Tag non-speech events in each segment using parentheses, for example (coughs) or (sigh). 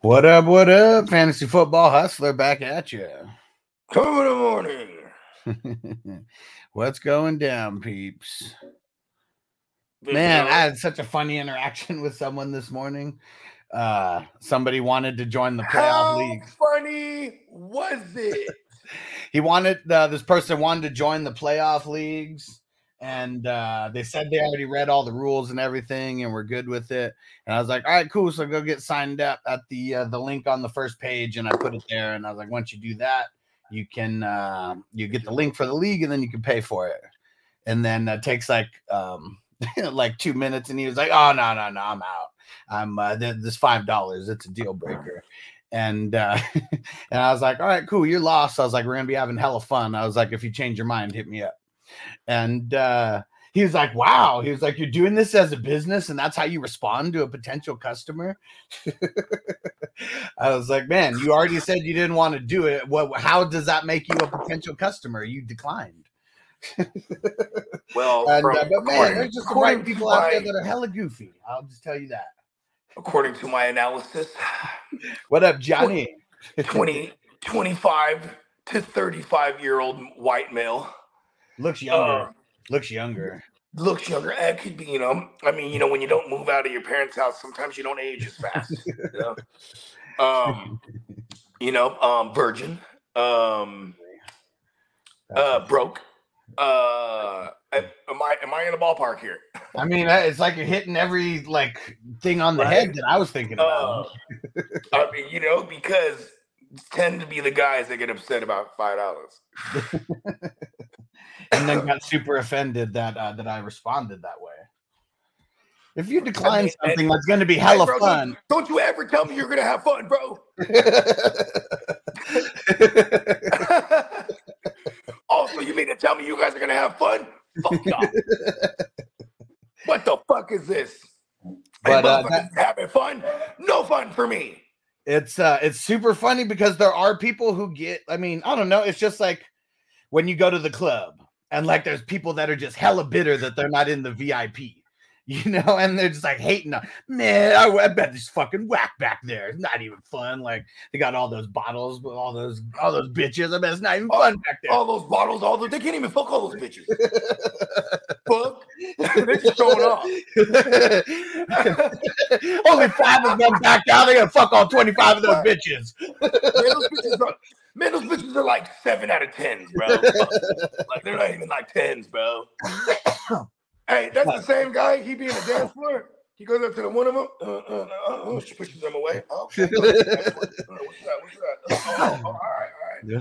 What up? What up? Fantasy football hustler back at you. Come in the morning. (laughs) What's going down, peeps? Man, I had such a funny interaction (laughs) with someone this morning. Uh, somebody wanted to join the playoff How league. funny was it? (laughs) He wanted uh, this person wanted to join the playoff leagues, and uh, they said they already read all the rules and everything, and we're good with it. And I was like, "All right, cool." So go get signed up at the uh, the link on the first page, and I put it there. And I was like, "Once you do that, you can uh, you get the link for the league, and then you can pay for it." And then it takes like um, (laughs) like two minutes, and he was like, "Oh no, no, no, I'm out. I'm uh, th- this five dollars. It's a deal breaker." And uh, (laughs) and I was like, "All right, cool. You're lost." I was like, "We're gonna be having hella fun." I was like, "If you change your mind, hit me up." And uh, he was like, "Wow." He was like, "You're doing this as a business, and that's how you respond to a potential customer." (laughs) I was like, "Man, you already said you didn't want to do it. What? How does that make you a potential customer? You declined." (laughs) Well, And, from- uh, but man, there's just some to people out there that are hella goofy. I'll just tell you that. according to my analysis, What up, Johnny? 20, 25 to 35 year old white male Looks younger. uh, Looks younger. looks younger. It could be, you know, I mean, you know, when you don't move out of your parents' house, sometimes you don't age as fast. you know? (laughs) Um, you know, um, virgin, um, uh, broke. Uh, am I am I in the ballpark here? I mean, uh, it's like you're hitting every like thing on the Right. head that I was thinking Uh, about. I mean, you know, because tend to be the guys that get upset about five dollars. (laughs) and then got super offended that uh, that I responded that way. If you decline mean, and- something that's going to be hella bro, fun, Don't, you ever tell me you're gonna have fun, bro. (laughs) also, you mean to tell me you guys are gonna have fun? Fuck y'all. what the fuck is this? But, But uh, having fun? No fun for me. it's uh it's super funny because there are people who get i mean i don't know it's just like when you go to the club and like there's people that are just hella bitter that they're not in the vip you (laughs) know and they're just like hating on man i, I bet this fucking whack back there it's not even fun like they got all those bottles with all those all those bitches i bet it's not even fun back there All those bottles, all those, they can't even fuck all those bitches. (laughs) Fuck. (laughs) They're just showing off. only five of them back out they gonna fuck all 25 of those bitches Man, those bitches are, man, those bitches are like seven out of tens, bro. (laughs) like they're not even like tens, bro. (coughs) hey, that's the same guy. He be in the dance floor. He goes up to the one of them. Uh, uh, uh, uh, she pushes them away. Oh, okay. (laughs) What's that? What's that? Uh, oh, oh, all right, all right. Yeah.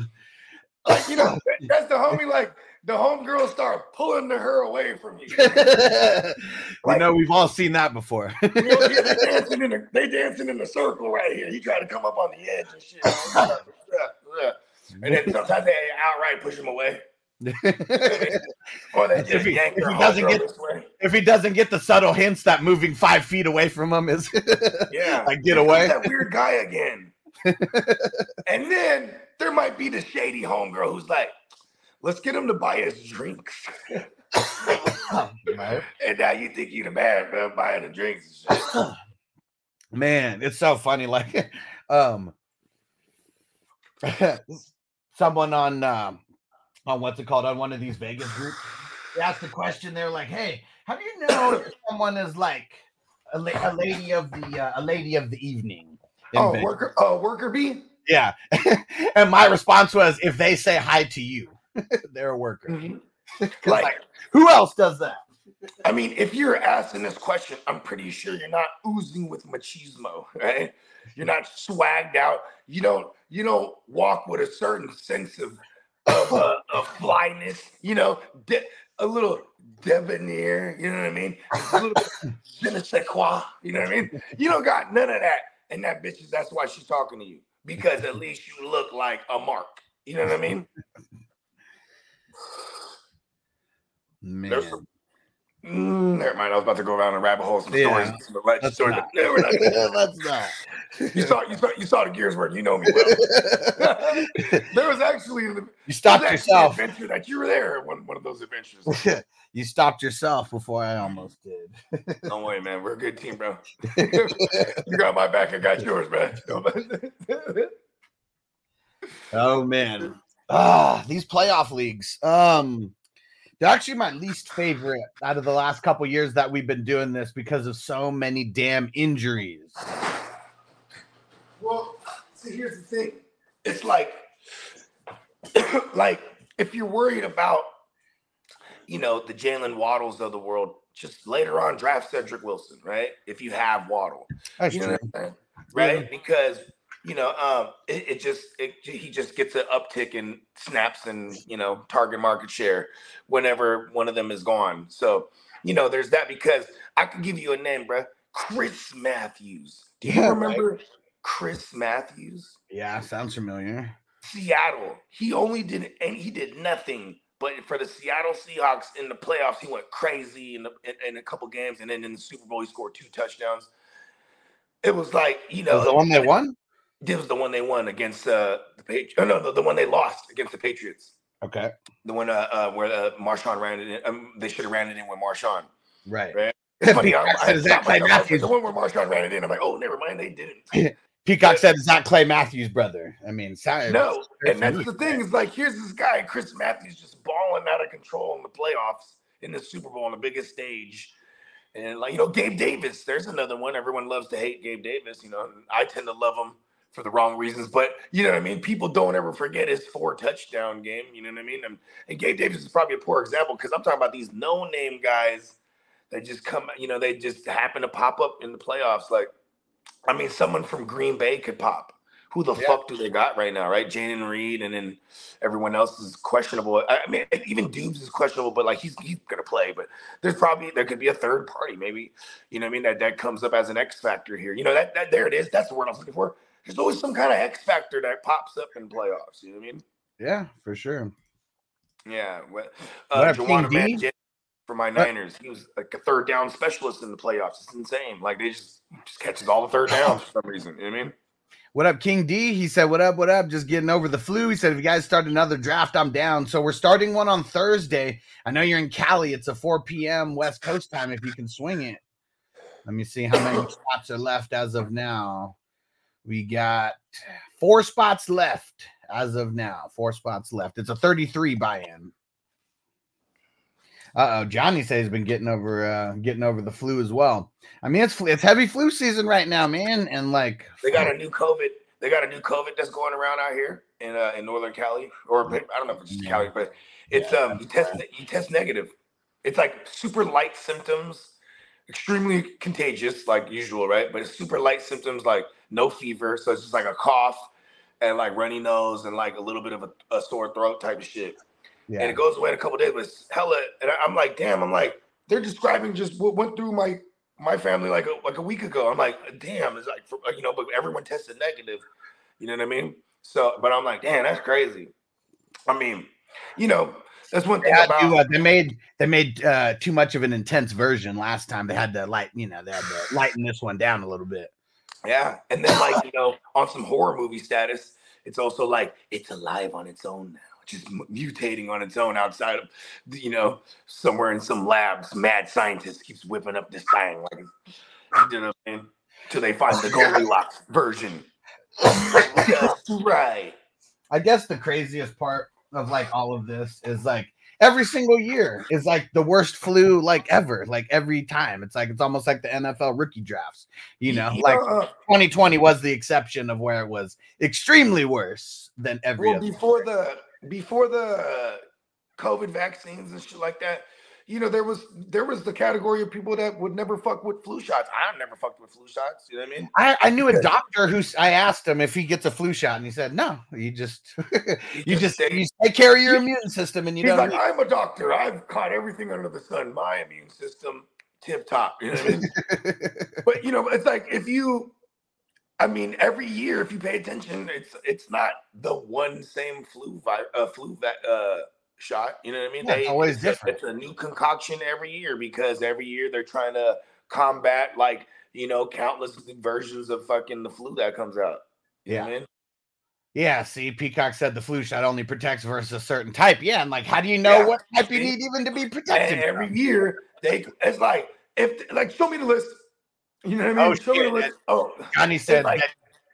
Like you know, (laughs) that's the homie. Like the homegirl start pulling the her away from you. you know, we've all seen that before. You know, they dancing in the they dancing in the circle right here. He trying to come up on the edge and shit. And then (laughs) sometimes they outright push him away. (laughs) Or they If he- yank if he doesn't get- if he doesn't get the subtle hints that moving five feet away from him is (laughs) Yeah. like get away. That weird guy again. and then there might be the shady homegirl who's like, let's get him to buy us drinks. Right. And now you think you're the man, man, buying the drinks. (clears throat) Man, it's so funny. Like, um, (laughs) someone on um on what's it called on one of these Vegas groups, they asked the question. They're like, "Hey, how do you know if someone is like a, la- a lady of the uh, a lady of the evening?" Oh, Vegas?" worker, uh, worker bee? Yeah. (laughs) and my response was, "If they say hi to you, (laughs) they're a worker." 'Cause, Like, like, who else does that? I mean, if you're asking this question, I'm pretty sure you're not oozing with machismo, right? You're not swagged out. You don't you don't walk with a certain sense of of, uh, of flyness. You know, de- a little debonair. You know what I mean? A little bit je ne sais quoi. You know what I mean? You don't got none of that. And that bitch is that's why she's talking to you because at least you look like a mark. You know what I mean? Man. There's some Mm, never mind. I was about to go around a rabbit hole some Yeah. stories, Let's stories. not. No, we're not Let's not. you saw, you saw, you saw the gears work. You know me well. (laughs) there was actually, you stopped yourself. adventure that you were there. One, one of those adventures. (laughs) you stopped yourself before I almost did. Don't (laughs) worry, man. We're a good team, bro. you got my back. I got yours, man. Oh man. Ah, these playoff leagues. Um they're actually my least favorite out of the last couple years that we've been doing this because of so many damn injuries. Well, see, here's the thing. It's like, (coughs) like if you're worried about, you know, the Jaylen Waddles of the world, just later on draft Cedric Wilson, right? If you have Waddle, That's you know true. what I'm saying? right? Because you know, um, it, it just it, he just gets an uptick in snaps and you know target market share whenever one of them is gone. So you know, there's that because I could give you a name, bro. Chris Matthews. Do you Yeah, remember Chris Matthews? Yeah, sounds familiar. Seattle. He only did and he did nothing. But for the Seattle Seahawks in the playoffs, he went crazy in, the, in, in a couple games, and then in the Super Bowl, he scored two touchdowns. It was like you know was the one they won? This was the one they won against uh, the Patriots. Oh, no, the, the one they lost against the Patriots. Okay. The one uh, uh, where uh, Marshawn ran it in. Um, they should have ran it in with Marshawn. Right. Right. (laughs) It's funny. I, Peacock I, said, "Is that Clay Matthews?" the one where Marshawn ran it in. I'm like, oh, never mind. They didn't. (laughs) Peacock said, "Is that Clay Matthews' brother?" I mean, sorry, No, and that's the thing is like, here's this guy, Chris Matthews, just balling out of control in the playoffs, in the Super Bowl, on the biggest stage. And like, you know, Gabe Davis, there's another one. Everyone loves to hate Gabe Davis. You know, I tend to love him for the wrong reasons, but you know what I mean? People don't ever forget his four touchdown game. You know what I mean? And, and Gabe Davis is probably a poor example because I'm talking about these no name guys that just come, you know, they just happen to pop up in the playoffs. Like, I mean, someone from Green Bay could pop. Who the Yeah. fuck do they got right now, right? Jayden Reed, and then everyone else is questionable. I I mean, (laughs) even Doubs is questionable, but like he's he's gonna play. But there's probably there could be a third party, maybe. You know what I mean? That that comes up as an X factor here. You know that that there it is. That's the word I was looking for. There's always some kind of X factor that pops up in playoffs. You know what I mean? Yeah, for sure. Yeah. What, What uh, Jauan? For my Niners. He was like a third down specialist in the playoffs. It's insane. Like they just just catches all the third downs for some reason. You know what I mean? What up, King D? He said, What up, what up? Just getting over the flu. He said, If you guys start another draft, I'm down. So we're starting one on Thursday. I know you're in Cali. It's a 4 p.m. West Coast time if you can swing it. Let me see how many (coughs) spots are left as of now. We got four spots left as of now. Four spots left. It's a 33 buy in. Uh oh, Johnny says he's been getting over uh getting over the flu as well. I mean, it's it's heavy flu season right now, man, and like They got a new COVID. They got a new COVID that's going around out here in uh, in Northern Cali, or I don't know if it's Yeah. Cali, but it's um you test you test negative. It's like super light symptoms, extremely contagious, like usual, right? But it's super light symptoms, like no fever, so it's just like a cough and like runny nose and like a little bit of a, a sore throat type of shit. yeah. And it goes away in a couple days, but it's hella. And I- I'm like, damn, I'm like, they're describing just what went through my my family like a, like a week ago. I'm like, damn, it's like, you know, but everyone tested negative. You know what I mean? So, but I'm like, damn, that's crazy. I mean, you know, that's one thing had about. to, uh, they made they made uh, too much of an intense version last time. They had to light, you know, they had to lighten this one down a little bit. Yeah. And then like, you (laughs) know, on some horror movie status, it's also like it's alive on its own now, just mutating on its own outside of, you know, somewhere in some labs, mad scientist keeps whipping up this thing like, you know what I mean? Till they find the (laughs) Goldilocks version. (laughs) Just right. I guess the craziest part of like all of this is like every single year is like the worst flu like ever. Like every time, it's like it's almost like the NFL rookie drafts. You know, Yeah, like uh, 2020 was the exception of where it was extremely worse than every well, other. before the before the uh, COVID vaccines and shit like that, you know, there was there was the category of people that would never fuck with flu shots. I never fucked with flu shots. You know what I mean? I, I knew a doctor who I asked him if he gets a flu shot, and he said, "No, you just (laughs) you just stay- you take care of your immune system, and you He's don't." like, I'm a doctor. I've caught everything under the sun. My immune system, tip top. You know what I mean? (laughs) but you know, it's like if you, I mean, every year if you pay attention, it's it's not the one same flu vi- uh, flu va- uh, shot. You know what I mean? Yeah, they always it's different. A, it's a new concoction every year because every year they're trying to combat like you know countless versions of fucking the flu that comes out. What I mean? Yeah, see, Peacock said the flu shot only protects versus a certain type. Yeah, and like, how do you know Yeah, what type you need even to be protected? And every from? year they it's like if like show me the list. You know what I oh, mean? Oh, show me the list. Oh, Johnny said like-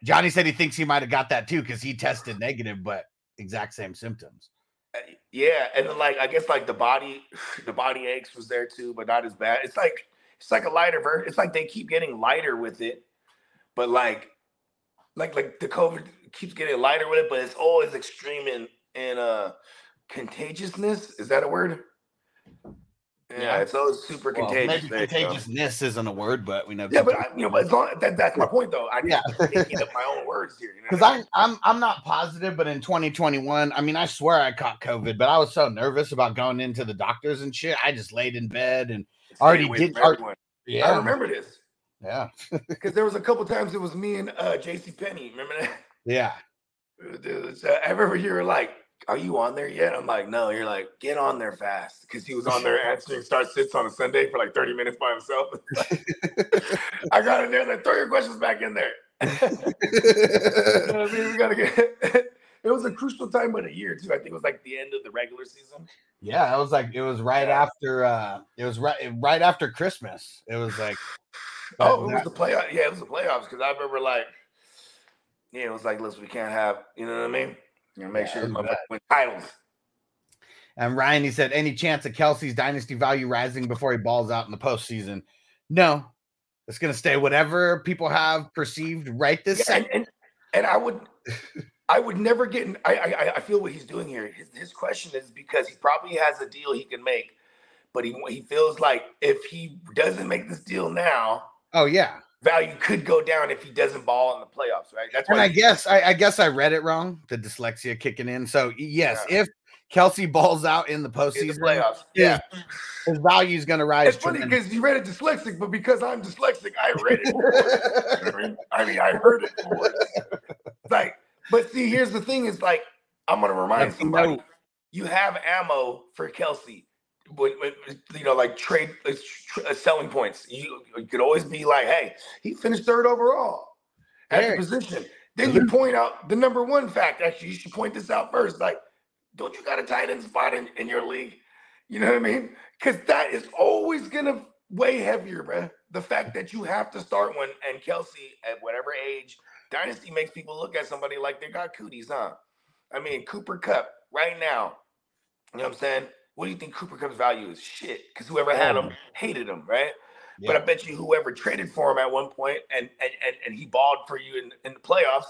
Johnny said he thinks he might have got that too because he tested negative, but exact same symptoms. Yeah, and then like I guess like the body, (sighs) the body aches was there too, but not as bad. It's like it's like a lighter version. It's like they keep getting lighter with it, but like like like the COVID keeps getting lighter with it, but it's always extreme in in uh contagiousness. Is that a word? Yeah, Yeah. it's always super Well, contagious. maybe there you go. contagiousness isn't a word, but we know. Yeah, but I, you know, but as long that, that's my point though. I Yeah. making up my own (laughs) words here. You know because I mean? I'm I'm I'm not positive, but in 2021, I mean, I swear I caught COVID, but I was so nervous about going into the doctors and shit. I just laid in bed and already did- ar- yeah, I remember this yeah, (laughs) because there was a couple times it was me and uh, JC Penny. Remember that? yeah. Dude, so I remember you were like, "Are you on there yet?" I'm like, "No." You're like, "Get on there fast," because he was on there answering start sits on a Sunday for like 30 minutes by himself. (laughs) I got in there, like, throw your questions back in there. You know what I mean? We gotta get. (laughs) it was a crucial time of the year too. I think it was like the end of the regular season. Yeah, it was like it was right Yeah. after uh it was right right after Christmas. It was like Oh, it was the playoff. Yeah, it was the playoffs because I remember like, yeah, it was like, listen, we can't have, you know what I mean? You know, make Yeah, sure it was my bad. win titles. and Ryan he said any chance of Kelce's dynasty value rising before he balls out in the postseason? No. It's gonna stay whatever people have perceived right this Yeah, second. and and I would, I would never get. In, I, I I feel what he's doing here. His his question is because he probably has a deal he can make, but he he feels like if he doesn't make this deal now, Oh yeah. Value could go down if he doesn't ball in the playoffs. Right? That's And I guess I, I guess I read it wrong. The dyslexia kicking in. So yes, if Kelce balls out in the in the postseason, playoffs. Yeah. Yeah. his value is going to rise. It's funny because you read it dyslexic, but because I'm dyslexic, I read it. forward. You know what I mean? I (laughs) heard it. It's like, but see, here's the thing: is like, I'm gonna remind Let me somebody, know. you have ammo for Kelce. You know, like trade uh, selling points, you, you could always be like, "Hey, he finished third overall at Hey. the position." Then you point out the number one fact. Actually, you should point this out first. Like, don't you got a tight end spot in, in your league? You know what I mean? Because that is always gonna weigh heavier, bruh. The fact that you have to start one, and Kelce at whatever age, Dynasty makes people look at somebody like they got cooties, huh? I mean, Cooper Kupp right now. You know what I'm saying? What do you think Cooper Kupp's value is? Shit, because whoever had oh, him hated him, right? But I bet you whoever traded for him at one point and and and, and he balled for you in, in the playoffs,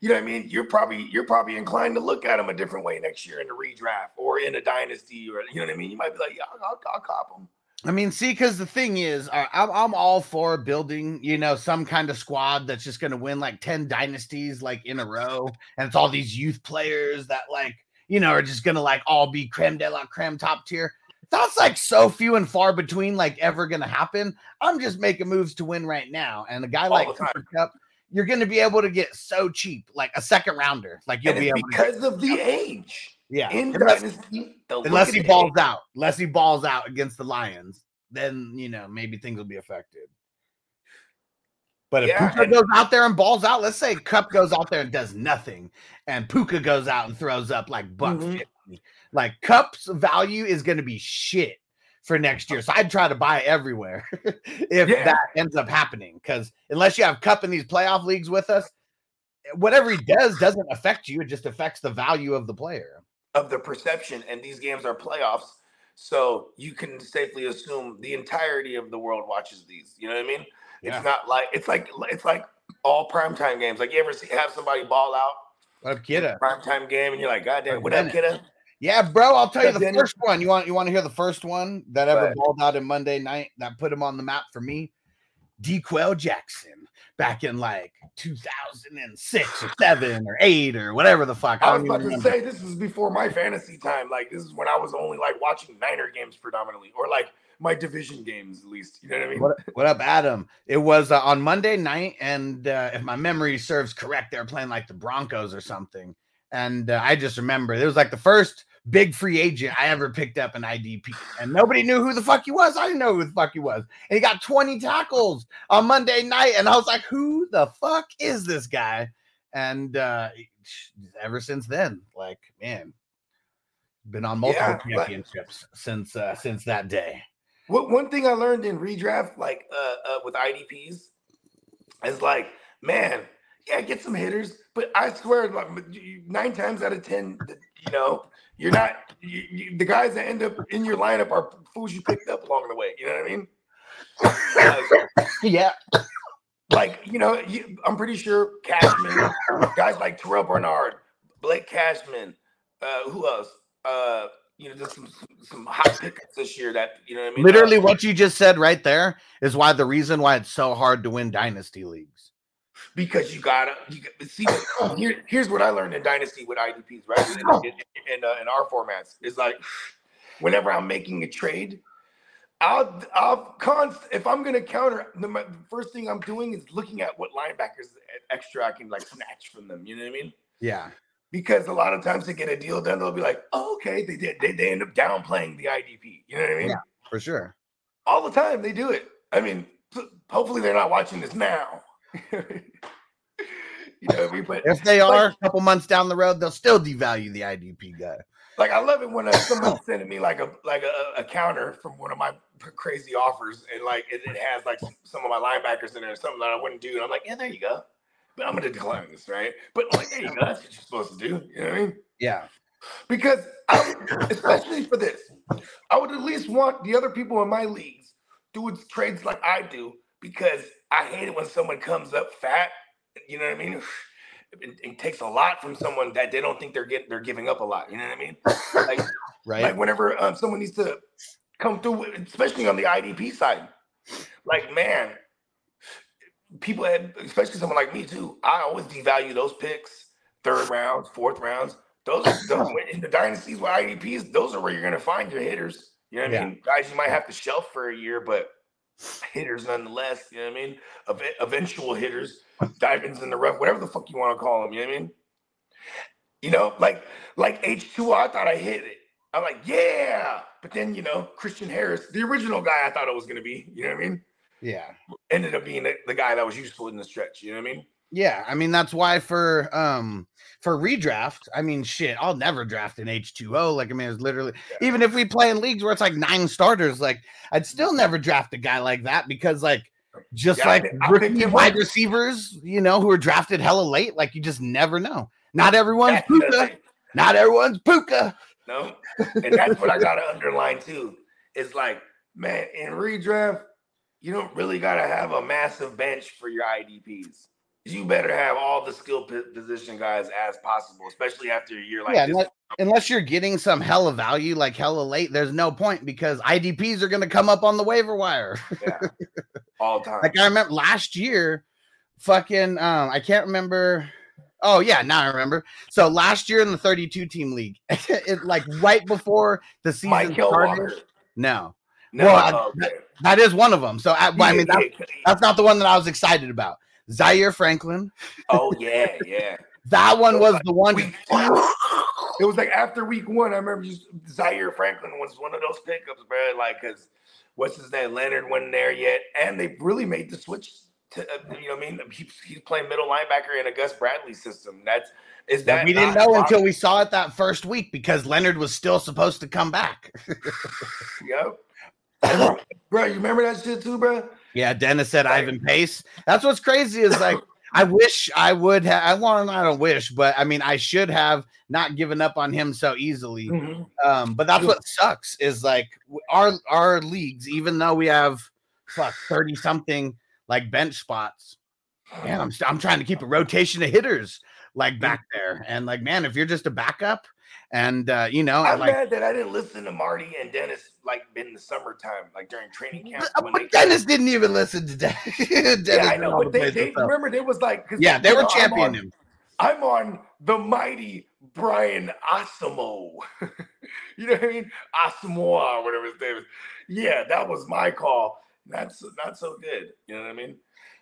you know what I mean? You're probably you're probably inclined to look at him a different way next year in the redraft or in a dynasty or you know what I mean? You might be like, yeah, I'll, I'll, I'll cop him. I mean, see, because the thing is, I- I'm I'm all for building, you know, some kind of squad that's just going to win like ten dynasties like in a row, and it's all these youth players that like, you know, are just going to like all be creme de la creme top tier. That's like so few and far between, like ever going to happen. I'm just making moves to win right now, and a guy All like. Cooper Kupp, you're going to be able to get so cheap, like a second rounder, like you'll And be able to, because of the age. yeah, In unless, dynasty, unless he balls age- out, unless he balls out against the Lions, then you know maybe things will be affected. But if Yeah, Puka and- goes out there and balls out, let's say Kupp goes out there and does nothing, and Puka goes out and throws up like buck Mhm. fifty, like Kupp's value is going to be shit for next year. So I'd try to buy everywhere (laughs) if Yeah. that ends up happening. Because unless you have Kupp in these playoff leagues with us, whatever he does doesn't affect you. It just affects the value of the player. of the perception, and these games are playoffs, so you can safely assume the entirety of the world watches these. You know what I mean? Yeah. It's not like it's like it's like all primetime games. Like you ever see have somebody ball out What up, kidda? primetime game, and you're like, God damn, what up, kiddo? Yeah, bro. I'll tell you the first one. You want you want to hear the first one that ever ahead. balled out in Monday night that put him on the map for me? D'Qwell Jackson back in like 2006 or seven or eight or whatever the fuck. I was about to remember. say this is before my fantasy time. Like this is when I was only like watching Niner games predominantly, or like my division games at least. You know what I mean? What, what up, Adam? It was uh, on Monday night, and uh, if my memory serves correct, they were playing like the Broncos or something. And uh, I just remember it was like the first big free agent I ever picked up an IDP, and nobody knew who the fuck he was. I didn't know who the fuck he was, and he got 20 tackles on Monday night, and I was like, "Who the fuck is this guy?" And uh, ever since then, like, man, been on multiple Yeah, but- championships since uh, since that day. What one thing I learned in redraft, like uh, uh with IDPs, is like, man, yeah, get some hitters, but I swear, like nine times out of ten, you know, you're not you, you, the guys that end up in your lineup are fools you picked up along the way. You know what I mean? Like, Yeah, like you know, you, I'm pretty sure Cashman, guys like Terrel Bernard, Blake Cashman, uh, who else? Uh, you know, just some, some, some hot pickups this year that you know what I mean. literally, Uh, what you just said right there is why the reason why it's so hard to win dynasty leagues. because you gotta you got, see here, here's what I learned in Dynasty with IDPs, right? In, in, in, uh, in our formats is like whenever I'm making a trade, I'll I'll const if I'm gonna counter the, my- the first thing I'm doing is looking at what linebackers extra I can like snatch from them. You know what I mean? Yeah, Because a lot of times they get a deal done, they'll be like, oh, okay, they did. They, they end up downplaying the IDP. You know what I mean? Yeah. for sure. All the time they do it. I mean, hopefully they're not watching this now. (laughs) you know what I mean? But If they Like- are a couple months down the road, they'll still devalue the IDP guy. like I love it when (coughs) someone's sending me like a like a, a counter from one of my crazy offers, and like it, it has like some, some of my linebackers in there, or something that I wouldn't do. And I'm like, yeah, there you go. But I'm gonna decline this, right? But like, you go. That's what you're supposed to do. You know what I mean? Yeah, because I, especially for this, I would at least want the other people in my leagues doing trades like I do because I hate it when someone comes up fat. You know what I mean? (sighs) It, it takes a lot from someone that they don't think they're getting they're giving up a lot. You know what I mean? Like, (laughs) right. like whenever um, someone needs to come through, especially on the IDP side, like man, people, had, especially someone like me too. I always devalue those picks, third rounds, fourth rounds. Those, those (laughs) in the dynasties with IDPs, those are where you're gonna find your hitters. You know what Yeah. I mean? Guys, you might have to shelf for a year, but hitters nonetheless. You know what I mean? Ev- eventual hitters, diamonds in the rough, whatever the fuck you want to call them. You know what I mean? You know, like like H2O, I thought I hit it. I'm like, yeah. But then, you know, Christian Harris, the original guy I thought it was going to be, you know what I mean? Yeah. Ended up being the, the guy that was useful in the stretch. You know what I mean? Yeah, I mean that's why for um for redraft, I mean shit, I'll never draft an H2O. Like I mean, it's literally even if we play in leagues where it's like nine starters, like I'd still never draft a guy like that because like just Yeah, like pick- I picked rookie wide receivers, you know, who are drafted hella late, like you just never know. Not everyone's Puka. Not everyone's Puka. No. And that's what I got to underline too. It's like, man, in redraft, you don't really got to have a massive bench for your IDPs. You better have all the skill position guys as possible, especially after a year like yeah, this. unless, unless you're getting some hella value, like hella late, there's no point because IDPs are gonna come up on the waiver wire. Yeah. (laughs) all the time. Like I remember last year, fucking um, I can't remember. Oh yeah, now I remember. So last year in the 32 team league, (laughs) it like right before the season started. No, No, Well, I-. that is one of them. So I, well, I mean, that, that's not the one that I was excited about. Zaire Franklin. oh yeah, yeah. That one was the one. Week. (laughs) It was like after week one. I remember just Zaire Franklin was one of those pickups, bro. Like, cause what's his name? Leonard wasn't there yet, and they really made the switch to, uh, you know, what I mean, he, he's playing middle linebacker in a Gus Bradley system. That's is that we didn't know until we saw it that first week because Leonard was still supposed to come back. (laughs) Yep. Bro, you remember that shit too, bro? Yeah, Dennis said Right. Ivan Pace. That's what's crazy is like (laughs) I wish I would have. I want. I don't wish, but I mean, I should have not given up on him so easily. Mhm. Um, but that's what sucks is like our our leagues, even though we have fuck thirty something like bench spots. Man, I'm I'm trying to keep a rotation of hitters like back there, and like man, if you're just a backup, and uh, you know, I'm like mad that I didn't listen to Marty and Dennis like in the summertime, like during training camp. but, when but they- Dennis didn't even listen to Dennis. (laughs) Dennis yeah, I know, but the they, they remember they was like, yeah, they were know, championing on- him. I'm on the mighty Brian Asamoah. (laughs) you know what I mean? Asamoah or whatever his name is. Yeah, that was my call. That's not so good. You know what I mean?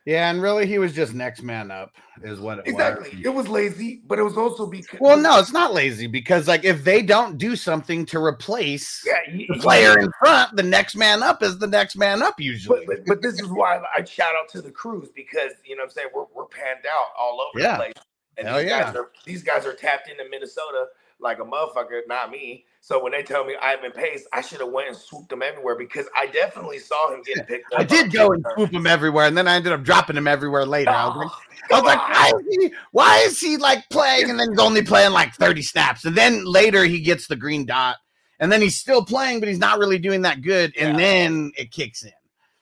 Yeah, and really, he was just next man up, is what it Exactly. was. It was lazy, but it was also because Well, no, it's not lazy because like if they don't do something to replace yeah, he- the he- player in front, the next man up is the next man up But, usually. but but this is why I shout out to the crews because you know what I'm saying we're we're panned out all over Yeah. the place. And Hell these yeah. guys are these guys are tapped into Minnesota like a motherfucker, not me. So when they tell me Ivan Pace, I should have went and swooped him everywhere because I definitely saw him getting picked up. I did go and swoop him everywhere, and then I ended up dropping him everywhere later. I was like, Oh, I was like, why is he, why is he like playing and then he's only playing like 30 snaps? And then later he gets the green dot, and then he's still playing, but he's not really doing that good. And Yeah. then it kicks in.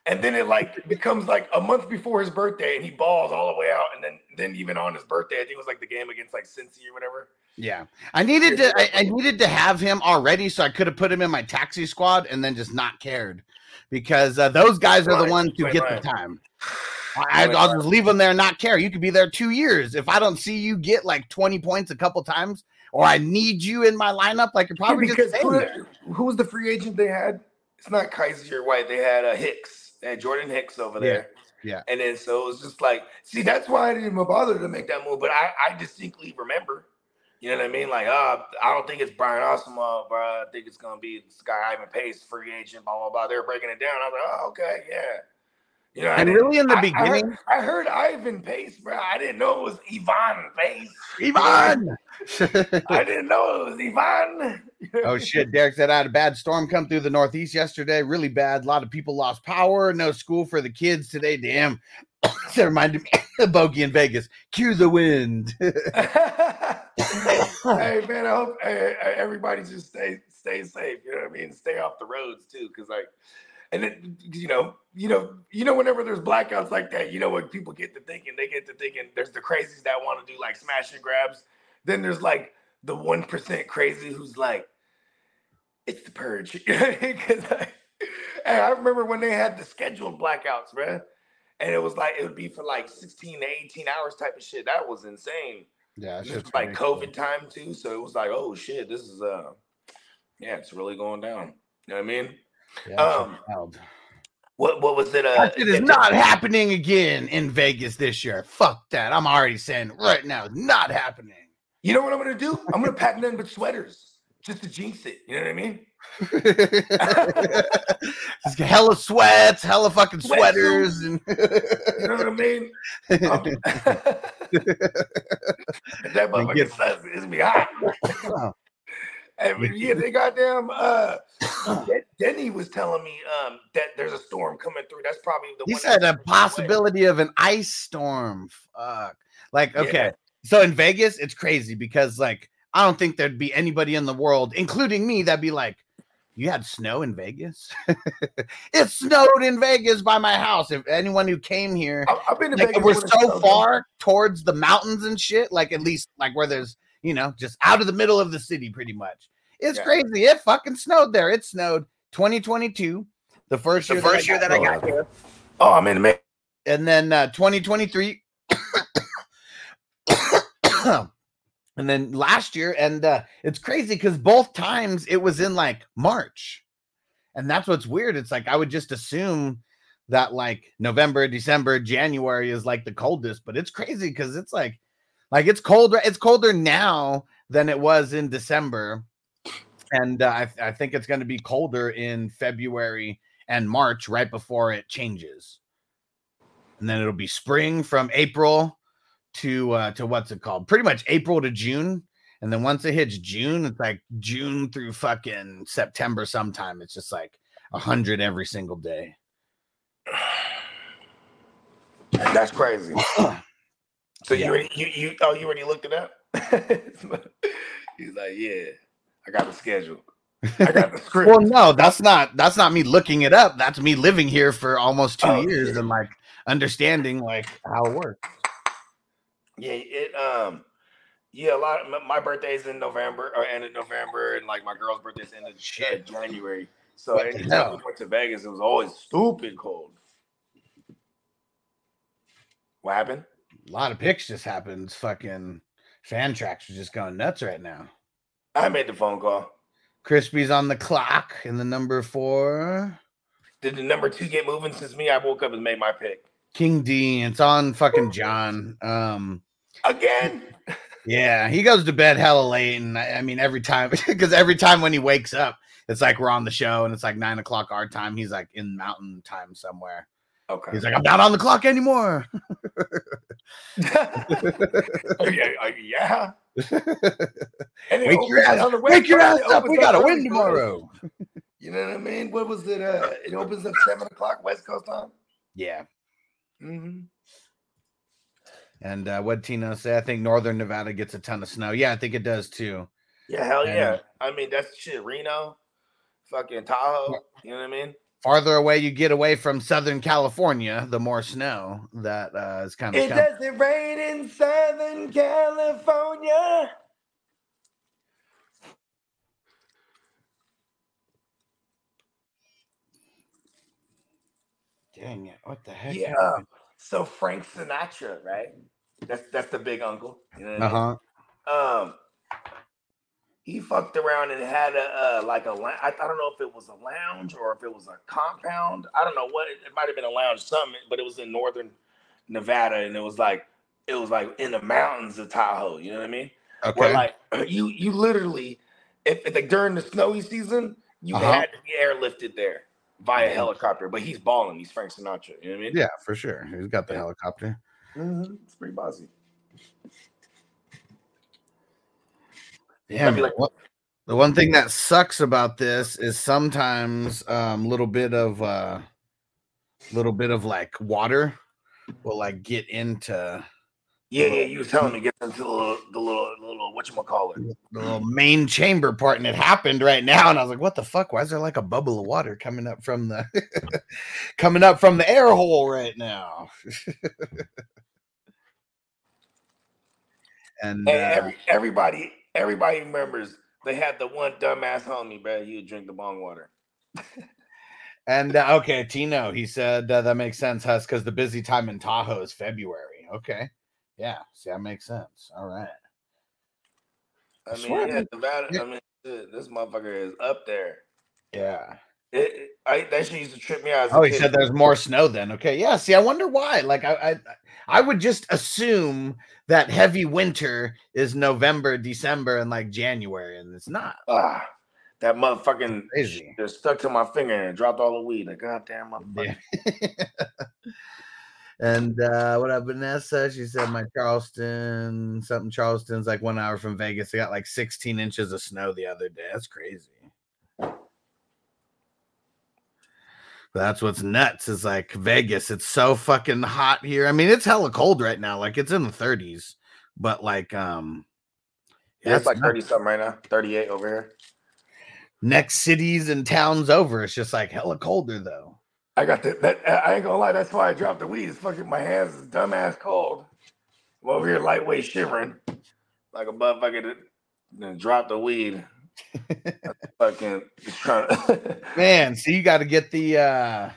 And then it like becomes like a month before his birthday, and he balls all the way out, and then then even on his birthday, I think it was like the game against like Cincy or whatever. Yeah, I needed to. I, I needed to have him already, so I could have put him in my taxi squad and then just not cared, because uh, those guys are the ones who get the time. (sighs) I, I'll just leave them there and not care. You could be there two years. If I don't see you get like twenty points a couple times, or I need you in my lineup, like you're probably because just who, who was the free agent they had? It's not Kyzir White. They had uh, Hicks. Had Jordan Hicks over there. yeah. And then so it was just like, see, that's why I didn't even bother to make that move. But I, I distinctly remember. You know what I mean? Like, uh, I don't think it's Brian Oswald, bro. I think it's gonna be this guy Ivan Pace, free agent, blah blah blah. They're breaking it down. I was like, oh, okay, yeah. You know, And really, in the I- I beginning, heard, I heard Ivan Pace, bro. I didn't know it was Ivan Pace. Ivan. (laughs) I didn't know it was Ivan. oh shit! Derek said I had a bad storm come through the Northeast yesterday. Really bad. A lot of people lost power. No school for the kids today. Damn. (coughs) that reminded me (coughs) of Bogey in Vegas. Cue the wind. (laughs) (laughs) hey man, I hope everybody just stay stay safe. You know what I mean? Stay off the roads too, because like, and then you know, you know, you know, whenever there's blackouts like that, you know what people get to thinking? They get to thinking there's the crazies that want to do like smash and grabs. Then there's like the one percent crazy who's like, it's the purge. (laughs) Because hey, I remember when they had the scheduled blackouts, man. And it was like it would be for like 16 to 18 hours type of shit. That was insane. yeah, This was like COVID time too, so it was like, oh shit, this is uh, yeah, it's really going down. You know what I mean? Um, What what was it? Uh, shit is not happening again in Vegas this year. Fuck that. I'm already saying right now. Not happening. You know what I'm gonna do? I'm gonna pack nothing but sweaters just to jinx it. You know what I mean? (laughs) Just hella sweats, hella fucking sweaters, and You know what I mean? Um, (laughs) (laughs) that motherfucker says it's be hot. Yeah, they goddamn uh (coughs) Denny was telling me um that there's a storm coming through. That's probably the he one said a away. possibility of an ice storm. Fuck. Like, Yeah. okay. So in Vegas, it's crazy because like I don't think there'd be anybody in the world, including me, that'd be like, you had snow in Vegas? (laughs) it snowed in Vegas by my house. If anyone who came here, I- I've been to like Vegas we're so far towards the mountains and shit, like at least like where there's you know, just out of the middle of the city, pretty much. It's Yeah. crazy. It fucking snowed there. It snowed 2022, the first The year, first year that I got here. Oh, I'm in the and then uh, 2023 (coughs) and then last year and uh, it's crazy because both times it was in like march and that's what's weird it's like i would just assume that like november december january is like the coldest but it's crazy because it's like like it's colder it's colder now than it was in december and uh, I, I think it's going to be colder in february and march right before it changes and then it'll be spring from April to uh to what's it called? Pretty much April to June. And then once it hits June, it's like June through fucking September sometime. It's just like a hundred every single day. That's crazy. (clears throat) So you already you you oh you already looked it up? (laughs) He's like, yeah, I got the schedule. I got the (laughs) script. Well, no, that's not that's not me looking it up. That's me living here for almost two Oh, years shit. and like understanding like how it works. Yeah, it um yeah, a lot. My, my birthday's in November or end of November, and like my girl's birthday's end of uh, Shit. January. So What anytime we went to Vegas, it was always stupid cold. What happened? A lot of picks just happened. Fucking Fantrax are just going nuts right now. I made the phone call. Crispy's on the clock in the number four. Did the number two get moving since me? I woke up and made my pick. King D. It's on fucking John. Um, Again. (laughs) yeah, he goes to bed hella late, and I, I mean every time (laughs) because every time when he wakes up, it's like we're on the show, and it's like nine o'clock our time. He's like in Mountain Time somewhere. Okay. He's like, I'm not on the clock anymore. (laughs) Yeah. uh, yeah. (laughs) And wake your ass, on the wake your ass up. We got to win tomorrow. You know what I mean? What was it? Uh, it opens at seven o'clock West Coast time. Yeah. Mm-hmm. And uh, what Tino say? I think Northern Nevada gets a ton of snow. Yeah, I think it does too. Yeah, hell And- yeah. I mean, that's shit. Reno, fucking Tahoe. You know what I mean? Farther away you get away from Southern California, the more snow that uh, is kind of. It doesn't rain in Southern California. Dang it! What the heck? Yeah. So Frank Sinatra, right? That's that's the big uncle. You know what I Uh mean? huh. um he fucked around and had a uh, like a I, I don't know if it was a lounge or if it was a compound i don't know what it, might have been a lounge something but it was in northern nevada and it was like it was like in the mountains of tahoe you know what i mean Okay. where like (clears throat) you you literally if, if like during the snowy season you Uh-huh. had to be airlifted there via Mhm. helicopter but he's balling he's frank sinatra you know what i mean yeah, for sure. He's got the Yeah. helicopter. Mhm, it's pretty bossy Yeah. be like- what- the one thing that sucks about this is sometimes um little bit of uh little bit of like water will like get into yeah yeah you was telling me get into the little the little little what you call it the little main chamber part, and it happened right now. And I was like, "What the fuck? Why is there like a bubble of water coming up from the (laughs) coming up from the air hole right now?" (laughs) and Hey, uh, every, everybody, everybody remembers they had the one dumbass homie, bro. He would drink the bong water. and uh, okay, Tino, he said uh, that makes sense, Huss, because the busy time in Tahoe is February. Okay, yeah, see, that makes sense. All right, I mean, yeah, Nevada. Yeah. I mean, this motherfucker is up there. yeah. It, I, that shit used to trip me out. Oh, he kid. said there's more snow then. Okay, yeah. See, I wonder why. Like, I, I, I would just assume that heavy winter is November, December, and like January, and it's not. ah, that motherfucking Crazy. just stuck to my finger and dropped all the weed. Like, goddamn, motherfucker. Yeah. (laughs) and uh, what up, Vanessa? She said my Charleston, something Charleston's like one hour from Vegas. They got like 16 inches of snow the other day. That's crazy. That's what's nuts is like Vegas. It's so fucking hot here. I mean, it's hella cold right now. Like it's in the 30s, but like, um, Yeah, it's like nuts. 30 something right now. 38 over here. next cities and towns over. It's just like hella colder though. I got the, that. I ain't gonna lie. That's why I dropped the weed. It's fucking my hands is dumbass cold. I'm over here lightweight shivering like a motherfucker that then dropped the weed. (laughs) fucking just trying to. (laughs) Man, so you got to get the uh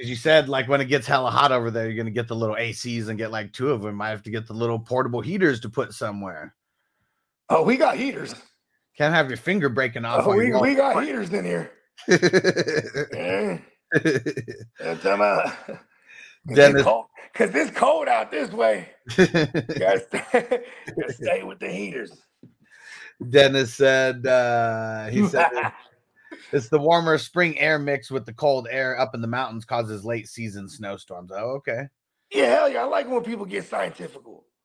as you said, like when it gets hella hot over there, you're gonna get the little ACs and get like two of them. Might have to get the little portable heaters to put somewhere. oh, we got heaters. Can't have your finger breaking off. Oh, we, you're we got heaters in here. Yeah. (laughs) Yeah, tell me. Dennis- Because it's cold out this way. You gotta stay, gotta stay with the heaters. Dennis said uh he said (laughs) it's the warmer spring air mixed with the cold air up in the mountains causes late season snowstorms. Oh, okay. yeah, hell yeah. I like when people get scientific.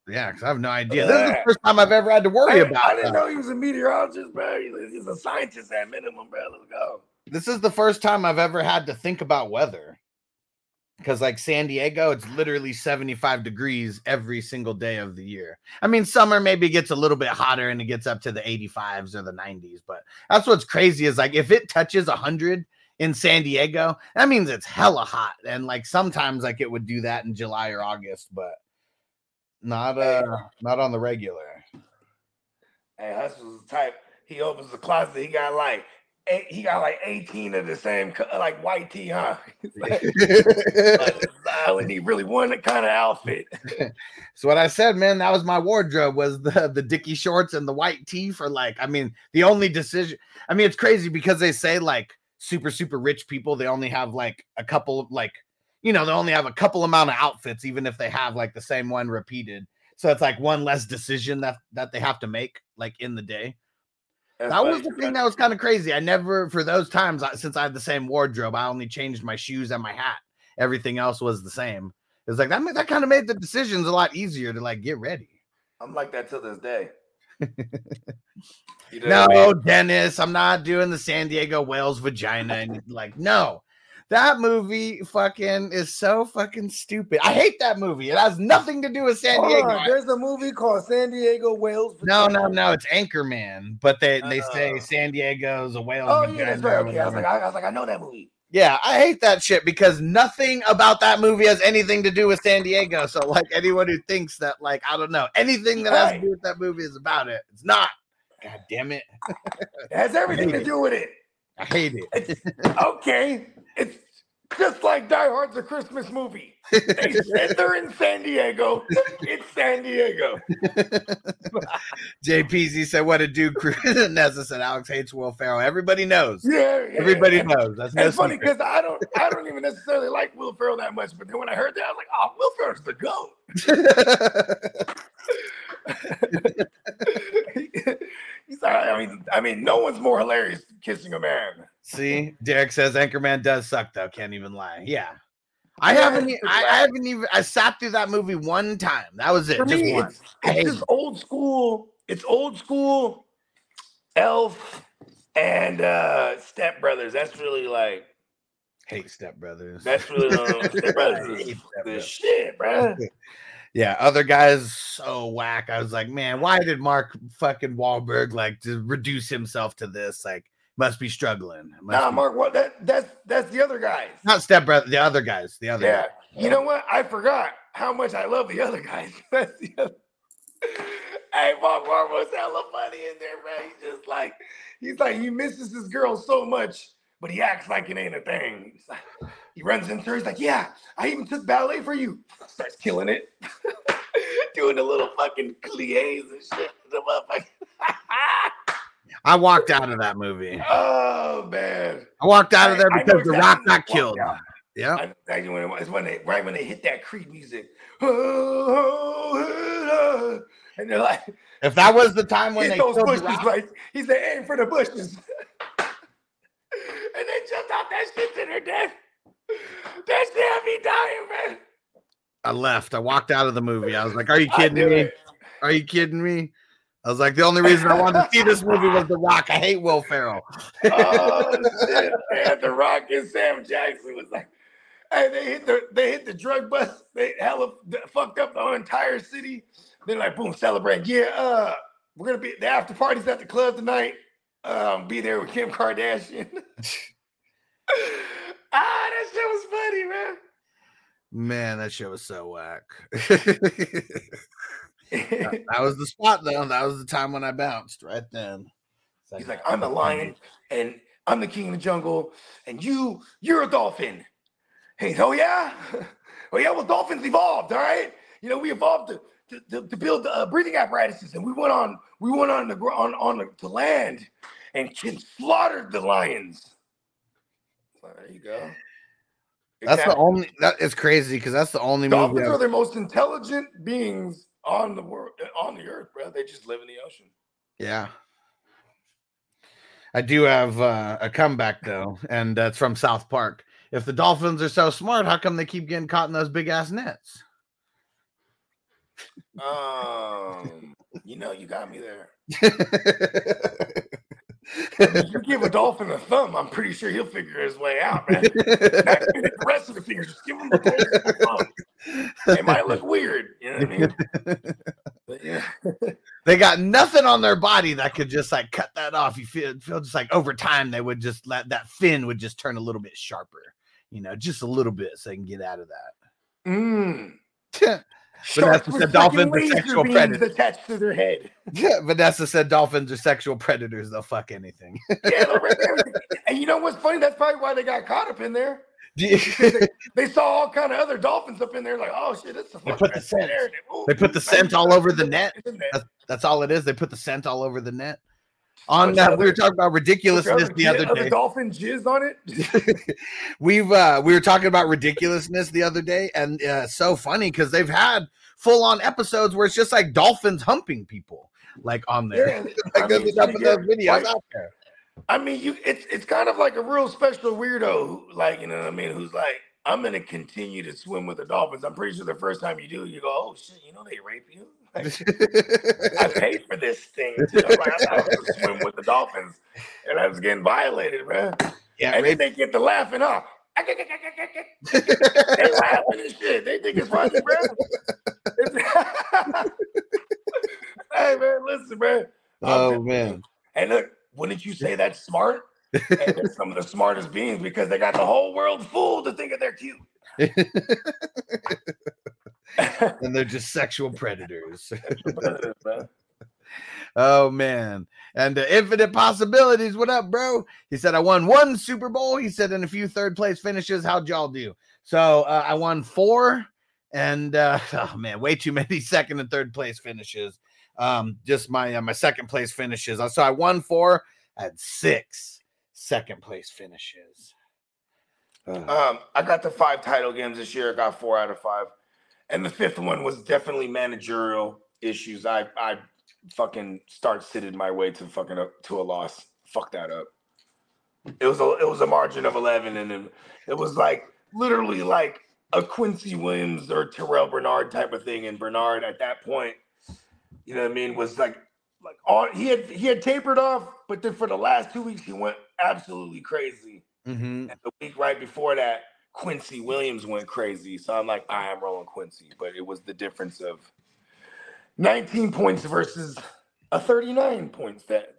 Yeah, because I have no idea. This is the first time I've ever had to worry didn't- about I didn't that. know he was a meteorologist, bro. He's, he's a scientist at minimum, bro. Let's go. this is the first time I've ever had to think about weather. Because like San Diego, it's literally 75 degrees every single day of the year. I mean, summer maybe gets a little bit hotter and it gets up to the 85s or the 90s, but that's what's crazy is like if it touches 100 in San Diego, that means it's hella hot. And like sometimes like it would do that in July or August, but not uh not on the regular. Hey, Hustle's the type. He opens the closet. He got like eight, he got like 18 of the same like white tee, huh? (laughs) like, (laughs) and he really wanted kind of outfit. (laughs) So what I said, man, that was my wardrobe was the the dicky shorts and the white tee for like, I mean, the only decision. I mean, it's crazy because they say like super super rich people they only have like a couple of like, you know, they only have a couple amount of outfits, even if they have like the same one repeated. So it's like one less decision that that they have to make like in the day. That was the thing that was kind of crazy. I never, for those times, since I had the same wardrobe, I only changed my shoes and my hat. Everything else was the same. It was like that. That kind of made the decisions a lot easier to like get ready. I'm like that till this day. (laughs) You know what I No, mean? Dennis, I'm not doing the San Diego whale's vagina. And like, no, that movie fucking is so fucking stupid. I hate that movie. It has nothing to do with San Diego. there's a movie called San Diego Whales. No, no, no. It's Anchorman, but they they say Oh. San Diego's a whale. Oh yeah, that's right. Okay, I was like, I, I was like, I know that movie. Yeah, I hate that shit because nothing about that movie has anything to do with San Diego. So, like, anyone who thinks that, like, I don't know, anything that has to do with that movie is about it. It's not. God damn it. It has everything to it. do with it. I hate it. It's okay. It's just like Die Hard's a Christmas movie. They said they're in San Diego. It's San Diego. (laughs) JPZ said, What a dude. Chris (laughs) Nessa said, Alex hates Will Ferrell. Everybody knows. Yeah, yeah. Everybody knows. That's no funny because I don't, I don't even necessarily like Will Ferrell that much. But then when I heard that, I was like, "Oh, Will Ferrell's the goat." (laughs) He's, I mean, I mean, no one's more hilarious than kissing a man. See, Derek says Anchorman does suck, though. Can't even lie. Yeah. I haven't, I. I haven't even, I sat through that movie one time. That was it. For just me, one. it's, it's just old school. It's old school. Elf and uh Step Brothers. That's really like Hate Step Brothers. that's really uh, (laughs) Step Brothers I hate is Step the shit, bro. (laughs) Yeah, other guys so whack. I was like, man, why did Mark fucking Wahlberg like to reduce himself to this? Like, must be struggling. Must Nah, be- Mark, what that that's that's the other guys. not Step Brother, the other guys, the other. Yeah. guys. You know what? I forgot how much I love the other guys. (laughs) That's the other. (laughs) Hey, Mark Wahlberg's hella funny in there, man. He's just like, he's like, he misses his girl so much, but he acts like it ain't a thing. Like, he runs into her. He's like, yeah, I even took ballet for you. Starts killing it, (laughs) doing the little fucking plies and shit. The motherfucker. I walked out of that movie. oh man. I walked out of there because The Rock got killed. Yeah. I, I, when it, it's when they right when they hit that Creed music, oh, oh, oh, and they're like, If that was the time when they those The bushes, Rock, right? He said, aim for the bushes, (laughs) and they jumped off that shit to their death. That shit had me dying, man. I left. I walked out of the movie. I was like, "Are you (laughs) kidding me? it. Are you kidding me?" I was like, "The only reason I wanted to see this movie was The Rock. I hate Will Ferrell." Oh shit, (laughs) man! The Rock and Sam Jackson was like, hey, they hit the they hit the drug bust. They hella fucked up the whole entire city. Then like boom, celebrate. Yeah, uh, we're gonna be the after parties at the club tonight. Um, be there with Kim Kardashian. (laughs) ah, that shit was funny, man. Man, that show was so whack. (laughs) that was the spot, though. That was the time when I bounced right then. It's He's like, I'm the lion and I'm the king of the jungle, and you, you're a dolphin. Hey, oh yeah, (laughs) oh yeah. Well, dolphins evolved, all right. You know, we evolved to to, to, to build uh, breathing apparatuses, and we went on, we went on the on on the, to land, and, and slaughtered the lions. So there you go. That's the only. That is crazy because that's the only dolphins I've- are the most intelligent beings on the world on the earth, bro. They just live in the ocean. Yeah. I do have uh, a comeback though, and that's from South Park. If the Dolphins are so smart, how come they keep getting caught in those big ass nets? Um, you know, you got me there. If you give a dolphin a thumb, I'm pretty sure he'll figure his way out, man. The rest of the fingers, just give him the thumb. It might look weird, you know what I mean? But yeah, they got nothing on their body that could just like cut that off. You feel feel just like over time they would just let that fin would just turn a little bit sharper, you know, just a little bit so they can get out of mm. that. Sharks (laughs) that's with the dolphins are sexual predators. attached to their head. (laughs) yeah, Vanessa said dolphins are sexual predators. They'll fuck anything. (laughs) Yeah, they'll rip everything. and you know what's funny? That's probably why they got caught up in there. (laughs) You- They saw all kind of other dolphins up in there, like, oh shit, it's a They put the scent. Ooh, They put the scent all over the net. there. That's all it is. They put the scent all over the net. On uh, we were talking about ridiculousness the other day. the dolphin jizz on it? We've uh we were talking about ridiculousness the other day, and uh, so funny because they've had full on episodes where it's just like dolphins humping people like on there. Yeah, (laughs) like I there's mean, enough of those videos out there. I mean, you it's it's kind of like a real special weirdo who like, you know what I mean, who's like, I'm gonna continue to swim with the dolphins. I'm pretty sure the first time you do, you go, Oh shit, you know they rape you. (laughs) Like, I (laughs) paid for this thing. You know, like, I gonna swim with the dolphins and I was getting violated, man. yeah, And then they get to laughing off. They laughing and shit. They think it's funny, bro. (laughs) Hey man, listen, man. oh man. And look, wouldn't you say that's smart? and they're some of the smartest beings because they got the whole world fooled to think that they're cute. (laughs) and they're just sexual predators. (laughs) oh man. And uh, infinite possibilities. What up, bro? He said, I won one Super Bowl. He said, and a few third place finishes. How'd y'all do? So uh, I won four, and uh, (laughs) oh man, way too many (laughs) second and third place finishes. Um, just my uh, my second place finishes. So I won four, had six second place finishes. Uh, um, I got the five title games this year. I got four out of five. And the fifth one was definitely managerial issues. I I fucking start sitting my way to fucking up to a loss. Fuck that up. It was a it was a margin of eleven, and it, it was like literally like a Quincy Williams or Terrel Bernard type of thing. And Bernard at that point, you know what I mean, was like like all he had he had tapered off, but then for the last two weeks he went absolutely crazy. mhm. And the week right before that, Quincy Williams went crazy. So I'm like, I am rolling Quincy. But it was the difference of 19 points versus a 39 points that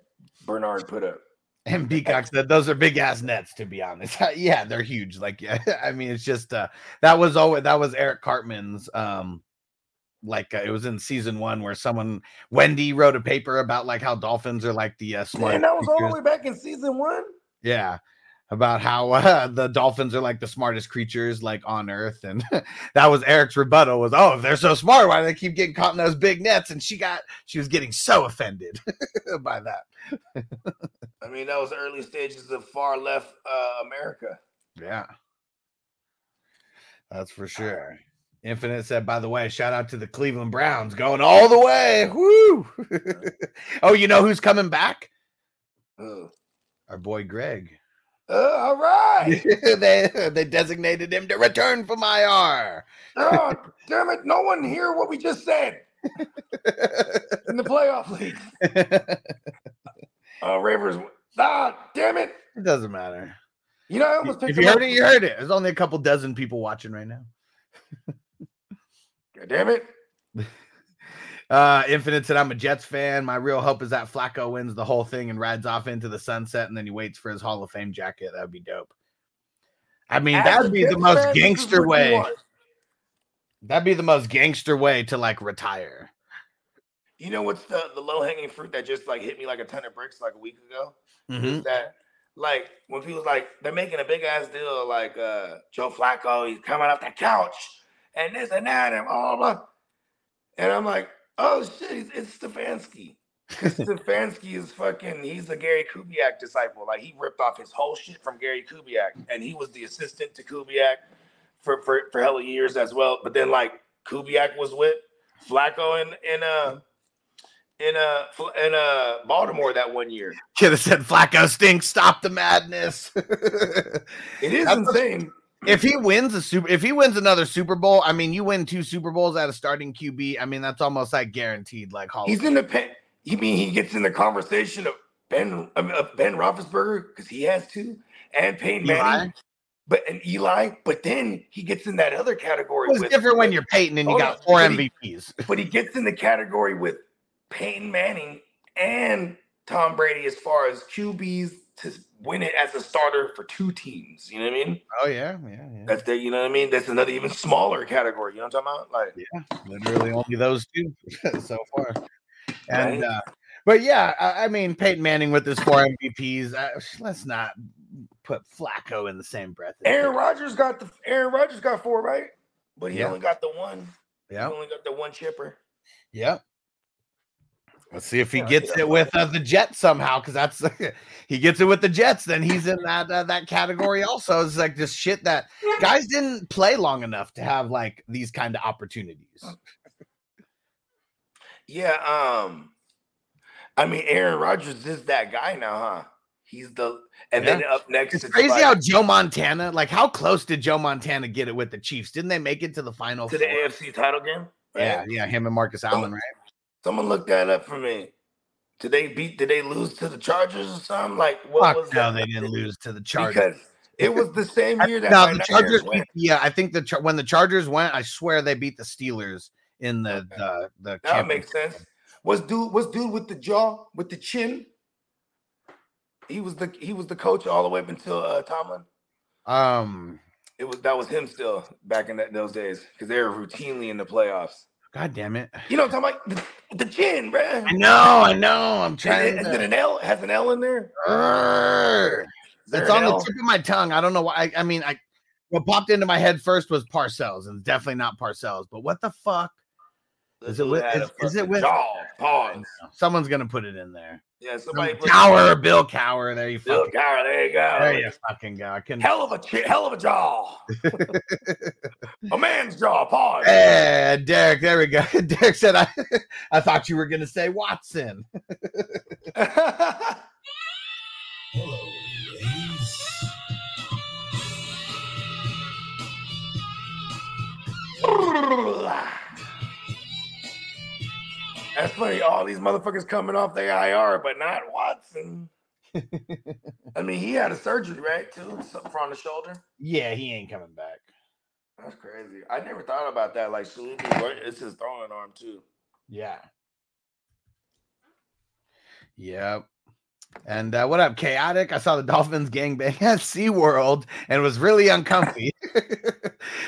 Bernard put up. And (laughs) Peacock said those are big ass nets, to be honest. (laughs) yeah, they're huge. Like, yeah, (laughs) I mean, it's just uh that was always that was Eric Cartman's um like uh, it was in season one where someone Wendy wrote a paper about like how dolphins are like the uh, smart Man, that was all the way back in season one. yeah about how uh, the dolphins are like the smartest creatures like on earth and (laughs) that was eric's rebuttal was oh if they're so smart why do they keep getting caught in those big nets? And she got she was getting so offended (laughs) by that. I mean, that was the early stages of far left uh, America. yeah. That's for sure. infinite said by the way shout out to the cleveland browns going all the way. Woo! (laughs) oh you know who's coming back? Our boy greg uh, all (laughs) right. they they designated him to return from ir oh, damn it. No one hear what we just said (laughs) in the playoff league. Uh, Ravers. Ah, damn it. It doesn't matter. You know, I almost If you heard up. it, you heard it. There's only a couple dozen people watching right now. God damn it. (laughs) Uh, Infinite said, I'm a Jets fan. My real hope is that Flacco wins the whole thing and rides off into the sunset and then he waits for his Hall of Fame jacket. That'd be dope. I mean, As that'd be the most fan, gangster way. That'd be the most gangster way to like retire. You know what's the, the low hanging fruit that just like hit me like a ton of bricks like a week ago? Mhm. That like when people like they're making a big ass deal like uh Joe Flacco, he's coming off the couch and this and that and blah blah blah. And I'm like, oh shit, it's, it's Stefanski. (laughs) Stefanski is fucking he's a Gary Kubiak disciple. Like he ripped off his whole shit from Gary Kubiak, and he was the assistant to Kubiak for for, for hella years as well. But then like Kubiak was with Flacco in in uh in uh in uh Baltimore that one year. Could have said Flacco stinks. Stop the madness. (laughs) It is That's- insane. If he wins a super, if he wins another Super Bowl, I mean, you win two Super Bowls at a starting QB. I mean, that's almost like guaranteed. Like Hall. He's in the pen. You mean he gets in the conversation of Ben of of Ben Roethlisberger because he has two, and Peyton Eli? Manning, but and Eli. But then he gets in that other category. It's with, different when you're Peyton and you Hold got four But he- MVPs. (laughs) But he gets in the category with Peyton Manning and Tom Brady as far as QBs to win it as a starter for two teams. You know what I mean? Oh yeah, yeah, yeah. That's the you know what I mean. That's another even smaller category. You know what I'm talking about? Like yeah, Literally only those two (laughs) so far. And Right. uh, but yeah, I, I mean Peyton Manning with his four MVPs. Uh, let's not put Flacco in the same breath. Aaron. Rodgers got the Aaron Rodgers got four right, but he Yeah. only got the one. Yeah, He only got the one chipper. yeah. Let's see if he Yeah, gets yeah. it with uh, the Jets somehow, because that's (laughs) he gets it with the Jets, then he's in that uh, that category also. It's like just shit that guys didn't play long enough to have like these kind of opportunities. Yeah, um, I mean, Aaron Rodgers is that guy now, huh? He's the and then up next, It's it's crazy like- how Joe Montana, like how close did Joe Montana get it with the Chiefs? Didn't they make it to the final? to the? AFC title game. Yeah, right? yeah, him and Marcus Allen, right? Someone look that up for me. Did they beat? Did they lose to the Chargers or something? Like what was no, that? they didn't (laughs) lose to the Chargers. because it was the same year that no, the Chargers. Beat, yeah, I think the when the Chargers went, I swear they beat the Steelers in the Okay. the the. That makes sense. Was dude was dude with the jaw with the chin? He was the he was the coach all the way up until uh, Tomlin. Um, It was that was him still back in that those days because they were routinely in the playoffs. God damn it! You know what I'm talking about? The, the chin, bruh. I know, I know. I'm Is trying. is to- it an L? Has an L in there? Urgh. Is It's on the L? tip of my tongue. I don't know why. I, I mean, I what popped into my head first was Parcells, and definitely not Parcells. But what the fuck? Is it with- is- is it with- jaw? Pause. Someone's gonna put it in there. Yeah, somebody put Cowher, Bill Cowher. There you Bill fucking. Cowher, there you go. There you fucking go. I can. Hell of a hell of a jaw. a man's jaw. Pause. Hey, Derek. There we go. (laughs) Derek said, "I, I thought you were gonna say Watson." (laughs) (laughs) That's funny. All these motherfuckers coming off the IR, but not Watson. (laughs) I mean, he had a surgery, right? Too something on the shoulder. Yeah, he ain't coming back. That's crazy. I never thought about that. Like, it's his throwing arm too. Yeah. Yep. And uh, what up, chaotic? I saw the Dolphins gangbang (laughs) at SeaWorld and it was really uncomfy. (laughs)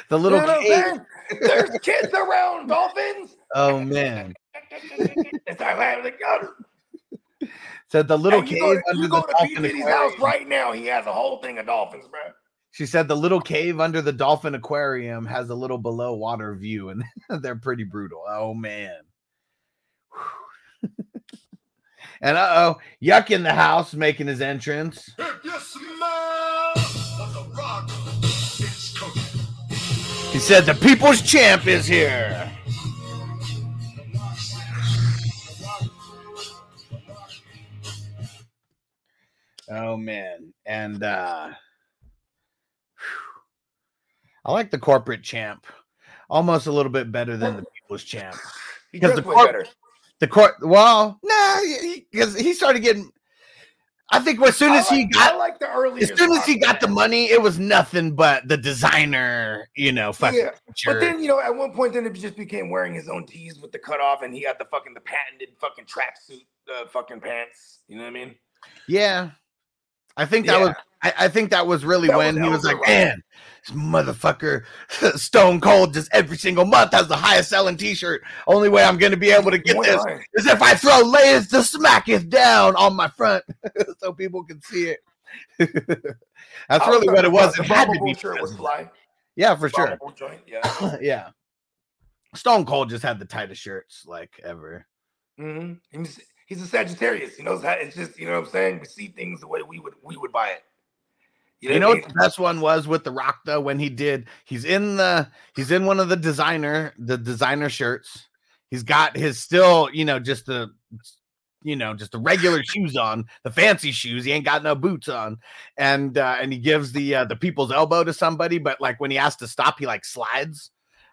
the little you know what I'm cave. saying? There's kids around dolphins. Oh man. It's like laughing at God. Said the little Hey, cave you go, to- under you the go to P. Diddy's aquarium. house right now. He has a whole thing of dolphins, bro. She said the little cave under the dolphin aquarium has a little below water view, and (laughs) they're pretty brutal. Oh man. (laughs) and uh oh, Yuck in the house making his entrance. If you smell what the rock He said the people's champ is here. Oh man. And uh I like the corporate champ almost a little bit better than the people's champ. (sighs) Because the corp- better. The court well, nah, because he, started getting I think as soon as he got I like the early. as soon as he got the money, it was nothing but the designer, you know, fucking Yeah, But then you know, at one point, then it just became wearing his own tees with the cutoff, and he had the fucking the patented fucking tracksuit, uh, fucking pants. You know what I mean? Yeah. I think that Yeah. was I, I think that was really That when was he was Elder like, man, this motherfucker (laughs) Stone Cold just every single month has the highest selling t-shirt. Only way I'm gonna be able to get One this is if I throw layers to smack it down on my front (laughs) so people can see it. (laughs) That's really what it was. It had to be. shirt was fly. Yeah, for sure. Joint, yeah. (clears throat) yeah. Stone Cold just had the tightest shirts like ever. hmm He's, a Sagittarius. He knows how. It's just you know what I'm saying. We see things the way we would we would buy it. You know what what the best one was with the Rock though when he did he's in the he's in one of the designer the designer shirts. He's got his still, you know, just the you know, just the regular (laughs) shoes on, the fancy shoes. He ain't got no boots on. And uh and he gives the uh, the people's elbow to somebody, but like when he has to stop, he like slides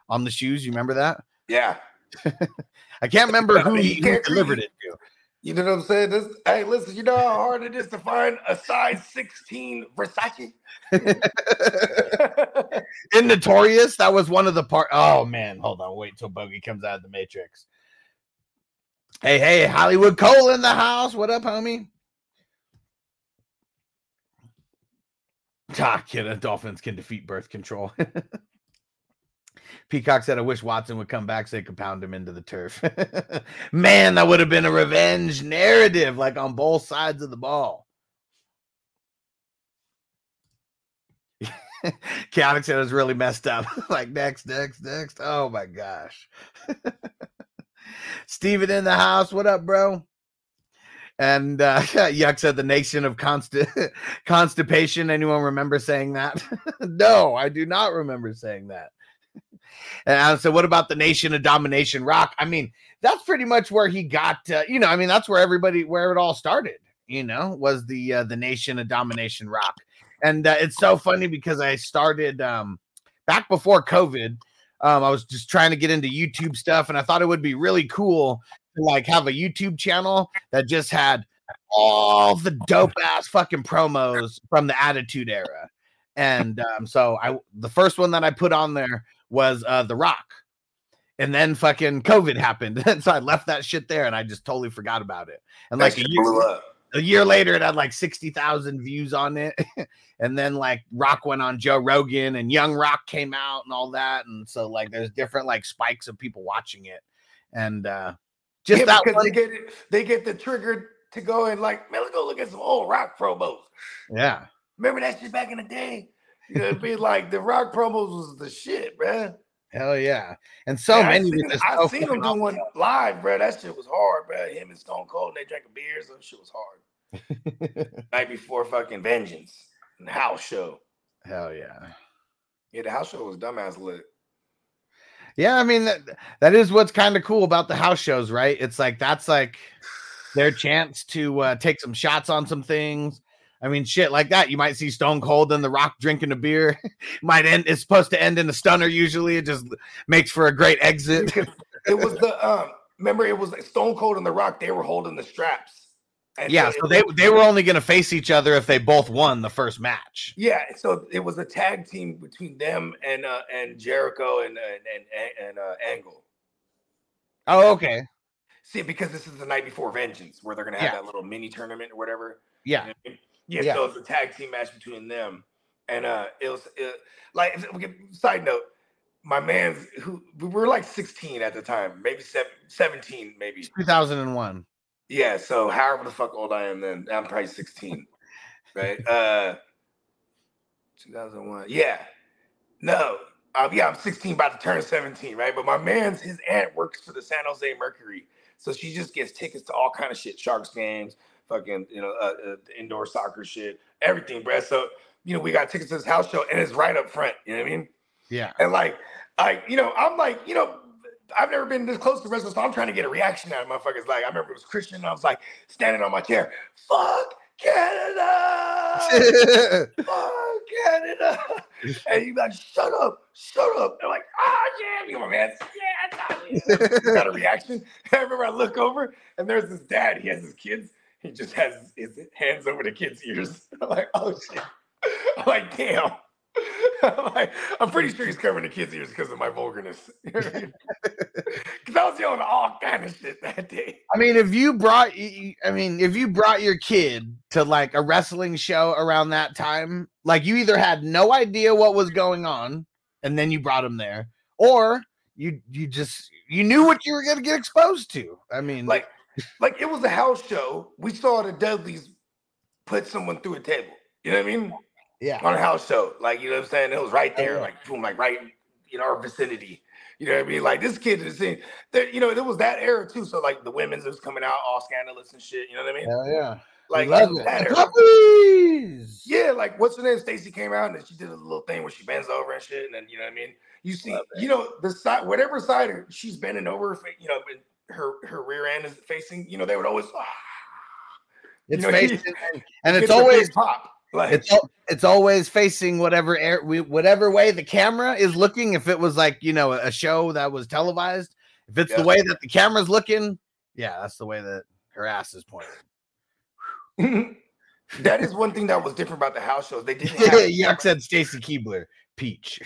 on the shoes. You remember that? Yeah. (laughs) I can't remember who He he delivered it to. You know what I'm saying? This, hey, listen, you know how hard it is to find a size 16 Versace? (laughs) in Notorious, that was one of the part. Oh man, hold on, wait till Bogey comes out of the Matrix. Hey, hey, Hollywood Cole in the house. What up, homie? Ah, kid, Dolphins can defeat birth control. (laughs) Peacock said, I wish Watson would come back so they could pound him into the turf. (laughs) Man, that would have been a revenge narrative, like on both sides of the ball. (laughs) Chaotic said it was really messed up. (laughs) like next, next, next. Oh my gosh. Steven in the house. What up, bro? And uh, Yuck said the nation of consti- constipation. Anyone remember saying that? no, I do not remember saying that. And I said, what about the nation of domination rock? I mean, that's pretty much where he got, uh, you know, I mean, that's where everybody, where it all started, you know, was the, uh, the nation of domination rock. And uh, it's so funny because I started um, back before COVID. Um, I was just trying to get into YouTube stuff and I thought it would be really cool to like have a YouTube channel that just had all the dope ass fucking promos from the Attitude Era. And um, so I the first one that I put on there was uh The Rock. And then fucking COVID happened. And (laughs) so I left that shit there and I just totally forgot about it. And That like a year, a year later, it had like 60,000 views on it. (laughs) and then like Rock went on Joe Rogan and Young Rock came out and all that. And so like there's different like spikes of people watching it. And uh just yeah, that because one, they get it, they get the trigger to go and like, man, let's go look at some old rock promos. yeah. Remember that shit back in the day? You know, it'd be like the rock promos was the shit, man. Hell yeah. And so I many seen, with this I seen him do one live, bro. That shit was hard, bro. Him and Stone Cold, and they drank beers. That shit was hard. (laughs) Night before fucking Vengeance and the house show. Hell yeah. Yeah, the house show was dumbass lit. Yeah, I mean that that is what's kind of cool about the house shows, right? It's like that's like their chance to uh, take some shots on some things. I mean, shit like that. You might see Stone Cold and The Rock drinking a beer. (laughs) might end. It's supposed to end in a stunner. Usually, it just makes for a great exit. (laughs) It was the um. Remember, it was like Stone Cold and The Rock. They were holding the straps. And yeah, it so they was- they were only going to face each other if they both won the first match. Yeah, so it was a tag team between them and uh and Jericho and and and, and uh, Angle. Oh, okay. See, because this is the night before Vengeance, where they're gonna have Yeah. that little mini tournament or whatever. Yeah. You know I mean? Yeah, Yeah. so it's a tag team match between them, and uh, it was it, like side note. My man's who we were like 16 at the time, maybe seven, 17, maybe. 2001. Yeah, so however the fuck old I am then, I'm probably 16, (laughs) right? Uh 2001. Yeah. No. Um, yeah, I'm 16, about to turn 17, right? But my man's his aunt works for the San Jose Mercury. So she just gets tickets to all kind of shit, Sharks games, fucking, you know, uh, uh, indoor soccer shit, everything, bro. So, you know, we got tickets to this house show and it's right up front. You know what I mean? Yeah. And like, like, you know, I'm like, you know, I've never been this close to wrestling, so I'm trying to get a reaction out of motherfuckers. Like, I remember it was Christian, and I was like standing on my chair, fuck Canada, (laughs) fuck Canada. And you like, shut up, shut up. They're like, ah, yeah, you know, my man, yeah, I got (laughs) it." got a reaction. (laughs) I remember I look over and there's this dad, he has his kids, he just has his hands over the kids' ears. (laughs) I'm like, oh shit. I'm like, damn. (laughs) I'm, like, I'm pretty sure he's covering the kids' ears because of my vulgarness. (laughs) Because I was yelling all kind of shit that day. I mean, if you brought, I mean, if you brought your kid to like a wrestling show around that time, like you either had no idea what was going on, and then you brought him there, or you you just you knew what you were going to get exposed to. I mean, Like, like it was a house show. We saw the Dudleys put someone through a table. You know what I mean? yeah, On a house show. Like, you know what I'm saying? It was right there, yeah. like boom, like right in our vicinity. You know what I mean? Like this kid is seeing there, you know, it was that era too. So like the women's was coming out all scandalous and shit. You know what I mean? hell yeah, Like love it that era. puppies! Yeah, like what's her name? Stacy came out and she did a little thing where she bends over and shit, and then you know what I mean. You see, you know the side, whatever side she's bending over, you know, her her rear end is facing. You know, they would always. ah, It's (laughs) You know, facing, and, and it's always pop. Like it's it's always facing whatever air we, whatever way the camera is looking. If it was like you know a show that was televised, if it's the way that the camera's looking, yeah, that's the way that her ass is pointed. (laughs) that is one thing that was different about the house shows. They didn't have (laughs) Yuck said Stacy Keibler, peach.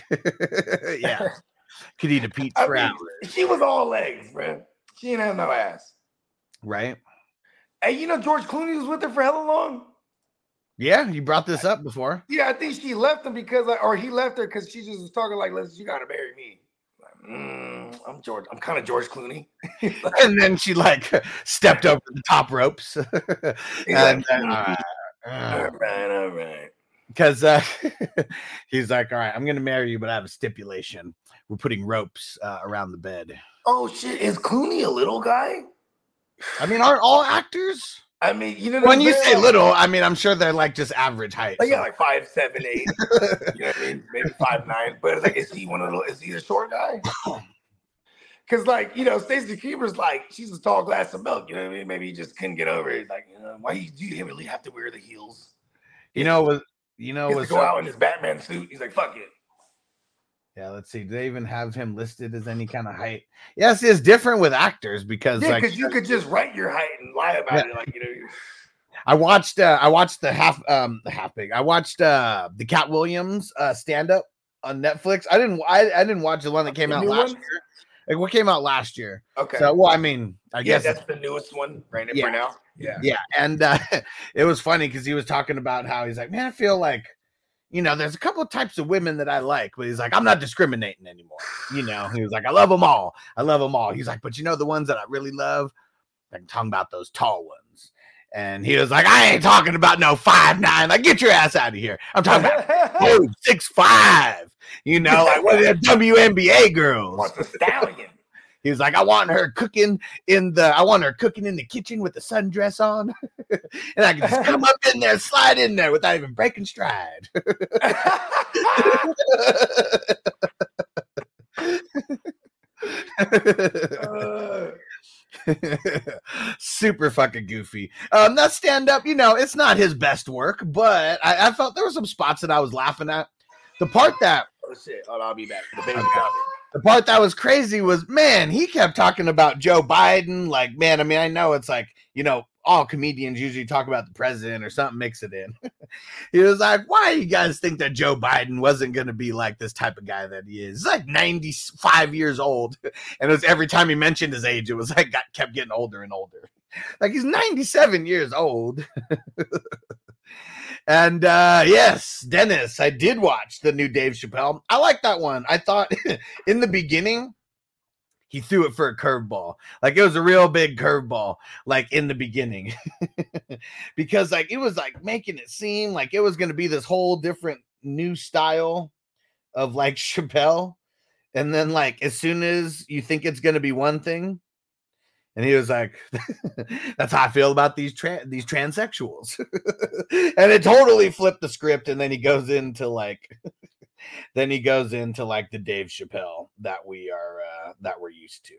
yeah, could eat a peach I mean, she was all legs, man. She didn't have no ass. right? Hey, you know George Clooney was with her for hella long. Yeah, you brought this up before. Yeah, I think she left him because, or he left her because she just was talking like, "Listen, you gotta marry me." Like, mm, I'm George. I'm kind of George Clooney. (laughs) And then she like stepped over the top ropes. (laughs) And like, then, "Mm, uh, all right, all right. because uh, (laughs) he's like, "All right, I'm going to marry you, but I have a stipulation. We're putting ropes uh, around the bed." Oh shit, is Clooney a little guy? I mean, aren't all actors? I mean, you know, When you say Like- little, I mean I'm sure they're like just average height. like, yeah, so- like five, seven, eight. (laughs) you know what I mean? Maybe five nine. But it's like, is he one of the? Is he a short guy? (laughs) Because like you know, Stacy Keibler's like she's a tall glass of milk. You know what I mean? Maybe he just couldn't get over it. Like you know, why you, do you really have to wear the heels? you know was you know was go out in his Batman suit. He's like, fuck it. Yeah. Let's see. Do they even have him listed as any kind of height? Yes, it's different with actors because Yeah, like because you could just write your height and lie about it. Like you know, I watched uh, I watched the half um the half big. I watched uh the Katt Williams uh stand up on Netflix. I didn't I, I didn't watch the one that came The out last one? year. Like what came out last year. okay. So well, I mean, I yeah, guess that's the newest one right Yeah. for now. Yeah. yeah, and uh, (laughs) it was funny because he was talking about how he's like, man, I feel like, you know, there's a couple of types of women that I like, but he's like, I'm not discriminating anymore. You know, he was like, I love them all. I love them all. He's like, but you know, the ones that I really love, I'm talking about those tall ones. And he was like, I ain't talking about no five nine. Like, get your ass out of here. I'm talking about (laughs) oh, six five. You know, like one of the WNBA girls. What's the stallion? He was like, I want her cooking in the, I want her cooking in the kitchen with the sundress on, (laughs) and I can just come up in there, slide in there without even breaking stride. Uh, (laughs) Super fucking goofy. Um, that stand up, you know, it's not his best work, but I, I felt there were some spots that I was laughing at. The part that oh shit! Oh, I'll be back. The baby Okay. The part that was crazy was man, he kept talking about Joe Biden. Like, man, I mean, I know it's like, you know, all comedians usually talk about the president or something, mix it in. (laughs) he was like, Why do you guys think that Joe Biden wasn't gonna be like this type of guy that he is? He's like 95 years old. (laughs) And it was every time he mentioned his age, it was like got kept getting older and older. Like he's 97 years old. (laughs) And uh yes, Dennis, I did watch the new Dave Chappelle. I like that one. I thought (laughs) in the beginning he threw it for a curveball. Like it was a real big curveball like in the beginning. (laughs) because like it was like making it seem like it was going to be this whole different new style of like (laughs) Chappelle. And then like as soon as you think it's going to be one thing, and he was like, (laughs) "That's how I feel about these tra- these transsexuals," (laughs) and it totally flipped the script. And then he goes into like, (laughs) then he goes into like the Dave Chappelle that we are uh, that we're used to.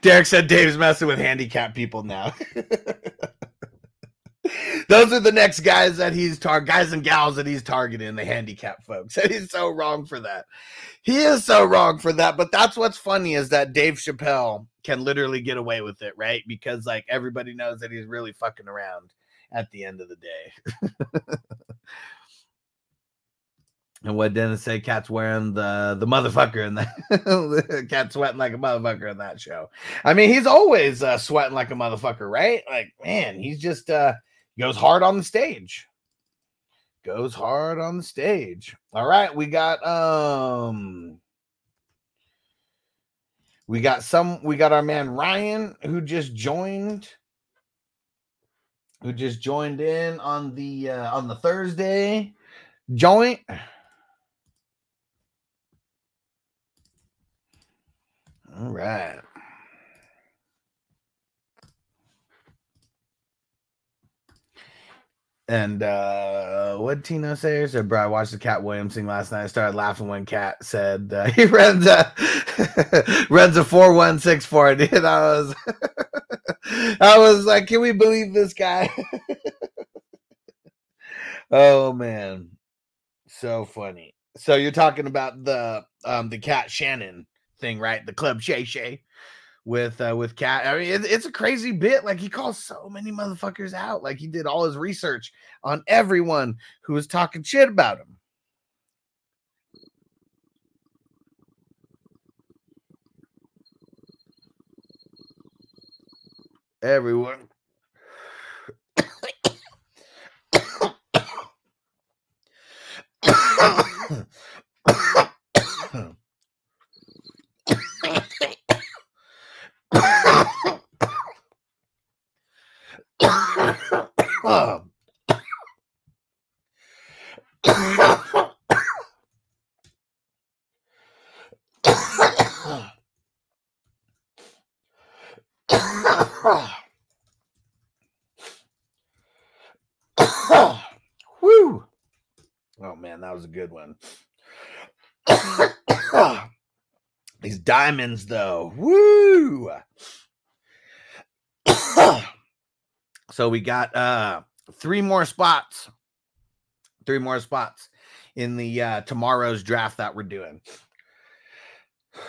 Derek said Dave's messing with handicapped people now. Those are the next guys that he's tar guys and gals that he's targeting, the handicapped folks. (laughs) And he's so wrong for that. He is so wrong for that. But that's what's funny is that Dave Chappelle can literally get away with it, right? Because like everybody knows that he's really fucking around at the end of the day. (laughs) and what Dennis say? Katt's wearing the the motherfucker in that. (laughs) Katt sweating like a motherfucker in that show. I mean, he's always uh, sweating like a motherfucker, right? Like, man, he's just uh goes hard on the stage. Goes hard on the stage. All right, we got um we got some we got our man Ryan who just joined who just joined in on the uh, on the Thursday joint. All right. And uh what Tino say? Said, bro, I watched the Katt Williams thing last night. I started laughing when Katt said uh, (laughs) he runs a runs a four one six four. Dude, I was (laughs) I was like, can we believe this guy? (laughs) oh man, so funny. So you're talking about the um the Katt Shannon thing, right? The Club Shay Shay with uh, with Katt. I mean it, it's a crazy bit like he calls so many motherfuckers out like he did all his research on everyone who was talking shit about him. Everyone. (coughs) (coughs) (coughs) Oh. Whew. Oh man, that was a good one. These diamonds though. Woo so we got uh three more spots. Three more spots in the uh tomorrow's draft that we're doing. (sighs)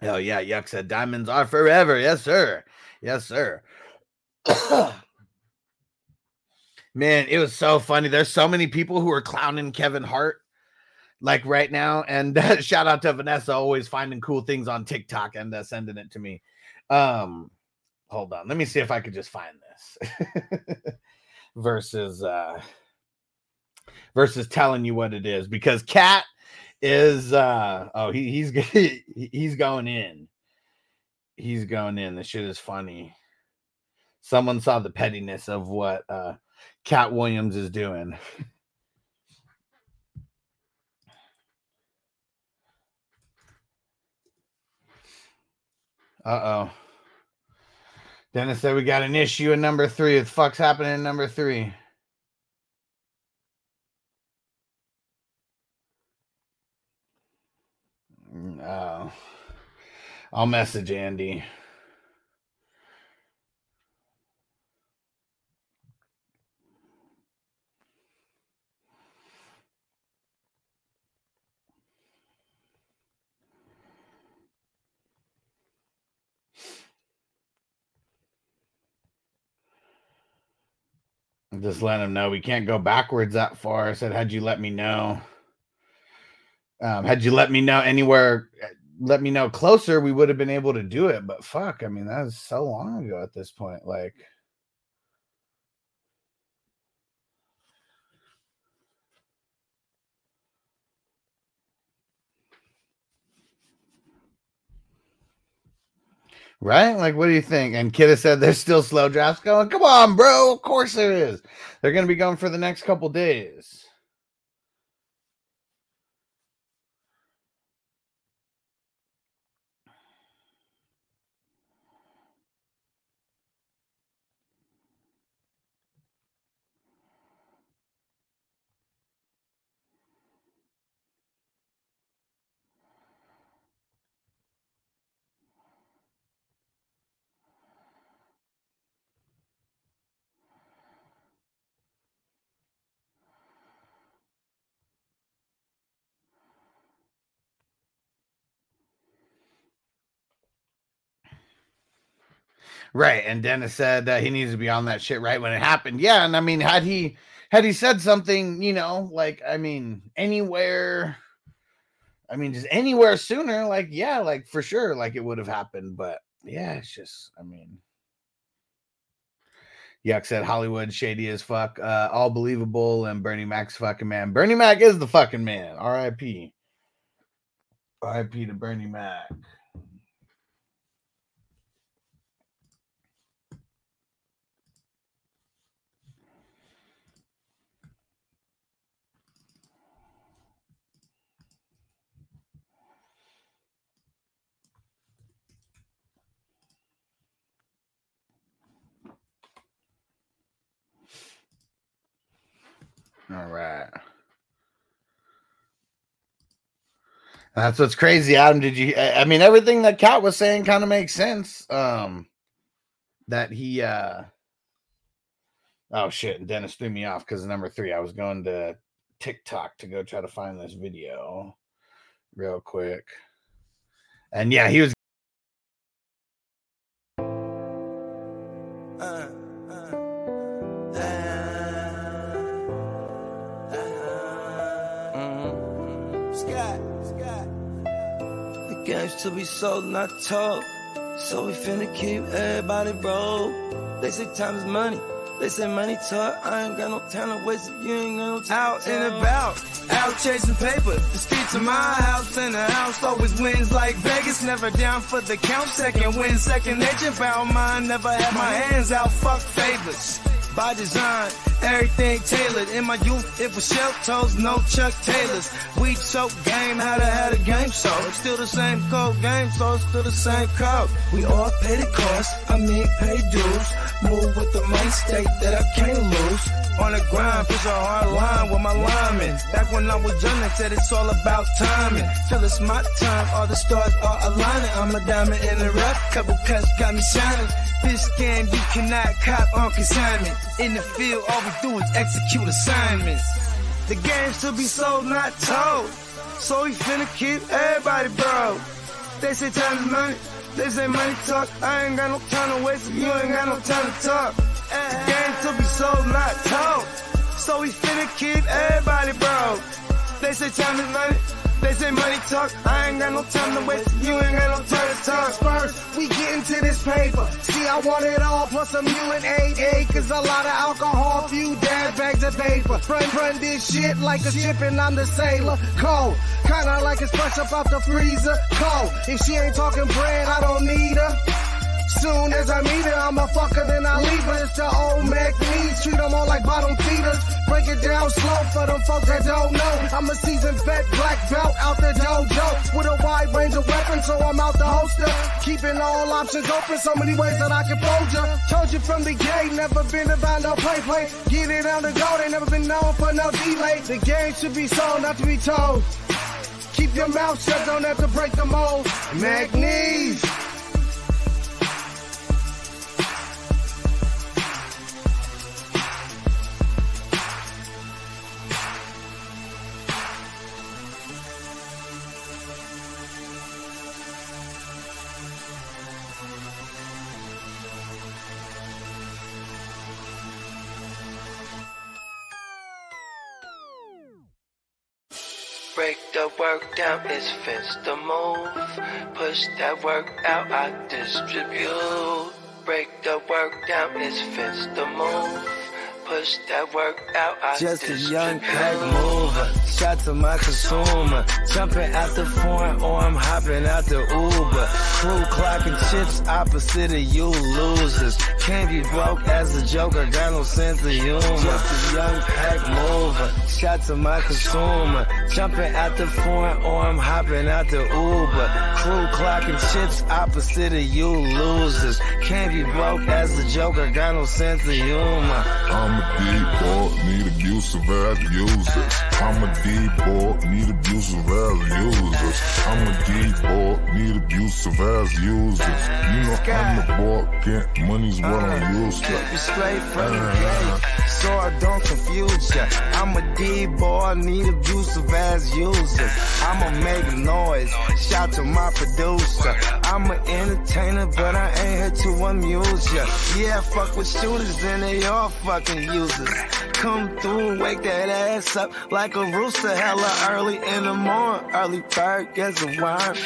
Oh yeah, Yuck said diamonds are forever. Yes, sir. Yes, sir. (coughs) Man, it was so funny. There's so many people who are clowning Kevin Hart like right now. And uh, (laughs) shout out to Vanessa, always finding cool things on TikTok and uh, sending it to me. Um, hold on, let me see if I could just find this (laughs) versus uh versus telling you what it is because Katt is uh oh he, he's (laughs) he's going in. He's going in. The shit is funny. Someone saw the pettiness of what uh Katt Williams is doing. (laughs) Uh oh. Dennis said we got an issue in number three. What the fuck's happening in number three? Mm, Oh. I'll message Andy. Just let him know we can't go backwards that far. I said, had you let me know, um, had you let me know anywhere, let me know closer, we would have been able to do it. But fuck, I mean, that was so long ago at this point. Like, right? Like, what do you think? And Kidda said there's still slow drafts going. Come on, bro. Of course there is. They're going to be going for the next couple days. Right. And Dennis said that he needs to be on that shit right when it happened. Yeah. And I mean, had he had he said something, you know, like I mean, anywhere, I mean, just anywhere sooner, like, yeah, like for sure, like it would have happened. But yeah, it's just, I mean. Yuck said Hollywood shady as fuck, uh, all believable, and Bernie Mac's fucking man. Bernie Mac is the fucking man. R.I.P. R.I.P. to Bernie Mac. All right. That's what's crazy, Adam. Did you? I mean, everything that Katt was saying kind of makes sense. Um, that he. uh Oh shit! Dennis threw me off because number three. I was going to TikTok to go try to find this video, real quick. And yeah, he was. To be sold, not told. So we finna keep everybody broke. They say time is money. They say money talk. I ain't got no time to waste it. You ain't got no time. Out and about, out chasing paper. The streets of my house and the house always wins like Vegas. Never down for the count. Second win, second nature. Found mine. Never had my hands out. Fuck favors. By design, Everything tailored. In my youth, it was shell toes, no Chuck Taylors. We choke game, how to have a game so. It's still the same code game, so it's still the same code. We all pay the cost, I mean pay dues. Move with the mind state that I can't lose. On the grind, push a hard line with my linemen. Back when I was young, they said it's all about timing. Till it's my time, all the stars are aligning. I'm a diamond in the rough, couple cuts got me shining. This game you cannot cop on consignment. In the field, we do is execute assignments. The game's to be sold, not told. So we finna keep everybody broke. They say time is money. They say money talk. I ain't got no time to waste you ain't got no time to talk. The game to be sold, not told. So we finna keep everybody broke. They say time is money. They say money talk. I ain't got no time to waste. You ain't got no time to talk. First, we get into this paper. See, I want it all, plus a mule and eight acres, a lot of alcohol, few dad bags of paper. Run, run this shit like a ship and I'm the sailor. Cold, kinda like it's fresh up out the freezer. Cold, if she ain't talking bread, I don't need her. Soon as I meet her, I'm a fucker, then I leave her. It's the old Mac knees, treat them all like bottom feeders. Break it down slow for them folks that don't know. I'm a seasoned vet, black belt out the dojo. With a wide range of weapons, so I'm out the holster. Keeping all options open, so many ways that I can fold ya. Told you from the gate, never been about no play play. Get it on the go, they never been known for no delay. The game should be sold, not to be told. Keep your mouth shut, don't have to break the mold. Magnes. The work down, it's fence the move. Push that work out, I distribute. Break the work down, it's fence the move. Push that work out, I Just a young pack mover. Shout to my consumer. Jumping out the foreign or I'm hopping out the Uber. Crew clocking chips opposite of you losers. Can't be broke as a joker, got no sense of humor. Just a young pack mover. Shout to my consumer. Jumping out the foreign or I'm hopping out the Uber. Crew clocking chips opposite of you losers. Can't be broke as a joker, got no sense of humor. Um, I'm a D-boy, need abusive as users. I'm a D-boy, need abusive as users. I'm a D-boy, need abusive as users. You know I'm the boy, get money's what I'm used to. straight from the gate, so I don't confuse ya. I'm a D-boy, need abusive as users. I'ma make noise, shout to my producer. I'm an entertainer, but I ain't here to amuse ya. Yeah, fuck with shooters and they all fucking users. Come through and wake that ass up like a rooster, hella early in the morning. Early bird gets a worm.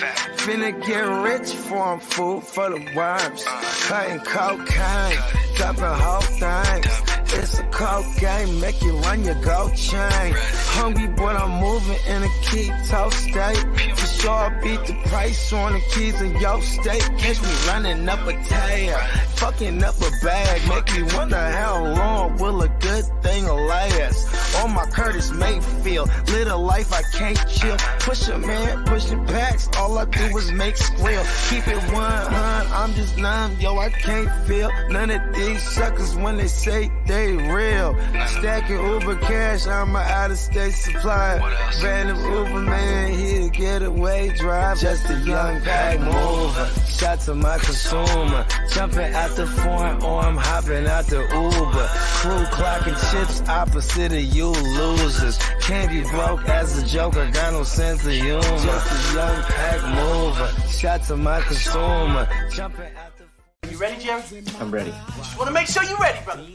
Finna get rich for 'em, food for the worms. Cutting cocaine, dropping whole things. It's a cold game, make you run your gold chain. Hungry, but I'm moving in a keto state. For sure, I beat the price on the keys in your state. Catch me running up a tail, fucking up a bag. Make me wonder how long will a good thing last. On my Curtis Mayfield, live a life I can't chill. Push a man, pushing packs, all I do is make squeal. Keep it 100, I'm just numb, yo, I can't feel none of these suckers when they say they real. Stacking Uber cash, I'm an out of state supply. Random Uber man, here to getaway drive. Just a young pack mover. Shout to my consumer. Jumping out the foreign or I'm hopping out the Uber. Crew clocking chips opposite of you losers. Can't be broke as a joker, got no sense of humor. Just a young pack mover. Shout to my consumer. Jumping out the You ready, Jerry? I'm ready. Just want to make sure you're ready, brother.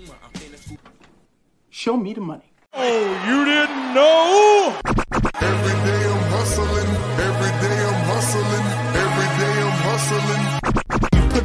Show me the money. Every day I'm hustling,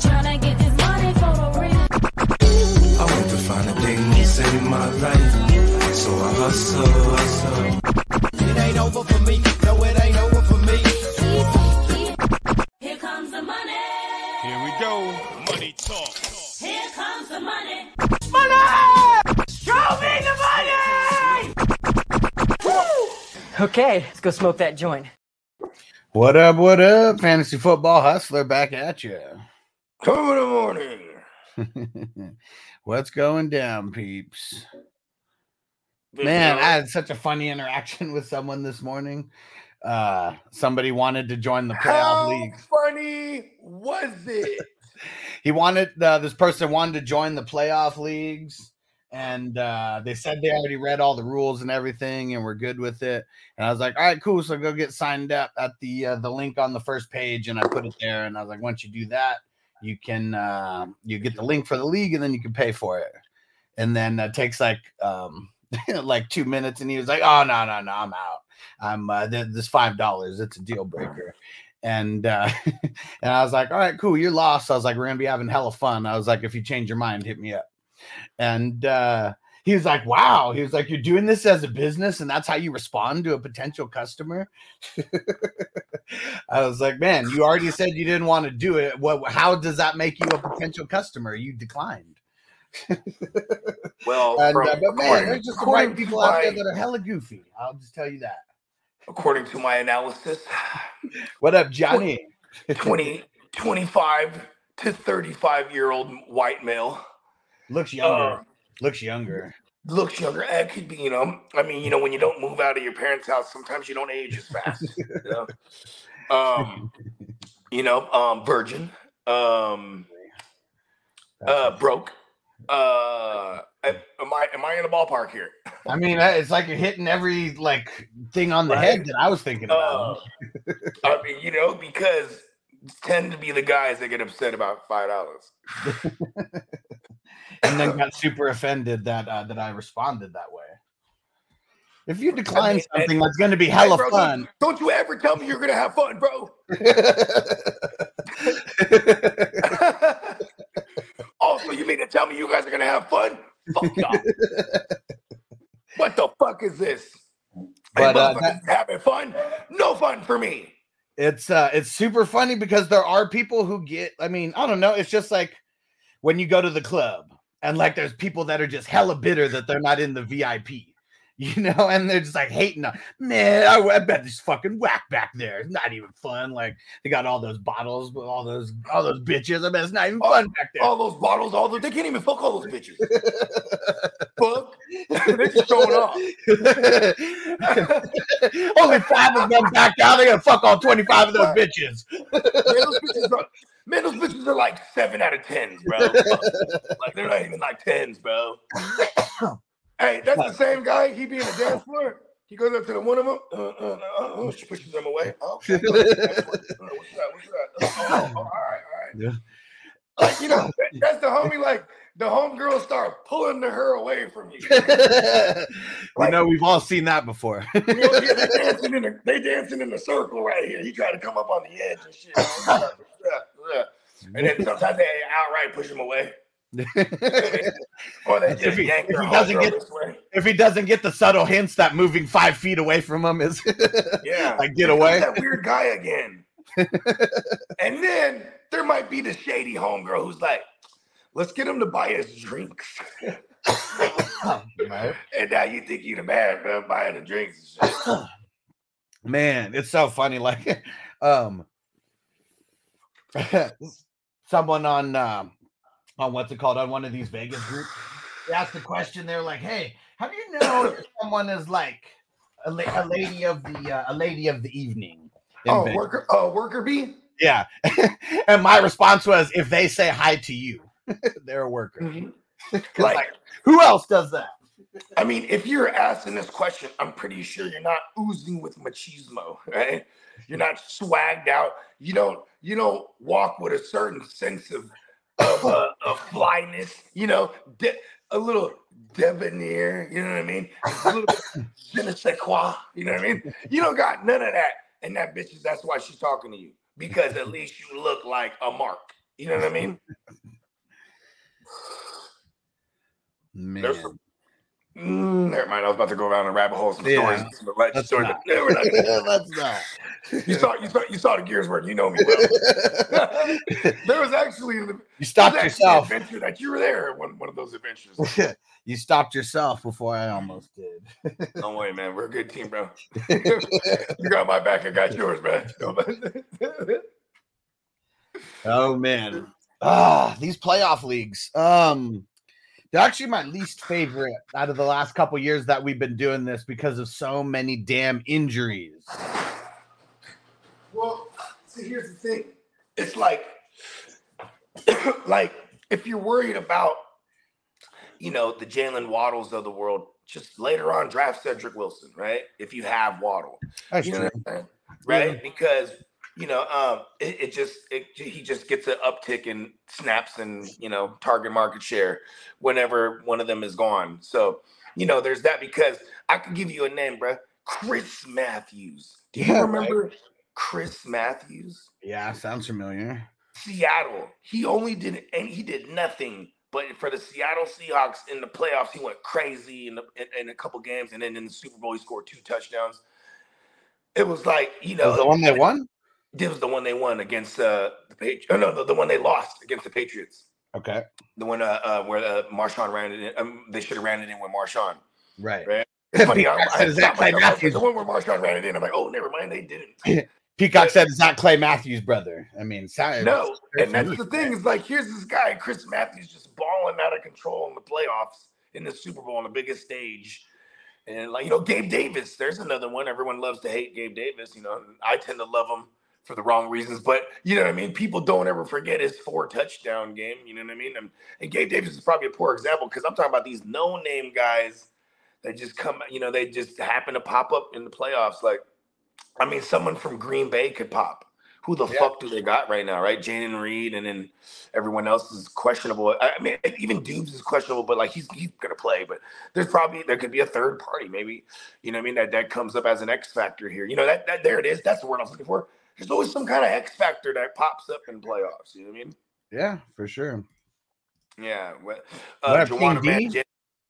Tryna get this money for a real. I want to find a thing to save my life. So I hustle, hustle. It ain't over for me. No, it ain't over for me. Here comes the money. Here we go. Money talk. Here comes the money. Money! Show me the money! Okay, let's go smoke that joint. What up? What up? Fantasy football hustler back at you. Come in the morning. (laughs) What's going down, peeps? Man, I had such a funny interaction with someone this morning. Uh, somebody wanted to join the playoff How league. funny was it? (laughs) He wanted uh, this person wanted to join the playoff leagues, and uh, they said they already read all the rules and everything, and we're good with it. And I was like, "All right, cool." So go get signed up at the uh, the link on the first page, and I put it there. And I was like, "Once you do that, you can uh, you get the link for the league, and then you can pay for it." And then it takes like um, (laughs) like two minutes, and he was like, "Oh no, no, no, I'm out. I'm uh, this five dollars. It's a deal breaker." And uh, (laughs) and I was like, "All right, cool. You're lost." I was like, "We're gonna be having hella fun." I was like, "If you change your mind, hit me up." And uh, he was like, "Wow." He was like, "You're doing this as a business, and that's how you respond to a potential customer." (laughs) I was like, "Man, you already said you didn't want to do it. What? How does that make you a potential customer? You declined." (laughs) Well, And, from- uh, but man, there's just white to people out there that are hella goofy. I'll just tell you that. according to my analysis, What up, Johnny? 20, (laughs) 25 to 35 year old white male Looks younger. Uh, Looks younger. looks younger. It could be, you know, I mean, you know, when you don't move out of your parents' house, sometimes you don't age as fast. you know? (laughs) Um, you know, um, virgin, um, uh, broke. Uh, am I am I in the ballpark here? I mean, it's like you're hitting every like thing on the Right. head that I was thinking about. Uh, I mean, you know, because tend to be the guys that get upset about five dollars. (laughs) and then got super offended that uh, that I responded that way. If you decline mean, something that's going to be Hey, hella bro, fun, Don't, don't you ever tell me you're gonna have fun, bro. (laughs) also, you mean to tell me you guys are gonna have fun? Fuck y'all. what the fuck is this? But, hey, uh, motherfuckers having fun? No fun for me. it's uh it's super funny because there are people who get. I mean, I don't know. It's just like when you go to the club and like there's people that are just hella bitter that they're not in the VIP. You (laughs) know, and they're just like hating on man. I, I bet this fucking whack back there. It's not even fun. Like they got all those bottles with all those all those bitches. I bet it's not even fun back there. All those bottles, all those, they can't even fuck all those bitches. (laughs) fuck. They're just showing off. (laughs) Only five of them back out. They're gonna fuck all 25 of those bitches. Man, those bitches are, man, those bitches are like seven out of tens, bro. (laughs) like they're not even like tens, bro. (coughs) hey, that's the same guy. He be in the dance floor. He goes up to the one of them. Uh, uh, uh, uh, she pushes them away. Oh, okay. Uh, (laughs) what's that? What's that? Oh, oh, all right, all right. Yeah. Like you know, (coughs) that's the homie. Like the homegirl start pulling the her away from you. (laughs) you know, we've all seen that before. You know, yeah, they dancing in the they dancing in the circle right here. He tried to come up on the edge and shit. (laughs) And then sometimes they outright push him away. (laughs) or they if he, yank if he doesn't get this way. if he doesn't get the subtle hints that moving five feet away from him is (laughs) Yeah. like get away. That weird guy again. and then there might be the shady homegirl who's like, let's get him to buy us drinks. Right. And now you think you're the man, man, buying the drinks. Man, it's so funny. Like, um, (laughs) someone on um on what's it called on one of these Vegas groups, they asked the question. They're like, "Hey, how do you know if someone is like a, la- a lady of the uh, a lady of the evening?" Oh, Vegas?" worker, uh, worker bee. Yeah. (laughs) and my response was, "If they say hi to you, (laughs) they're a worker." 'Cause, Like- like, who else does that? I mean, if you're asking this question, I'm pretty sure you're not oozing with machismo, right? You're not swagged out. You don't you don't walk with a certain sense of of, uh, (laughs) of flyness, you know, de- a little debonair, you know what I mean? A little bit je ne sais quoi, you know what I mean? You don't got none of that. And that bitch is that's why she's talking to you. Because at least you look like a mark. You know what I mean? Man. There's some, mm, never mind. I was about to go around a rabbit hole. Some Yeah. stories, some alleged Let's stories. not. No, not gonna do that. Let's not. You saw, you saw, you saw the gears work. You know me well. (laughs) there was actually, (laughs) You stopped yourself. an adventure that you were there. One, one of those adventures. (laughs) you stopped yourself before I almost did. Don't worry, man. We're a good team, bro. you got my back. I got yours, man. Oh man. Ah, these playoff leagues. Um they're actually my least favorite out of the last couple years that we've been doing this because of so many damn injuries. Well, see, here's the thing. It's like, (coughs) like if you're worried about, you know, the Jaylen Waddles of the world, just later on draft Cedric Wilson, right? If you have Waddle, That's you know true. what I'm saying? right? Because you know, um, it, it just it, he just gets an uptick in snaps and you know target market share whenever one of them is gone. So you know, there's that because I could give you a name, bro. Chris Matthews. Do you Yeah, right. remember Chris Matthews? Yeah, sounds familiar. Seattle. He only did and he did nothing. But for the Seattle Seahawks in the playoffs, he went crazy in, the, in, in a couple games, and then in the Super Bowl, he scored two touchdowns. It was like you know Was the one they won? This was the one they won against uh, the Patriots. Oh no, the, the one they lost against the Patriots. Okay. The one uh, uh, where uh, Marshawn ran it in. Um, they should have ran it in with Marshawn. Right. Right. (laughs) It's funny. I, I, said, "Is that I- Clay Matthews?" the one where Marshawn ran it in. I'm like, oh, never mind. They didn't. (laughs) Peacock said, "Is that Clay Matthews' brother?" I mean, sorry, No, and that's the thing is like here's this guy Chris Matthews just balling out of control in the playoffs in the Super Bowl on the biggest stage, and like you know Gabe Davis, there's another one. Everyone loves to hate Gabe Davis, you know. I tend to love him for the wrong reasons, but you know what I mean. People don't ever forget his four touchdown game. You know what I mean? And, and Gabe Davis is probably a poor example because I'm talking about these no name guys that just come, you know, they just happen to pop up in the playoffs. Like, I mean, someone from Green Bay could pop. Who the fuck do they got right now, right? Jayden Reed, and then everyone else is questionable. I I mean, even Doubs is questionable, but like he's he's gonna play. But there's probably there could be a third party, maybe. You know, what I mean that that comes up as an X factor here. You know that that there it is. That's the word I was looking for. There's always some kind of X factor that pops up in playoffs. You know what I mean? Yeah, for sure. Yeah. Uh, Jauan?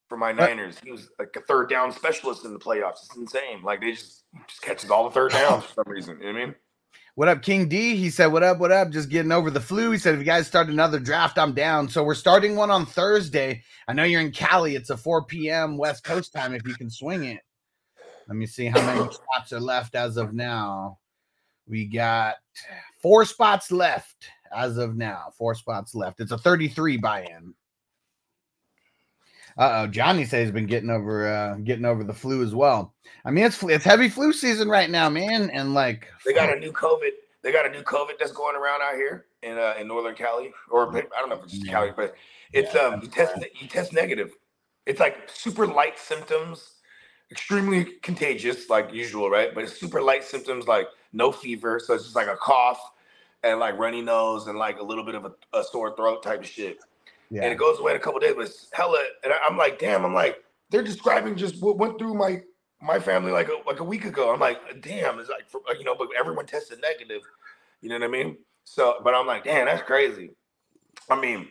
For my Niners. He was like a third down specialist in the playoffs. It's insane. Like they just just catches all the third downs for some reason. You know what I mean? What up, King D? He said, What up, what up? Just getting over the flu. He said, If you guys start another draft, I'm down. So we're starting one on Thursday. I know you're in Cali. It's a 4 p.m. West Coast time if you can swing it. Let me see how many (coughs) spots are left as of now. We got four spots left as of now. Four spots left. It's a 33 buy in. Uh oh, Johnny says he's been getting over uh getting over the flu as well. I mean, it's it's heavy flu season right now, man, and like They got a new COVID. They got a new COVID that's going around out here in uh, in Northern Cali, or I don't know if it's just Cali, but it's um you test you test negative. It's like super light symptoms, extremely contagious, like usual, right? But it's super light symptoms, like no fever, so it's just like a cough and like runny nose and like a little bit of a, a sore throat type of shit. Yeah. And it goes away in a couple days, but it's hella. And I- I'm like, damn, I'm like, they're describing just what went through my my family like a, like a week ago. I'm like, damn, it's like for, you know, but everyone tested negative. You know what I mean? So, but I'm like, damn, that's crazy. I mean,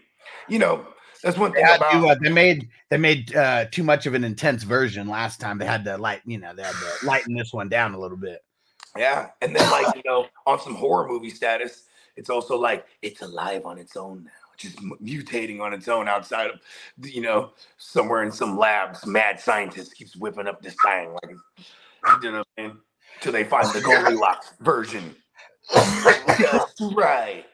you know, that's one thing had about to, uh, they made they made uh, too much of an intense version last time. They had to light, you know, they had to lighten this one down a little bit. Yeah, and then like you (laughs) know, on some horror movie status, it's also like it's alive on its own now, just mutating on its own outside of you know somewhere in some labs, mad scientist keeps whipping up this thing like you know what I mean? Till they find the Goldilocks (laughs) version. (laughs) Just right.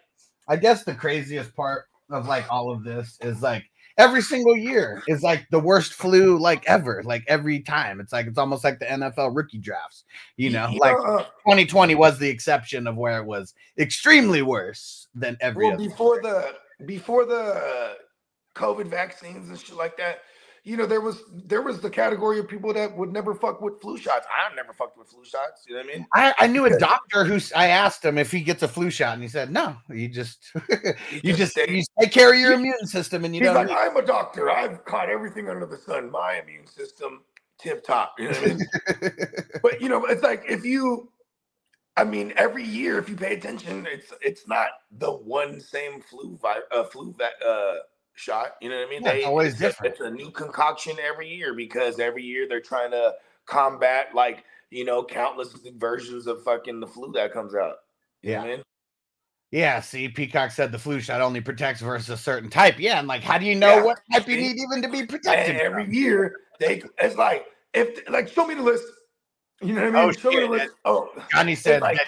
I guess the craziest part of like all of this is like every single year is like the worst flu like ever. Like every time, it's like it's almost like the NFL rookie drafts. You know, Yeah. like 2020 was the exception of where it was extremely worse than every Well, before the before the uh, COVID vaccines and shit like that, you know, there was there was the category of people that would never fuck with flu shots. I've never fucked with flu shots. You know what I mean? I, I knew a doctor who I asked him if he gets a flu shot, and he said, "No, you just (laughs) you just just stay- you take care of your immune system, and you He's don't." like, I'm a doctor. I've caught everything under the sun. My immune system, tip top. You know what I mean? (laughs) but you know, it's like if you, I mean, every year if you pay attention, it's it's not the one same flu vi- uh, flu va- uh, shot. You know what I mean? Yeah, it's always it's, different. A, it's a new concoction every year because every year they're trying to combat like you know countless versions of fucking the flu that comes out. You what I mean? yeah, see, Peacock said the flu shot only protects versus a certain type. Yeah, and like, how do you know Yeah, what type you need even to be protected? And every year they it's like if like show me the list. You know what I oh, mean? Oh, show me the list. Oh, Johnny said like-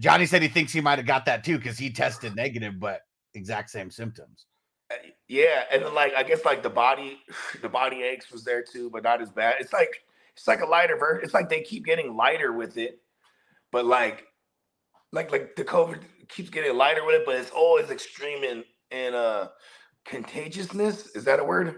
Johnny said he thinks he might have got that too because he tested negative, but exact same symptoms. Yeah, and then like I guess like the body, (sighs) the body aches was there too, but not as bad. It's like it's like a lighter version. It's like they keep getting lighter with it, but like like like the COVID keeps getting lighter with it, but it's always extreme in in uh contagiousness. Is that a word?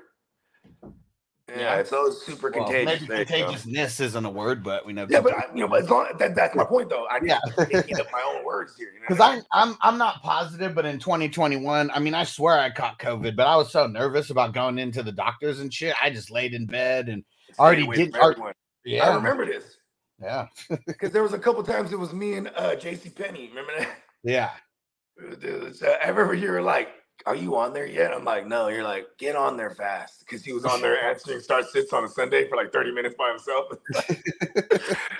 Yeah, it's always super Well, contagious. maybe there you go. contagiousness isn't a word, but we know. Yeah, but I, you know, but as long that that's my point though. I Yeah. thinking of my own words here. You know because I (laughs) mean? I'm I'm not positive, but in 2021, I mean, I swear I caught COVID, but I was so nervous about going into the doctors and shit. I just laid in bed and already did. everyone. yeah, I remember this Yeah, (laughs) because there was a couple times it was me and uh, JC Penny. Remember that? yeah. Dude, so I remember you were like, "Are you on there yet?" I'm like, "No." You're like, "Get on there fast," because he was on there (laughs) answering start sits on a Sunday for like 30 minutes by himself.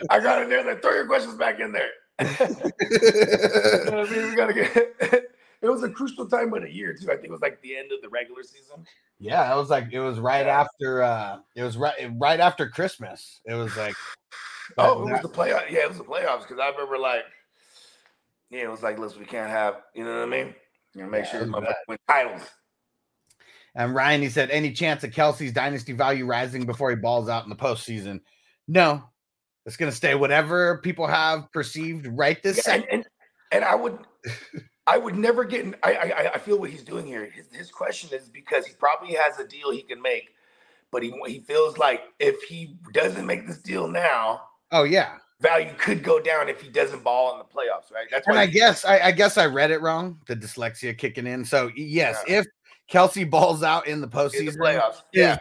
(laughs) I got in there, like, throw your questions back in there. (laughs) You know I mean? We gotta get. It was a crucial time of the year too. I think it was like the end of the regular season. Yeah, it was like it was right after uh it was right right after Christmas. It was like Oh, it was the playoff. Yeah, it was the playoffs because I remember like, yeah, it was like, listen, we can't have, you know what I mean? You know, make Yeah, sure it this was win titles. and Ryan he said any chance of Kelce's dynasty value rising before he balls out in the postseason? No. It's gonna stay whatever people have perceived right this Yeah, second. and and I would, I would never get. In, I, I I feel what he's doing here. His his question is because he probably has a deal he can make, but he he feels like if he doesn't make this deal now, Oh yeah. Value could go down if he doesn't ball in the playoffs. Right? That's And I guess I, I guess I read it wrong. The dyslexia kicking in. So yes, if Kelce balls out in the in postseason, the playoffs. Yeah.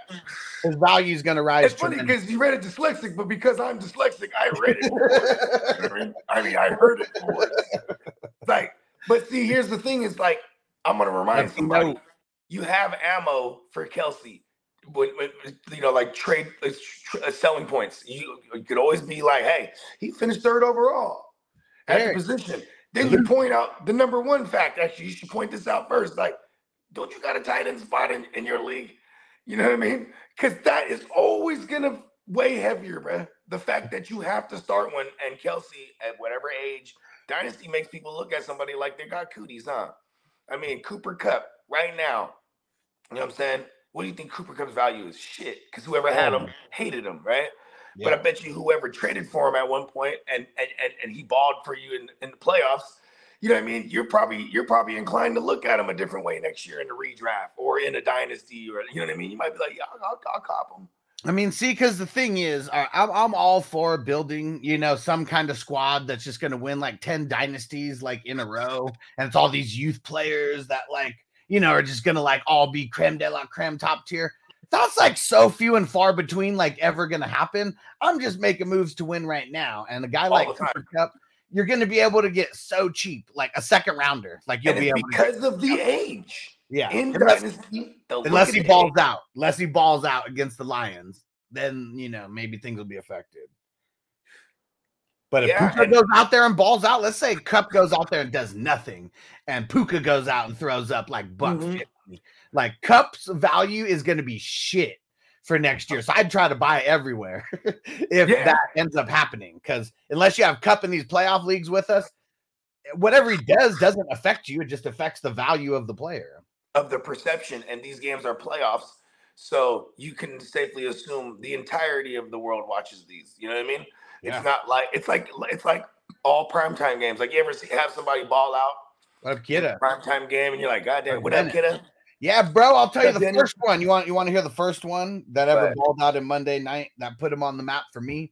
his value is going to rise. It's funny because you read it dyslexic, but because I'm dyslexic, I read it. I mean, I heard it. It's like, but see, here's the thing: is like, I'm gonna remind Let somebody, know. you have ammo for Kelce. You know, like trade uh, selling points, you, you could always be like, "Hey, he finished third overall at Hey. the position." Then you point out the number one fact. Actually, you should point this out first. Like, don't you got a tight end spot in, in your league? You know what I mean? Because that is always gonna weigh heavier, bruh. The fact that you have to start one and Kelce at whatever age, Dynasty makes people look at somebody like they got cooties, huh? I mean, Cooper Kupp right now. You know what I'm saying? What do you think Cooper Kupp's value is? Shit, because whoever had oh, him hated him, right? But I bet you whoever traded for him at one point and and and, and he balled for you in, in the playoffs, you know what I mean? You're probably you're probably inclined to look at him a different way next year in the redraft or in a dynasty or you know what I mean? You might be like, yeah, I'll, I'll, I'll cop him. I mean, see, because the thing is, I'm I'm all for building, you know, some kind of squad that's just going to win like ten dynasties like in a row, and it's all these youth players that like, you know, are just going to like all be creme de la creme top tier. That's like so few and far between, like ever going to happen. I'm just making moves to win right now, and a guy All like. Cooper Kupp, you're going to be able to get so cheap, like a second rounder, like you'll And be able to because of the age. yeah, In unless, dynasty, unless he balls age. out, unless he balls out against the Lions, then you know maybe things will be affected. But if Yeah, Puka goes out there and balls out, let's say Kupp goes out there and does nothing, and Puka goes out and throws up like buck Mhm. fifty, like Kupp's value is going to be shit for next year. So I'd try to buy everywhere (laughs) if Yeah. that ends up happening. Because unless you have Kupp in these playoff leagues with us, whatever he does doesn't affect you. It just affects the value of the player. of the perception, and these games are playoffs, so you can safely assume the entirety of the world watches these. You know what I mean? Yeah. It's not like it's like it's like all primetime games. Like you ever see, have somebody ball out What up, Kidda? primetime game, and you're like, God damn, what up, kiddo? Yeah, bro. I'll tell you the first one. You want you want to hear the first one that ever balled out in Monday night that put him on the map for me?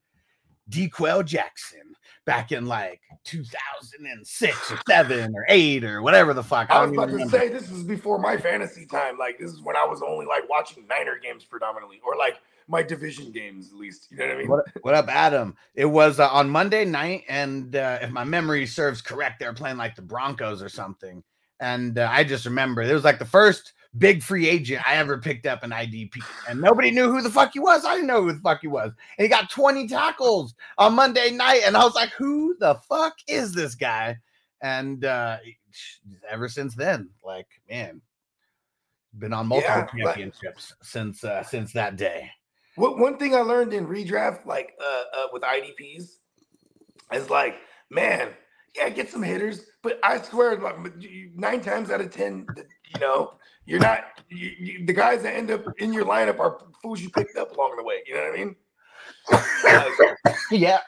D'Qwell Jackson back in like 2006 or seven or eight or whatever the fuck. I was about to remember. say this is before my fantasy time. Like this is when I was only like watching Niner games predominantly, or like my division games at least. You know what I mean? What, what up, Adam? It was uh, on Monday night, and uh, if my memory serves correct, they were playing like the Broncos or something. And uh, I just remember it was like the first big free agent I ever picked up an IDP, and nobody knew who the fuck he was. I didn't know who the fuck he was. And he got 20 tackles on Monday night, and I was like, "Who the fuck is this guy?" And uh, ever since then, like, man, been on multiple Yeah, championships since uh, since that day. What one thing I learned in redraft, like uh, uh with IDPs, is like, man, yeah, get some hitters, but I swear, like nine times out of ten, you know, you're not you, you, the guys that end up in your lineup are fools you picked up along the way. You know what I mean? Like, Yeah,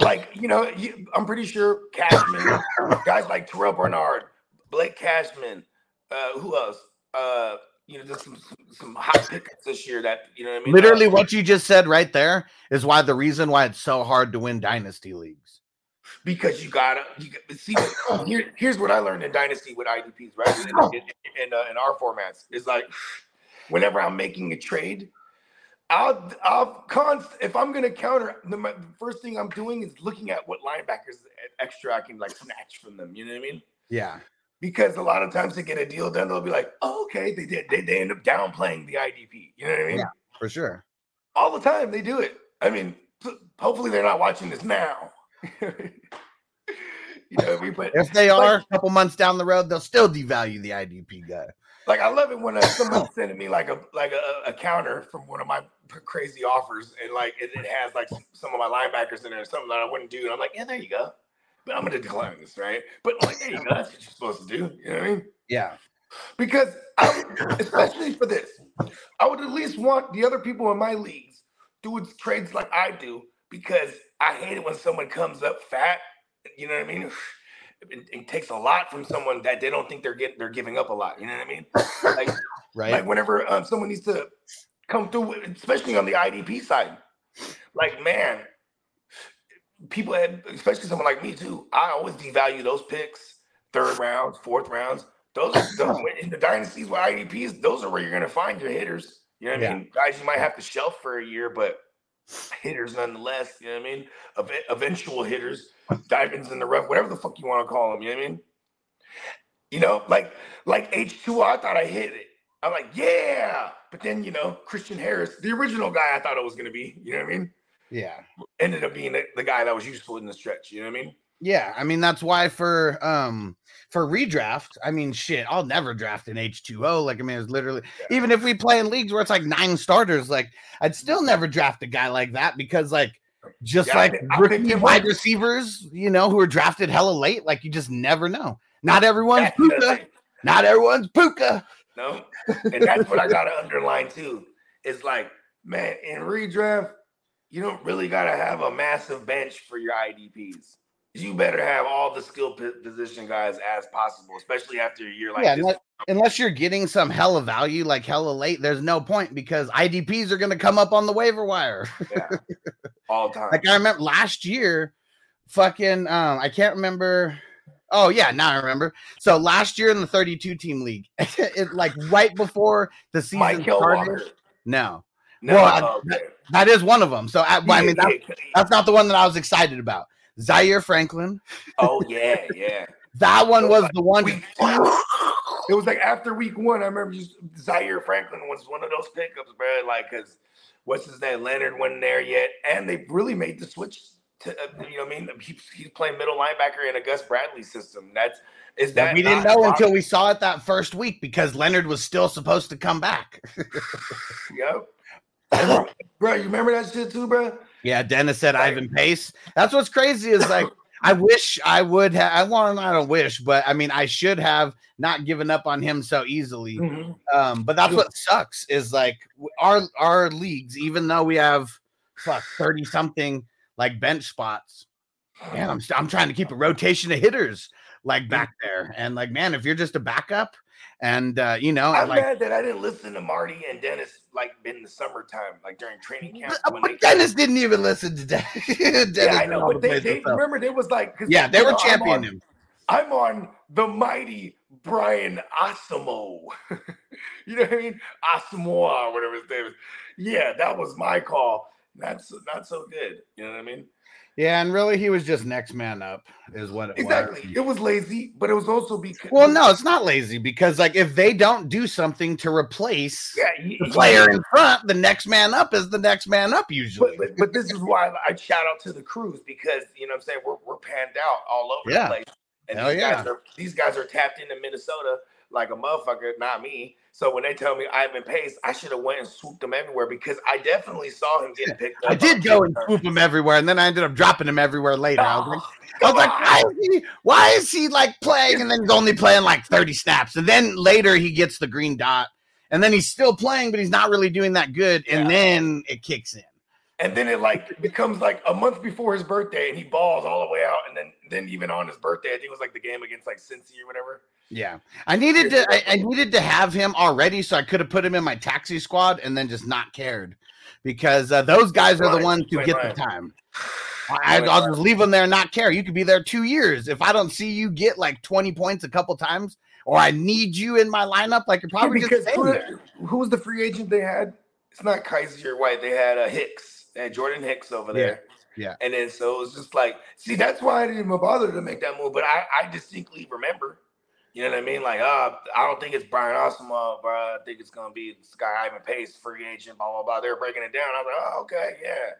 like you know, you, I'm pretty sure Cashman, guys like Terrel Bernard, Blake Cashman, uh, who else? Uh, you know, there's some, some hot pickups this year that you know what I mean. Literally, what you just said right there is why the reason why it's so hard to win dynasty leagues. Because you gotta you got- see (clears throat) here, here's what I learned in Dynasty with IDPs, right? In, in, in, uh, in our formats is like whenever I'm making a trade, I'll I'll const if I'm gonna counter the my- the first thing I'm doing is looking at what linebackers extra I can like snatch from them. You know what I mean? Yeah, Because a lot of times to get a deal done, they'll be like, oh, okay, they did they, they end up downplaying the IDP. You know what I mean? Yeah. for sure. All the time they do it. I mean, hopefully they're not watching this now. (laughs) you know If they like- are a couple months down the road, they'll still devalue the IDP guy. Like I love it when uh, someone's (coughs) sending me like a like a, a counter from one of my crazy offers, and like it, it has like some, some of my linebackers in there, something that I wouldn't do, and I'm like, yeah, there you go. But I'm gonna decline this, right? But like, there you go. That's what you're supposed to do. You know what I mean? Yeah, Because I, especially for this, I would at least want the other people in my leagues doing trades like I do because I hate it when someone comes up fat. You know what I mean? (laughs) It, it takes a lot from someone that they don't think they're getting they're giving up a lot. You know what I mean? Like, (laughs) right. like whenever um, someone needs to come through, especially on the IDP side, like man, people, had, especially someone like me too. I always devalue those picks, third rounds, fourth rounds. Those, those (laughs) in the dynasties with IDPs, those are where you're gonna find your hitters. You know what Yeah. I mean? Guys, you might have to shelf for a year, but hitters nonetheless. You know what I mean? Ev- eventual hitters, diamonds in the rough, whatever the fuck you want to call them. You know what I mean? You know, like like H2O, I thought I hit it. I'm like, yeah. But then, you know, Christian Harris, the original guy I thought it was going to be, you know what I mean? yeah, Ended up being the, the guy that was useful in the stretch. You know what I mean? yeah. I mean, that's why for um for redraft, I mean, shit, I'll never draft an H two O. Like, I mean, it's literally even if we play in leagues where it's like nine starters, like I'd still never draft a guy like that because like. Just Yeah, like pick- I picked rookie wide receivers, you know, who are drafted hella late, like you just never know. Not everyone's Puka. Not everyone's Puka. No. And that's what I got to underline too. It's like, man, in redraft, you don't really got to have a massive bench for your IDPs. You better have all the skill position guys as possible, especially after a year like yeah, this. unless, unless you're getting some hella value, like hella late, there's no point because IDPs are going to come up on the waiver wire. Yeah. (laughs) all the time. like I remember last year, fucking, um, I can't remember. Oh yeah, now I remember. So last year in the 32 team league, (laughs) it like right before the season Michael started. Walker. No, No, Well, I- that- that is one of them. So I, well, I mean, that, that's not the one that I was excited about. Zaire Franklin. oh yeah, yeah. (laughs) That one was the one. (laughs) It was like after week one. I remember just Zaire Franklin was one of those pickups, bro. Like, cause what's his name? Leonard wasn't there yet, and they really made the switch. To uh, you know, what I mean, he, he's playing middle linebacker in a Gus Bradley system. That's is that we didn't know until we saw it that first week because Leonard was still supposed to come back. (laughs) Yep. (coughs) bro, you remember that shit too, bro? Yeah, Dennis said Ivan Pace. That's what's crazy is like (coughs) I wish I would have. I want. I don't wish, but I mean, I should have not given up on him so easily. Mhm. Um, but that's what sucks is like our our leagues, even though we have fuck thirty something like bench spots, man, I'm I'm trying to keep a rotation of hitters like back there, and like man, if you're just a backup And uh, you know, I'm like mad that I didn't listen to Marty and Dennis like in the summertime, like during training mm-hmm. camp. Oh when they- but Dennis didn't even listen to that. (laughs) Yeah, I know, but the they, they remember they was like, Yeah, they were know, I'm championing on- him. I'm on the mighty Brian Asamoah. (laughs) you know what I mean? Asamoah or whatever his name is. Yeah, that was my call. That's not so good. You know what I mean? Yeah, and really, he was just next man up, is what it Exactly. was. It was lazy, but it was also because Well, no, it's not lazy because like if they don't do something to replace Yeah, he- the he- player in front, the next man up is the next man up usually. But, but but this is why I shout out to the crews because you know I'm saying we're we're panned out all over Yeah. the place. And Hell these guys are these guys are tapped into Minnesota like a motherfucker, not me. So when they tell me Ivan Pace, I should have went and swooped them everywhere because I definitely saw him getting picked up. I did go and swoop him everywhere, and then I ended up dropping him everywhere later. I was like, I was like, why is he? Why is he like playing and then he's only playing like thirty snaps, and then later he gets the green dot, and then he's still playing, but he's not really doing that good, and then it kicks in. And then it like becomes like a month before his birthday, and he balls all the way out. And then then even on his birthday, I think it was like the game against like Cincy or whatever. Yeah, I needed to. I, I needed to have him already, so I could have put him in my taxi squad and then just not cared, because uh, those guys are the ones who get the time. I, I'll just leave them there and not care. You could be there two years. If I don't see you get like twenty points a couple times, or I need you in my lineup, like you're probably because just who, who was the free agent they had? It's not Kyzir White. They had uh, Hicks. Had Jordan Hicks over there. Yeah. And then so it was just like, see, that's why I didn't even bother to make that move. But I, I distinctly remember, you know what I mean? Like, uh, I don't think it's Brian Asamoah, bro. I think it's gonna be this guy Ivan Pace, free agent, blah blah blah. They're breaking it down. I was like, oh, okay, yeah.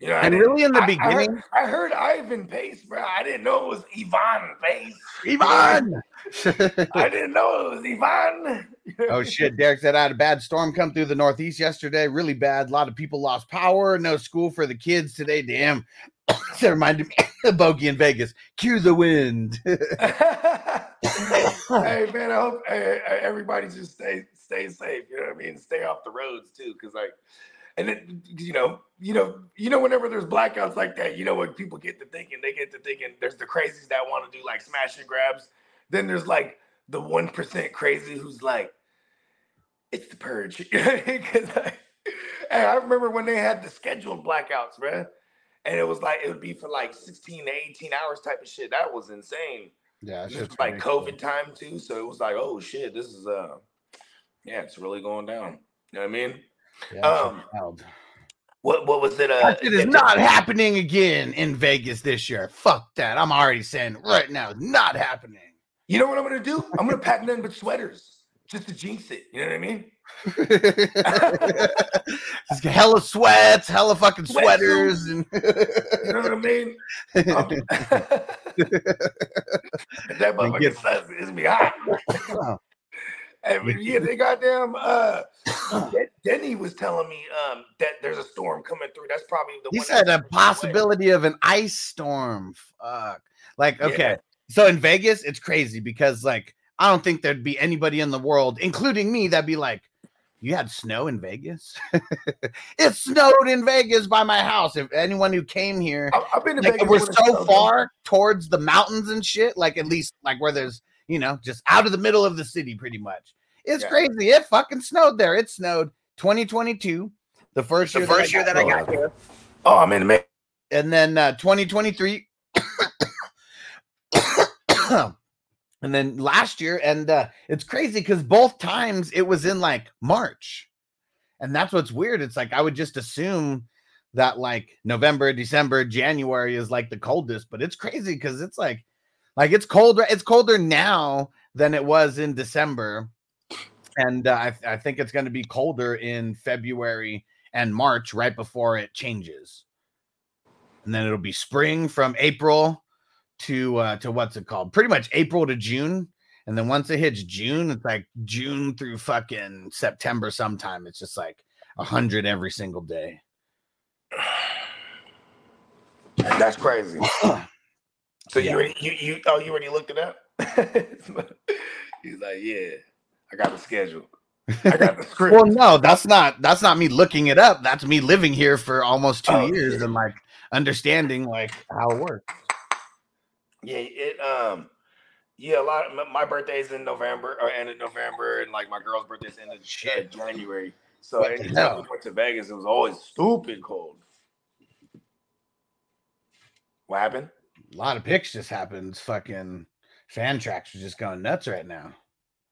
You know, And really in the I- I heard- beginning- I heard, Ivan Pace, bro. I didn't know it was Ivan Pace. Ivan. (laughs) I didn't know it was Ivan. oh shit! Derek said I had a bad storm come through the Northeast yesterday. Really bad. A lot of people lost power. No school for the kids today. Damn. (coughs) that reminded me of Bogey in Vegas. Cue the wind. (laughs) (laughs) hey man, I hope everybody just stay stay safe. You know what I mean? Stay off the roads too, because like, and then you know, you know, you know, whenever there's blackouts like that, you know what people get to thinking? They get to thinking there's the crazies that want to do like smash and grabs. Then there's like the one percent crazy who's like, it's the purge. (laughs) Because hey, I remember when they had the scheduled blackouts, man. And it was like it would be for like 16 to 18 hours type of shit. That was insane. Yeah, This was like COVID time too, so it was like, oh shit, this is uh, yeah, it's really going down. You know what I mean? um, what what was it? Uh, That shit is not happening again in Vegas this year. Fuck that. I'm already saying right now. It's not happening. You know what I'm gonna do? I'm gonna pack nothing but sweaters just to jinx it. You know what I mean? It's hella sweats, hella fucking sweaters, and You know what I mean? (laughs) (laughs) That motherfucker says it's gonna hot. When- yeah, they goddamn uh Den- Denny was telling me um that there's a storm coming through. That's probably the he one said a possibility of an ice storm. Fuck. Like, Yeah. okay. So in Vegas, it's crazy because like I don't think there'd be anybody in the world, including me, that'd be like, you had snow in Vegas? (laughs) it snowed in Vegas by my house. If anyone who came here, I- I've been to like, Vegas we're so snowed, far towards the mountains and shit, like at least like where there's, you know, just out of the middle of the city pretty much. It's Yeah. crazy. It fucking snowed there. It snowed 2022, the first The year first year that I got here. Oh, I'm in the And then uh 2023 (coughs) (coughs) (coughs) and then last year and uh it's crazy because both times it was in like march. And that's what's weird it's like i would just assume that like november december january is like the coldest but it's crazy because it's like like it's colder it's colder now than it was in december. And uh, I, I think it's going to be colder in february and march right before it changes. And then it'll be spring from april to uh to what's it called pretty much april to june and then once it hits june it's like june through fucking september sometime it's just like a hundred every single day That's crazy. So you already you you oh you already looked it up? (laughs) He's like, yeah, I got the schedule. I got the (laughs) script. well no that's not that's not me looking it up that's me living here for almost two Oh, years shit. and like understanding like how it works Yeah, it um Yeah, a lot. Of, my birthday's in November or end of November, and like my girl's birthday's in uh, January. So anytime we went to Vegas, it was always stupid cold. What happened? A lot of picks just happened. Fucking Fantrax are just going nuts right now.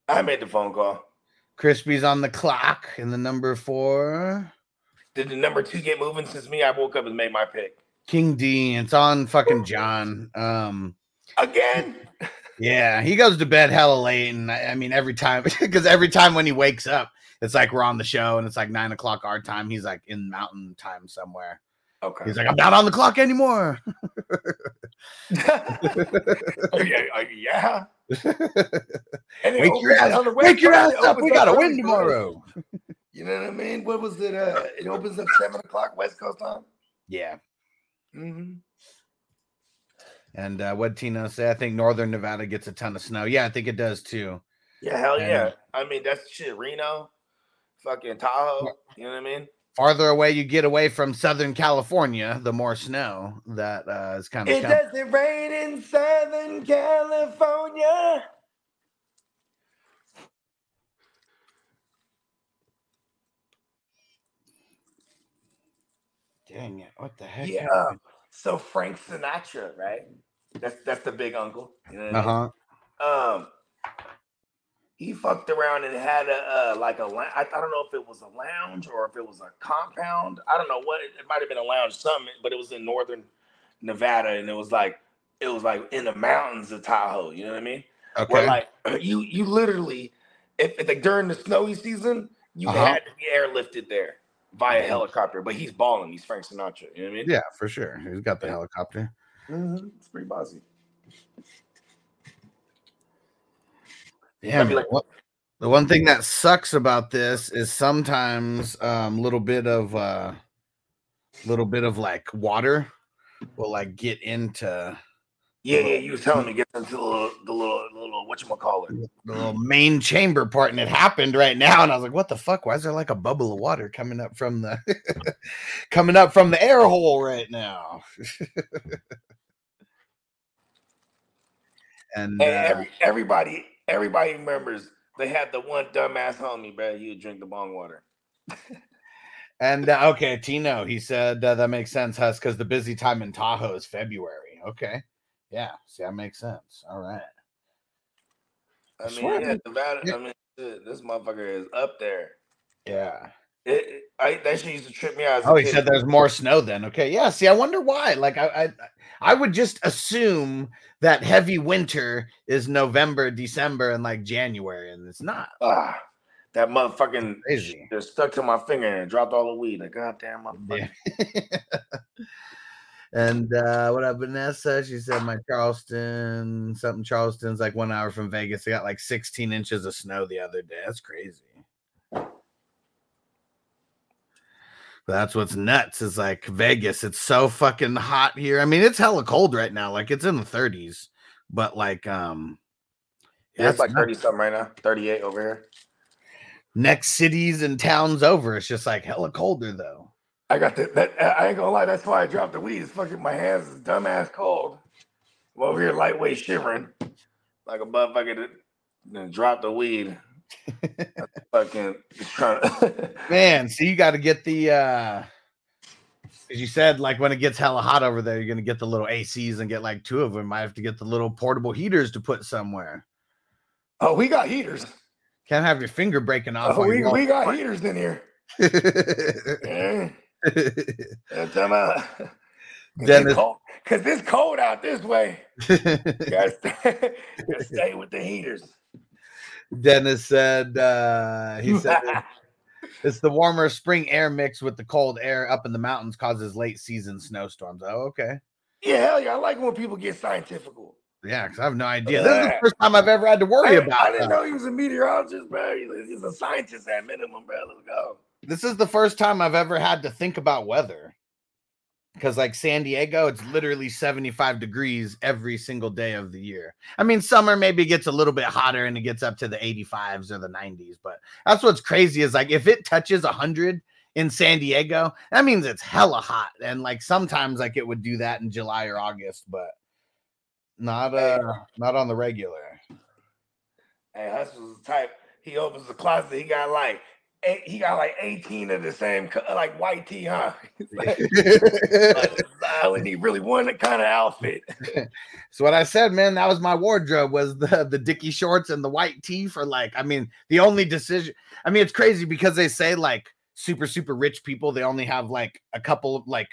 I made the phone call. Crispy's on the clock in the number four. Did the number two get moving since me? I woke up and made my pick King D. It's on fucking John. Um, again. yeah, he goes to bed hella late, and I, I mean every time (laughs) because every time when he wakes up, it's like we're on the show and it's like nine o'clock our time. He's like in mountain time somewhere. Okay. He's like, I'm not on the clock anymore. (laughs) (laughs) Oh, yeah, uh, yeah. Wake your ass, on the wake your ass up. We got to win tomorrow. You know what I mean? What was it? Uh, it opens at seven o'clock West Coast time. Yeah. Mm-hmm. And uh, what Tino say? I think Northern Nevada gets a ton of snow. Yeah, I think it does too. Yeah, hell And- yeah. I mean, that's shit. Reno, fucking Tahoe. You know what I mean? Farther away you get away from Southern California, the more snow that uh, is kind of. It doesn't rain in Southern California. Dang it! What the heck? Yeah. So Frank Sinatra, right? That's that's the big uncle. You know what Uh I mean? Um, he fucked around and had a uh, like a I, I don't know if it was a lounge or if it was a compound. I don't know what it, it might have been a lounge, something, but it was in northern Nevada, and it was like it was like in the mountains of Tahoe. You know what I mean? Okay. Where like (clears throat) you you literally, if, if like during the snowy season, you Uh-huh. had to be airlifted there via helicopter. But he's balling. He's Frank Sinatra. You know what I mean? Yeah, for sure. He's got the helicopter. Mm-hmm. It's pretty bossy. Yeah. what- the one thing that sucks about this is sometimes um little bit of uh little bit of like water will like get into Yeah, yeah. You was telling me get into the little, the little, little what you call it. the little main chamber part, and it happened right now. And I was like, "What the fuck? Why is there like a bubble of water coming up from the (laughs) coming up from the air hole right now?" (laughs) and uh, every, everybody, everybody remembers they had the one dumbass homie, bro. He would drink the bong water. and uh, okay, Tino, he said uh, that makes sense, Huss, because the busy time in Tahoe is February. Okay, yeah, see, that makes sense. All right, I mean, yeah. Nevada. Yeah. I mean, shit, this motherfucker is up there. yeah. It, I, that shit used to trip me out. Oh, he kid. said there's more snow then. Okay, yeah. See, I wonder why. Like, I, I, I would just assume that heavy winter is November, December, and like January, and it's not. Ah, that motherfucking Crazy. just stuck to my finger and dropped all the weed. Like, goddamn, motherfucker. (laughs) And uh, what up, Vanessa? She said my Charleston, something Charleston's like one hour from Vegas. They got like 16 inches of snow the other day. That's crazy. That's what's nuts is like Vegas. It's so fucking hot here. I mean, it's hella cold right now. Like it's in the 30s, but like, um, Yeah, it's like nuts. 30 something right now. 38 over here. next cities and towns over. It's just like hella colder though. I got the, that. I ain't gonna lie. That's why I dropped the weed. It's fucking my hands is dumbass cold. I'm over here lightweight shivering like a motherfucker then drop the weed. (laughs) fucking trying (laughs) to. Man, so you got to get the uh as you said, like when it gets hella hot over there, you're gonna get the little ACs and get like two of them. Might have to get the little portable heaters to put somewhere. oh, we got heaters. Can't have your finger breaking off. Oh, we, we got heaters in here. (laughs) Yeah. Yeah, time out. Dennis- Because it's cold out this way. You (laughs) gotta stay, gotta stay with the heaters. Dennis said uh he said (laughs) it's the warmer spring air mixed with the cold air up in the mountains causes late season snowstorms. Oh, okay. Yeah, hell yeah. I like when people get scientific. Yeah, because I have no idea. This is the first time I've ever had to worry I, about I didn't that. know he was a meteorologist, bro. He's a scientist at minimum, bro. Let's go. This is the first time I've ever had to think about weather. Because like San Diego, it's literally 75 degrees every single day of the year. I mean, summer maybe gets a little bit hotter and it gets up to the 85s or the 90s, but that's what's crazy is like if it touches 100 in San Diego, that means it's hella hot. And like sometimes like it would do that in July or August, but not uh not on the regular. West was the type. He opens the closet. He got like eight, he got like eighteen of the same like white tee, huh? (laughs) like, (laughs) like, when he really wanted kind of outfit. (laughs) So what I said, man, that was my wardrobe was the the dicky shorts and the white tee for like, I mean, the only decision. I mean, it's crazy because they say like super super rich people they only have like a couple of like,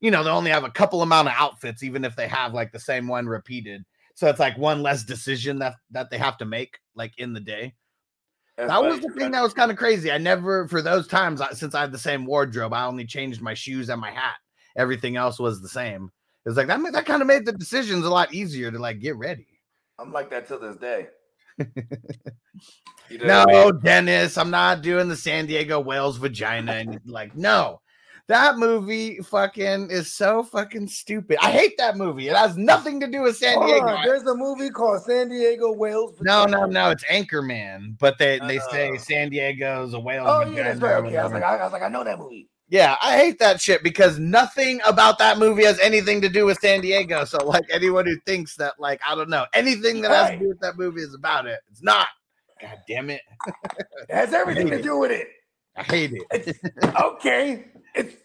you know, they only have a couple amount of outfits even if they have like the same one repeated. So it's like one less decision that that they have to make like in the day. That's that was the thing that was kind of crazy. I never, for those times, I- since I had the same wardrobe, I only changed my shoes and my hat. Everything else was the same. It was like that. That kind of made the decisions a lot easier to like get ready. I'm like that till this day. (laughs) You know No, I mean? Dennis, I'm not doing the San Diego whale's vagina. And like, no, that movie fucking is so fucking stupid. I hate that movie. It has nothing to do with San Hold Diego. on, there's a movie called San Diego Whales. No, no, no. It's Anchorman, but they they say Oh. San Diego's a whale. Oh yeah, that's right. Okay, I was like, I, I was like, I know that movie. Yeah, I hate that shit because nothing about that movie has anything to do with San Diego. So, like, anyone who thinks that, like, I don't know, anything that has to do with that movie is about it. It's not. God damn it. It has everything to it. do with it. I hate it. Okay, it's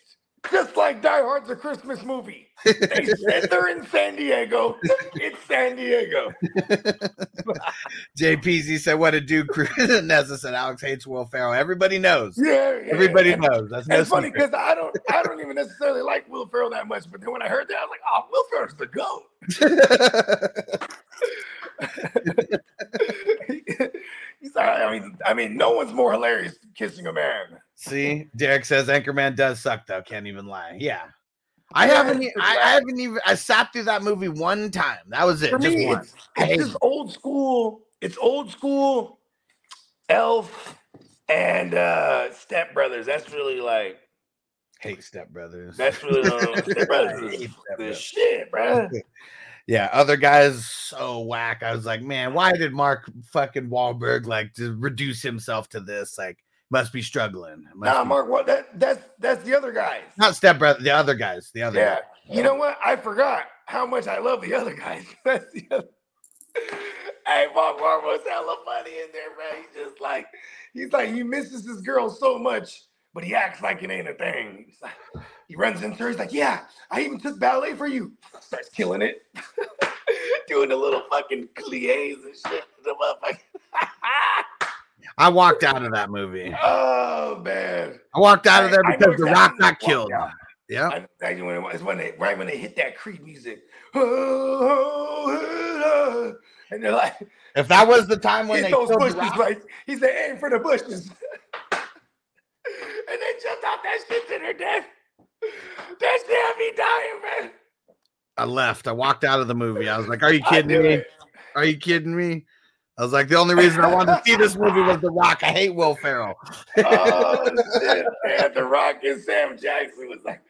just like Die Hard's a Christmas movie. They said (laughs) they're in San Diego. It's San Diego. JPZ said, What a dude. (laughs) Nessa said, Alex hates Will Ferrell. Everybody knows. Yeah, yeah. Everybody And- knows. That's no funny because I don't, I don't even necessarily like Will Ferrell that much. But then when I heard that, I was like, "Oh, Will Ferrell's the goat." (laughs) He's, I mean, I mean, no one's more hilarious kissing a man. See, Derek says Anchorman does suck, though. Can't even lie. Yeah. I haven't, I, I haven't even, I sat through that movie one time. That was it. For just me, one. it's, it's just old school. It's old school. Elf and uh Step Brothers. That's really like Hate Step Brothers. that's really (laughs) Step Brothers is the shit, bro. (laughs) Yeah, other guys so whack. I was like, man, why did Mark fucking Wahlberg like to reduce himself to this? Like, must be struggling. Must Nah, be- Mark, what that that's that's the other guys. not Step Brother, the other guys, the other. Yeah. guys. You know what? I forgot how much I love the other guys. (laughs) That's the other. (laughs) Hey, Mark Wahlberg's hella funny in there, man. He's just like, he's like, he misses his girl so much, but he acts like it ain't a thing. He's like, he runs into her, he's like, yeah, I even took ballet for you. (laughs) Starts killing it. Doing the little fucking plies and shit. The motherfucker. I walked out of that movie. oh man. I walked out of there I- I because The Rock got killed. out. Yeah. I exactly when. It's when they right when they hit that Creed music. Oh, oh, oh, and they're like, If that was the time when they those killed The bushes, Rock, right? He said, aim for the bushes. (laughs) and they jumped out that shit to their death. That shit had me dying, man. I left. I walked out of the movie. I was like, "Are you kidding me? it. Are you kidding me?" I was like, "The only reason I wanted to see this movie was The Rock. I hate Will Ferrell." Oh (laughs) shit, man. The Rock and Sam Jackson was like,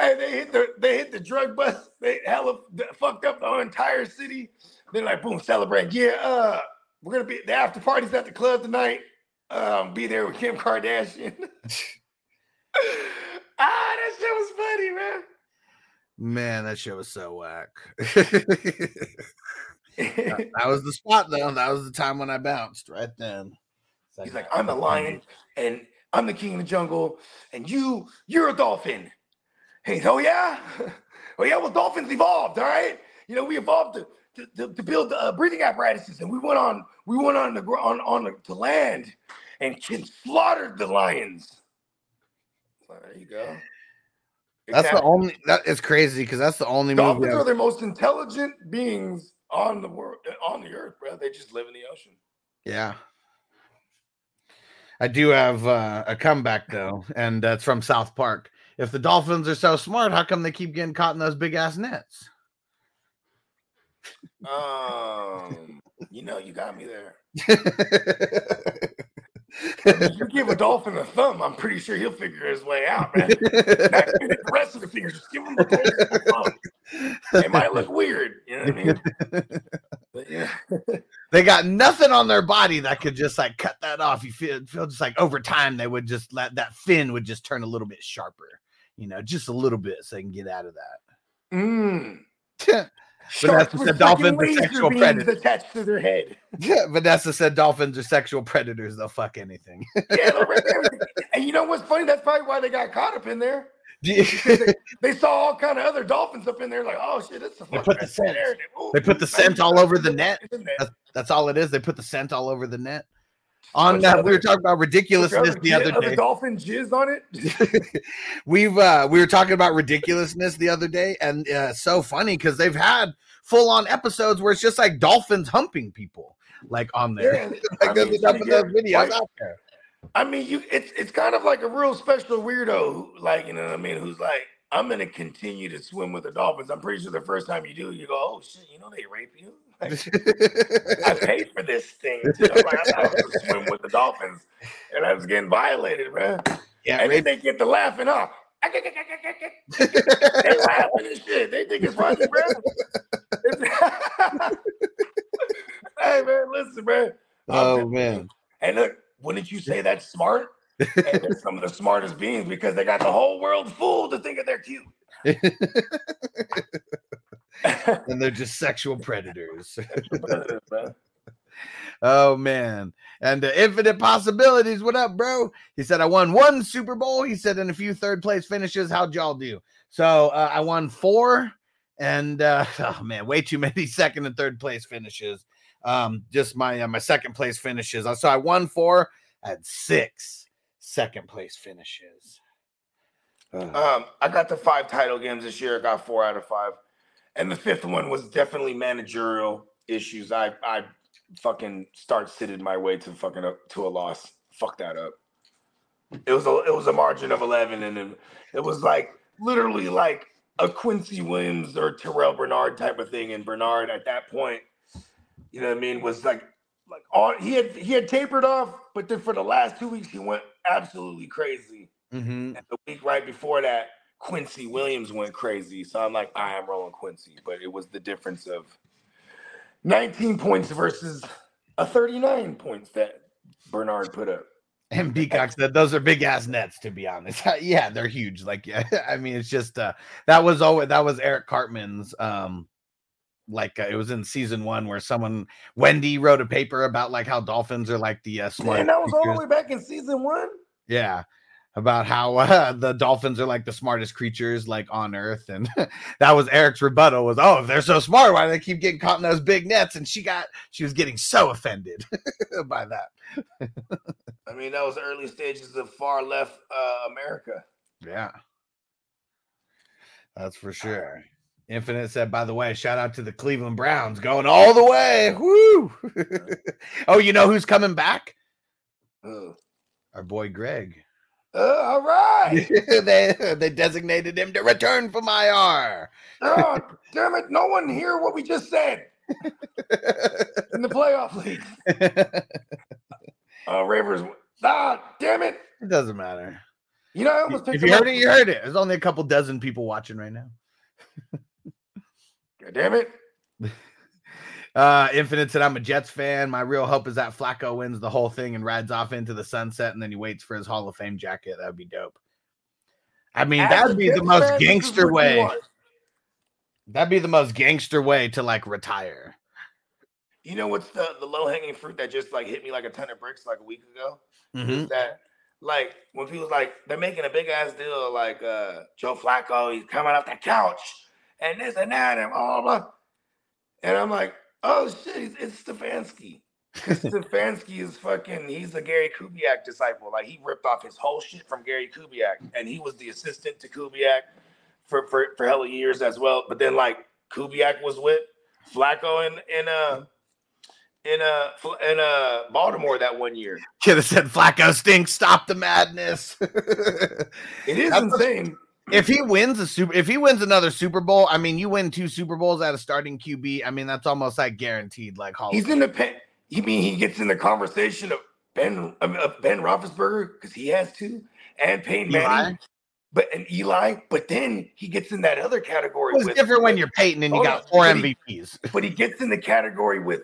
hey, they hit the they hit the drug bust. They hella fucked up the entire city. Then like boom, celebrate. Yeah, uh, we're gonna be the after parties at the club tonight. Um, be there with Kim Kardashian. (laughs) ah, that shit was funny, man. Man, that show was so whack. (laughs) that (laughs) that was the spot, though. That was the time when I bounced right then. It's He's like, I'm the lion and I'm the king of the jungle, and you, you're a dolphin. Hey, oh yeah, (laughs) oh yeah. Well, dolphins evolved, all right. You know, we evolved to to, to, to build uh, breathing apparatuses, and we went on, we went on the on on the, to land, and slaughtered the lions. There you go. That's the only. That is crazy because that's the only. Dolphins I've- are the most intelligent beings on the world, on the earth, bro. They just live in the ocean. Yeah. I do have uh, a comeback though, and that's from South Park. If the Dolphins are so smart, how come they keep getting caught in those big ass nets? Um, you know, you got me there. (laughs) you give a dolphin a thumb, I'm pretty sure he'll figure his way out, man. Not giving it the rest of the fingers, just give him the thumb. It might look weird, you know what I mean? But yeah, (laughs) they got nothing on their body that could just like cut that off. You feel feel just like over time they would just let that fin would just turn a little bit sharper, you know, just a little bit so they can get out of that. mm. (laughs) Vanessa said dolphins are sexual predators. attached to their head. (laughs) Yeah, Vanessa said dolphins are sexual predators. They'll fuck anything. Yeah, everything. (laughs) and you know what's funny? That's probably why they got caught up in there. (laughs) they They saw all kind of other dolphins up in there, like, oh shit, it's a They put the scent. Ooh, They put the scent all over the net. it's in there. That's, that's all it is. They put the scent all over the net. On uh, we were talking about ridiculousness the other day. dolphin jizz on it. (laughs) We've uh we were talking about ridiculousness the other day, and uh, so funny because they've had full on episodes where it's just like dolphins humping people, like on there. Yeah, (laughs) like I there's mean, enough of those videos like- out there. I mean, you it's it's kind of like a real special weirdo, who, like you know what I mean, who's like, I'm gonna continue to swim with the dolphins. I'm pretty sure the first time you do, you go, oh shit, you know they rape you. I (laughs) paid for this thing. You know, like, I thought I was swim with the dolphins, and I was getting violated, man. Yeah, and then they get to laughing off. (laughs) they laughing and shit. They think it's funny, man. (laughs) Hey man, listen, man. Oh man. Hey, look, wouldn't you say that's smart? and they're some of the smartest beings because they got the whole world fooled to think that they're cute. (laughs) and they're just sexual predators. (laughs) oh man. And uh, infinite possibilities. What up, bro? He said, I won one Super Bowl. He said, in a few third place finishes. How'd y'all do? So uh, I won four, and uh, (laughs) oh man, way too many second and third place finishes. Um, just my uh, my second place finishes. So I won four, I had six second place finishes. Um, I got the five title games this year. I got four out of five, and the fifth one was definitely managerial issues. I I fucking start sitting my way to fucking up to a loss. Fuck that up. It was a it was a margin of eleven, and it, it was like literally like a Quincy Williams or Terrel Bernard type of thing. And Bernard at that point, you know what I mean, was like like all he had he had tapered off, but then for the last two weeks he went absolutely crazy. Mm-hmm. And the week right before that, Quincy Williams went crazy. So I'm like, I am rolling Quincy. But it was the difference of 19 points versus a 39 points that Bernard put up. And Peacock said those are big ass nets, to be honest. (laughs) yeah, they're huge. Like, yeah, (laughs) I mean, it's just uh that was always that was Eric Cartman's um like uh, it was in season one where someone Wendy wrote a paper about like how dolphins are like the uh, smart And that was all the way back in season one. yeah about how (laughs) uh, the dolphins are like the smartest creatures like on earth and (laughs) that was eric's rebuttal was oh if they're so smart why do they keep getting caught in those big nets and she got she was getting so offended (laughs) by that I mean, that was early stages of far left uh, America. Yeah. That's for sure. Infinite said, by the way, shout out to the Cleveland Browns going all the way. Woo! oh, you know who's coming back? Our boy Greg. All (laughs) right. (laughs) they they designated him to return from IR. oh, damn it. No one hear what we just said (laughs) in the playoff league. Uh, Ravers. Ah, damn it. It doesn't matter. You know, I almost If you heard it, you heard it. There's only a couple dozen people watching right now. God damn it. Uh, Infinite said, I'm a Jets fan. My real hope is that Flacco wins the whole thing and rides off into the sunset and then he waits for his Hall of Fame jacket. That would be dope. I mean, As that'd be the most fan, this is gangster way. That'd be the most gangster way to like retire. You know what's the, the low hanging fruit that just like hit me like a ton of bricks like a week ago? Mhm. That like when people like they're making a big ass deal like uh Joe Flacco, he's coming off the couch and this and that and blah blah. blah. And I'm like, oh shit, it's, Stefanski. (laughs) Stefanski is fucking he's a Gary Kubiak disciple. Like he ripped off his whole shit from Gary Kubiak, and he was the assistant to Kubiak for for, for hella years as well. But then like Kubiak was with Flacco in in uh in uh in uh Baltimore that one year. Could have said Flacco stinks. Stop the madness. (laughs) It is That's insane. If he wins a super, if he wins another Super Bowl, I mean, you win two Super Bowls at a starting QB. I mean, that's almost like guaranteed. Like Hall. He's in the pen. You mean he gets in the conversation of Ben of Ben Roethlisberger because he has two, and Peyton Eli? Manning, but and Eli. But then he gets in that other category. It's with, different when you're Peyton and you Hold got four but he- MVPs. (laughs) but he gets in the category with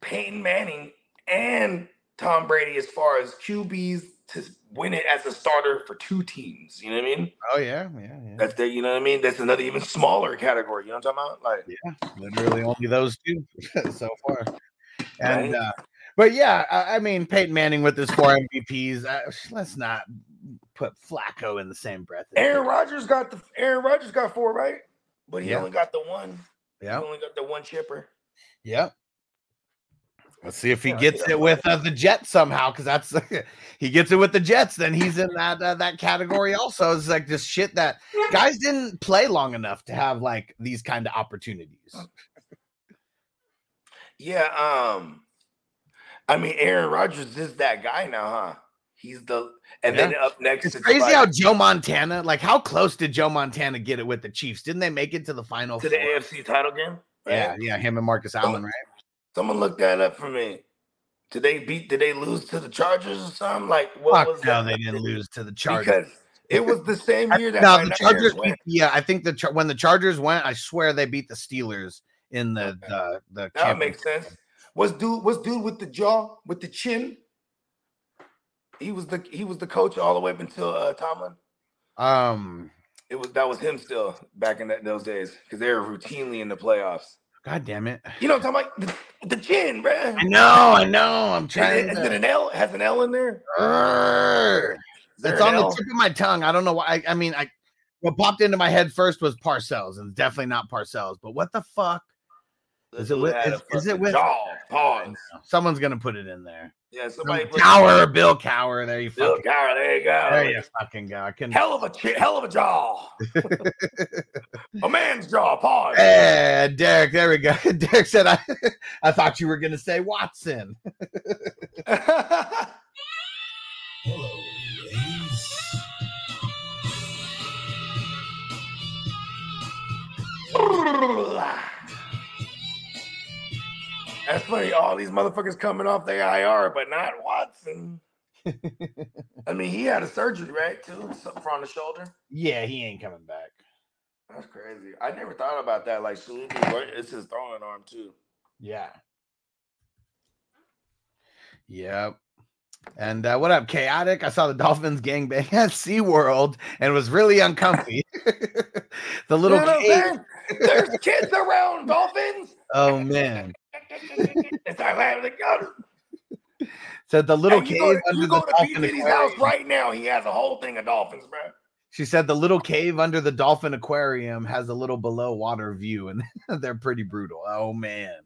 Peyton Manning and Tom Brady as far as QBs to win it as a starter for two teams. You know what I mean? Oh yeah, yeah, yeah. That's the you know what I mean. That's another even smaller category. You know what I'm talking about? Like yeah, literally only those two (laughs) so far. And Right. uh, but yeah, I, I mean Peyton Manning with his four MVPs. Uh, let's not put Flacco in the same breath. Aaron. Rodgers got the Aaron Rodgers got four right, but he Yeah. only got the one. Yep. He only got the one chipper. Yep. Let's see if he gets it with uh, the Jets somehow, because that's (laughs) he gets it with the Jets, then he's in that uh, that category also. It's like just shit that guys didn't play long enough to have like these kind of opportunities. Yeah, um, I mean Aaron Rodgers is that guy now, huh? He's the and then up next It's crazy how Joe Montana, like how close did Joe Montana get it with the Chiefs? Didn't they make it to the final? to the? AFC title game. Yeah, right? yeah, him and Marcus Allen, right? Someone look that up for me. Did they beat? Did they lose to the Chargers or something? Like what Fuck was no, that? they (laughs) didn't lose to the Chargers. because it was the same year that no, the Chargers. went. Yeah, I think the when the Chargers went, I swear they beat the Steelers in the the the. That makes sense. Was dude was dude with the jaw with the chin? He was the he was the coach all the way up until uh, Tomlin. Um, It was that was him still back in that, those days because they were routinely in the playoffs. God damn it! (sighs) You know what I'm talking about? The, the chin, bruh. I know, I know. I'm trying. is to- it an L? Has an L in there? Urgh. There It's on the tip of my tongue. I don't know why. I, I mean, I what popped into my head first was Parcells, and definitely not Parcells. But what the fuck? Is it with? Is, is it with? jaw? Pause. Someone's gonna put it in there. Yeah, somebody put Cowher, Bill Cowher. There you Bill fucking. Cowher, there you go. There you fucking go. I can. Hell of a hell of a jaw. (laughs) a man's jaw. Pause. Hey, Derek. There we go. (laughs) Derek said, "I, I thought you were gonna say Watson." (laughs) That's funny. All these motherfuckers coming off the IR, but not Watson. (laughs) I mean, he had a surgery, right? Too something on the shoulder. Yeah, he ain't coming back. That's crazy. I never thought about that. Like, it's his throwing arm too. Yeah. Yep. And uh, what up, chaotic? I saw the Dolphins gangbang at (laughs) SeaWorld and was really uncomfy. (laughs) the little You know what I'm cave. saying? There's kids around dolphins. Oh man. It's like, like, like, oh, Said the little hey, you cave go to, under you the go to P. Diddy's house right now. He has a whole thing of dolphins, bro. She said the little cave under the dolphin aquarium has a little below water view, and (laughs) they're pretty brutal. Oh man.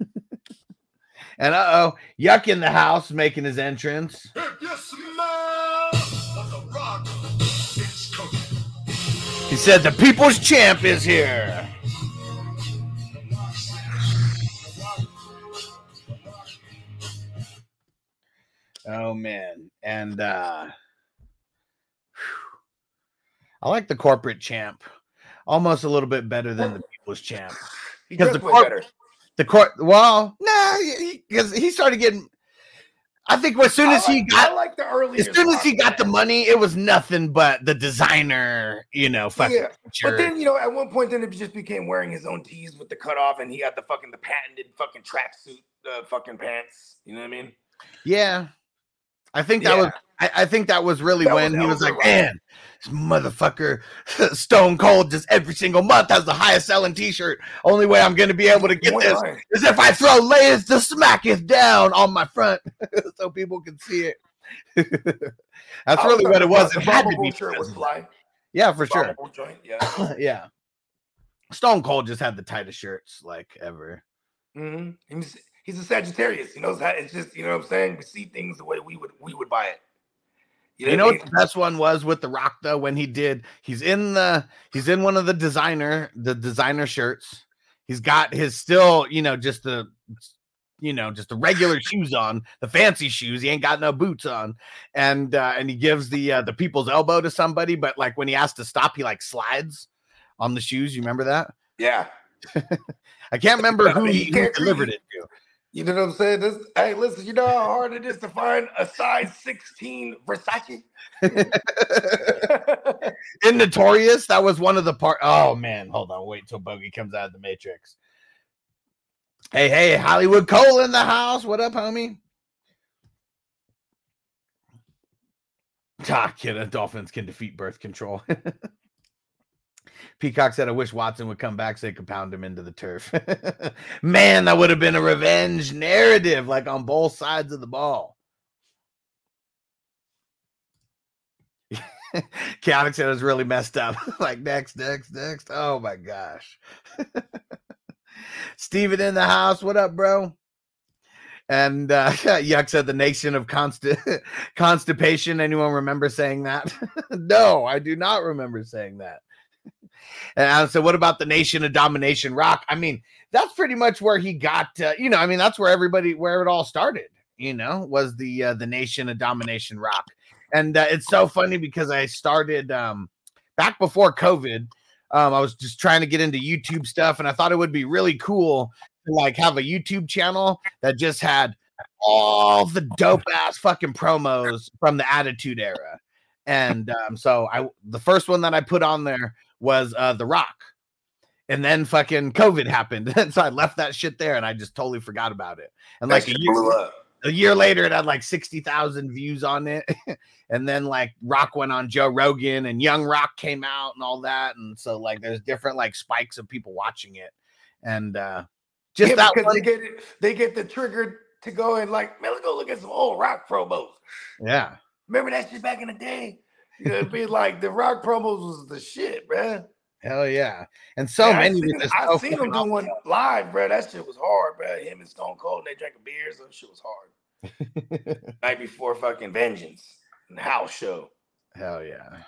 (laughs) and uh oh, Yuck in the house making his entrance. If you smell the rock is. He said the people's champ is here. Oh man. And uh I like the corporate champ almost a little bit better than the people's champ. (sighs) Because the corp- better. The court well, nah, because he, started getting I think as soon as he got I like the earlier. as soon as he got the money, it was nothing but the designer, you know, fucking Yeah, But then you know, at one point, then it just became wearing his own tees with the cutoff, and he had the fucking the patented fucking tracksuit, uh, fucking pants. You know what I mean? Yeah. I think that Yeah. was I, I think that was really That when was he was like, man, this motherfucker (laughs) Stone Cold just every single month has the highest selling t-shirt. Only way I'm gonna be able to get One this is if I throw layers to smack it down on my front (laughs) so people can see it. (laughs) That's really what it was. It had to be shirt was fly. Yeah, for sure. Joint, yeah. (coughs) yeah. Stone Cold just had the tightest shirts like ever. hmm He's, a Sagittarius. He knows how. It's just you know what I'm saying. We see things the way we would we would buy it. You know what I what the best one was with the Rock though when he did he's in the he's in one of the designer the designer shirts. He's got his still, you know, just the you know, just the regular shoes on, the fancy shoes. He ain't got no boots on. And uh and he gives the uh the people's elbow to somebody, but like when he has to stop, he like slides on the shoes. You remember that? Yeah. (laughs) I can't remember who he can't delivered it to. You know what I'm saying? This, hey, listen. You know how hard it is to find a size 16 Versace. (laughs) in Notorious, that was one of the part. Oh man, hold on, wait till Bogey comes out of the Matrix. Hey, hey, Hollywood Cole in the house. What up, homie? Ah, kid, dolphins can defeat birth control. (laughs) Peacock said, I wish Watson would come back so they could pound him into the turf. (laughs) Man, that would have been a revenge narrative, like on both sides of the ball. (laughs) Chaotic said it was really messed up. (laughs) like, next, next, next. Oh my gosh. Steven in the house. What up, bro? And uh, Yuck said the nation of consti- constipation. Anyone remember saying that? no, I do not remember saying that. And I said, what about the nation of domination rock? I mean, that's pretty much where he got, uh, you know, I mean, that's where everybody, where it all started, you know, was the, uh, the nation of domination rock. And uh, it's so funny because I started um, back before COVID. Um, I was just trying to get into YouTube stuff and I thought it would be really cool to like have a YouTube channel that just had all the dope ass fucking promos from the Attitude Era. And um, so I the first one that I put on there was uh The Rock. And then fucking COVID happened. And (laughs) so I left that shit there and I just totally forgot about it. And That like a year, a year later, it had like 60,000 views on it. (laughs) and then like Rock went on Joe Rogan and Young Rock came out and all that. And so like there's different like spikes of people watching it. And uh just yeah, that because one, they get it, they get the trigger to go and like, man, let's go look at some old rock promos. yeah. Remember that shit back in the day? You know, it'd be like the rock promos was the shit, man. Hell yeah. And so I many seen, with this I seen him do one live, bro. That shit was hard, bro. Him and Stone Cold, and they drank beers. That shit was hard. (laughs) Night before fucking Vengeance and the house show. Hell yeah.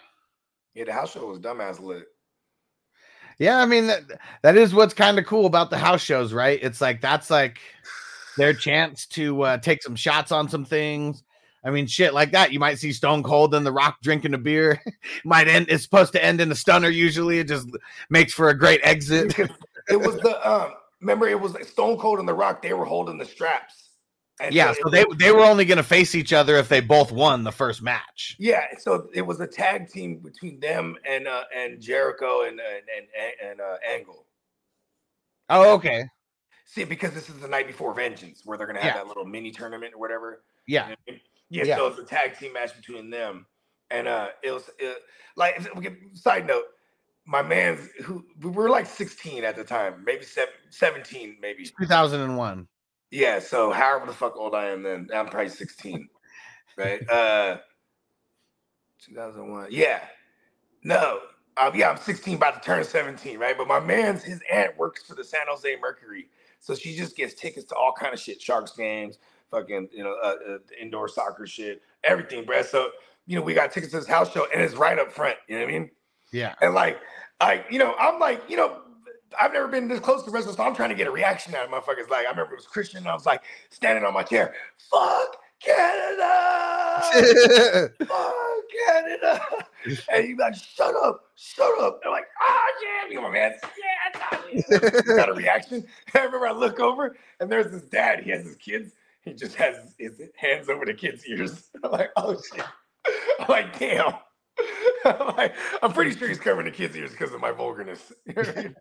Yeah, the house show was dumbass lit. Yeah, I mean that that is what's kind of cool about the house shows, right? It's like that's like their chance to uh, take some shots on some things. I mean, shit like that. You might see Stone Cold and The Rock drinking a beer. (laughs) might end. It's supposed to end in a stunner. Usually, it just makes for a great exit. It was the um. Remember, it was like Stone Cold and The Rock. They were holding the straps. And yeah, it so they was- they were only going to face each other if they both won the first match. Yeah, so it was a tag team between them and uh and Jericho and and and, and uh, Angle. Oh, okay. See, because this is the night before Vengeance, where they're gonna have Yeah. that little mini tournament or whatever. Yeah. You know I mean? Yeah, Yeah. so it's a tag team match between them, and uh, it was it, like side note. My man's who we were like 16 at the time, maybe seven, 17, maybe. 2001. Yeah, so however the fuck old I am then, I'm probably 16, (laughs) right? Uh 2001. Yeah. No. Um, yeah, I'm 16, about to turn 17, right? But my man's his aunt works for the San Jose Mercury. So she just gets tickets to all kind of shit, Sharks games, fucking, you know, uh, uh, indoor soccer shit, everything, bruh. So, you know, we got tickets to this house show and it's right up front. You know what I mean? Yeah. And like, I, you know, I'm like, you know, I've never been this close to wrestling, so I'm trying to get a reaction out of motherfuckers. Like, I remember it was Christian, and I was like standing on my chair, fuck Canada, (laughs) fuck Canada. And you like, shut up, shut up. They're like, ah, yeah, you know, man, yeah, (laughs) got a reaction. (laughs) I remember I look over, and there's this dad. He has his kids. He just has his hands over the kids' ears. (laughs) I'm like, oh shit. I'm like, damn. (laughs) I'm, like, I'm pretty sure he's covering the kids' ears because of my vulgarness. (laughs)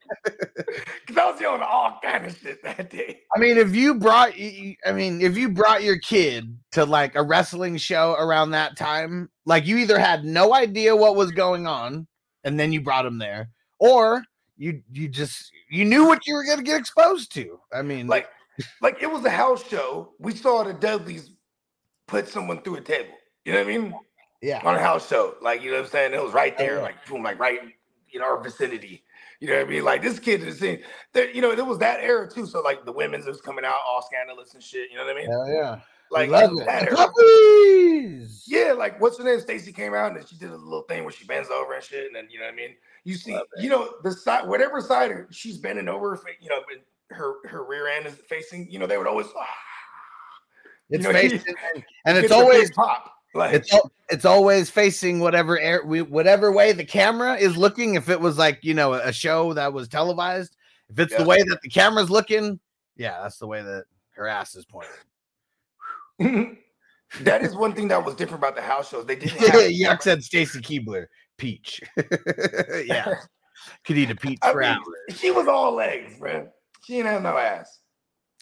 Because I was yelling all kind of shit that day. I mean, if you brought, I mean, if you brought your kid to like a wrestling show around that time, like you either had no idea what was going on, and then you brought him there, or you you just you knew what you were going to get exposed to. I mean, Like, like it was a house show. We saw the Dudleys put someone through a table. You know what I mean? yeah, On a house show. Like, you know what I'm saying? It was right there, like boom, like right in our vicinity. You know what I mean? Like this kid is seeing there, you know, it was that era too. So like the women's was coming out all scandalous and shit. You know what I mean? hell yeah, Like, love it was it. that era. Puppies! Yeah, like what's her name? Stacy came out and she did a little thing where she bends over and shit, and then you know what I mean. You see, you know, the side, whatever side she's bending over, you know, her her rear end is facing. You know, they would always. ah, It's (laughs) you know, facing, and, and it's always pop. Like, it's it's always facing whatever air, we, whatever way the camera is looking. If it was like you know a show that was televised, if it's the way that the camera's looking, yeah, that's the way that her ass is pointed. (laughs) that is one thing that was different about the house shows. They didn't have. (laughs) Yuck said Stacy Keibler, peach. yeah, could eat a peach I mean, she was all legs, bro. She didn't have no ass.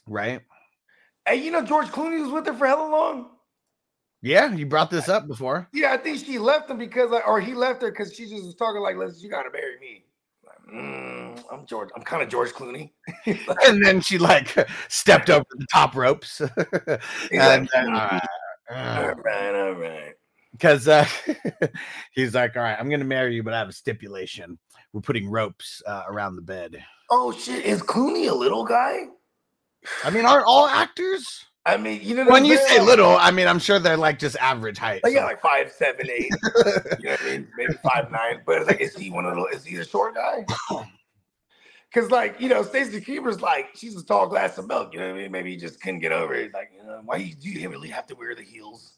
right? Hey, you know George Clooney was with her for hella long. Yeah, you brought this up before. Yeah, I think she left him because, or he left her because she just was talking like, "Listen, you gotta marry me." Like, mm, I'm George. I'm kind of George Clooney. (laughs) and then she like stepped over the top ropes. (laughs) and uh, all right, all right. because uh, (laughs) he's like, "All right, I'm gonna marry you, but I have a stipulation. We're putting ropes uh, around the bed." Oh shit, is Clooney a little guy? I mean, aren't all actors? I mean, you know, When you say Like- little, I mean, I'm sure they're like just average height. Like, yeah, like five, seven, eight. (laughs) you know what I mean? Maybe five, nine. But it's like, is he one of those? Is he a short guy? (laughs) Because, like, you know, Stacy Keibler's like, she's a tall glass of milk. You know what I mean? Maybe he just couldn't get over it. Like, you know, why do you really have to wear the heels?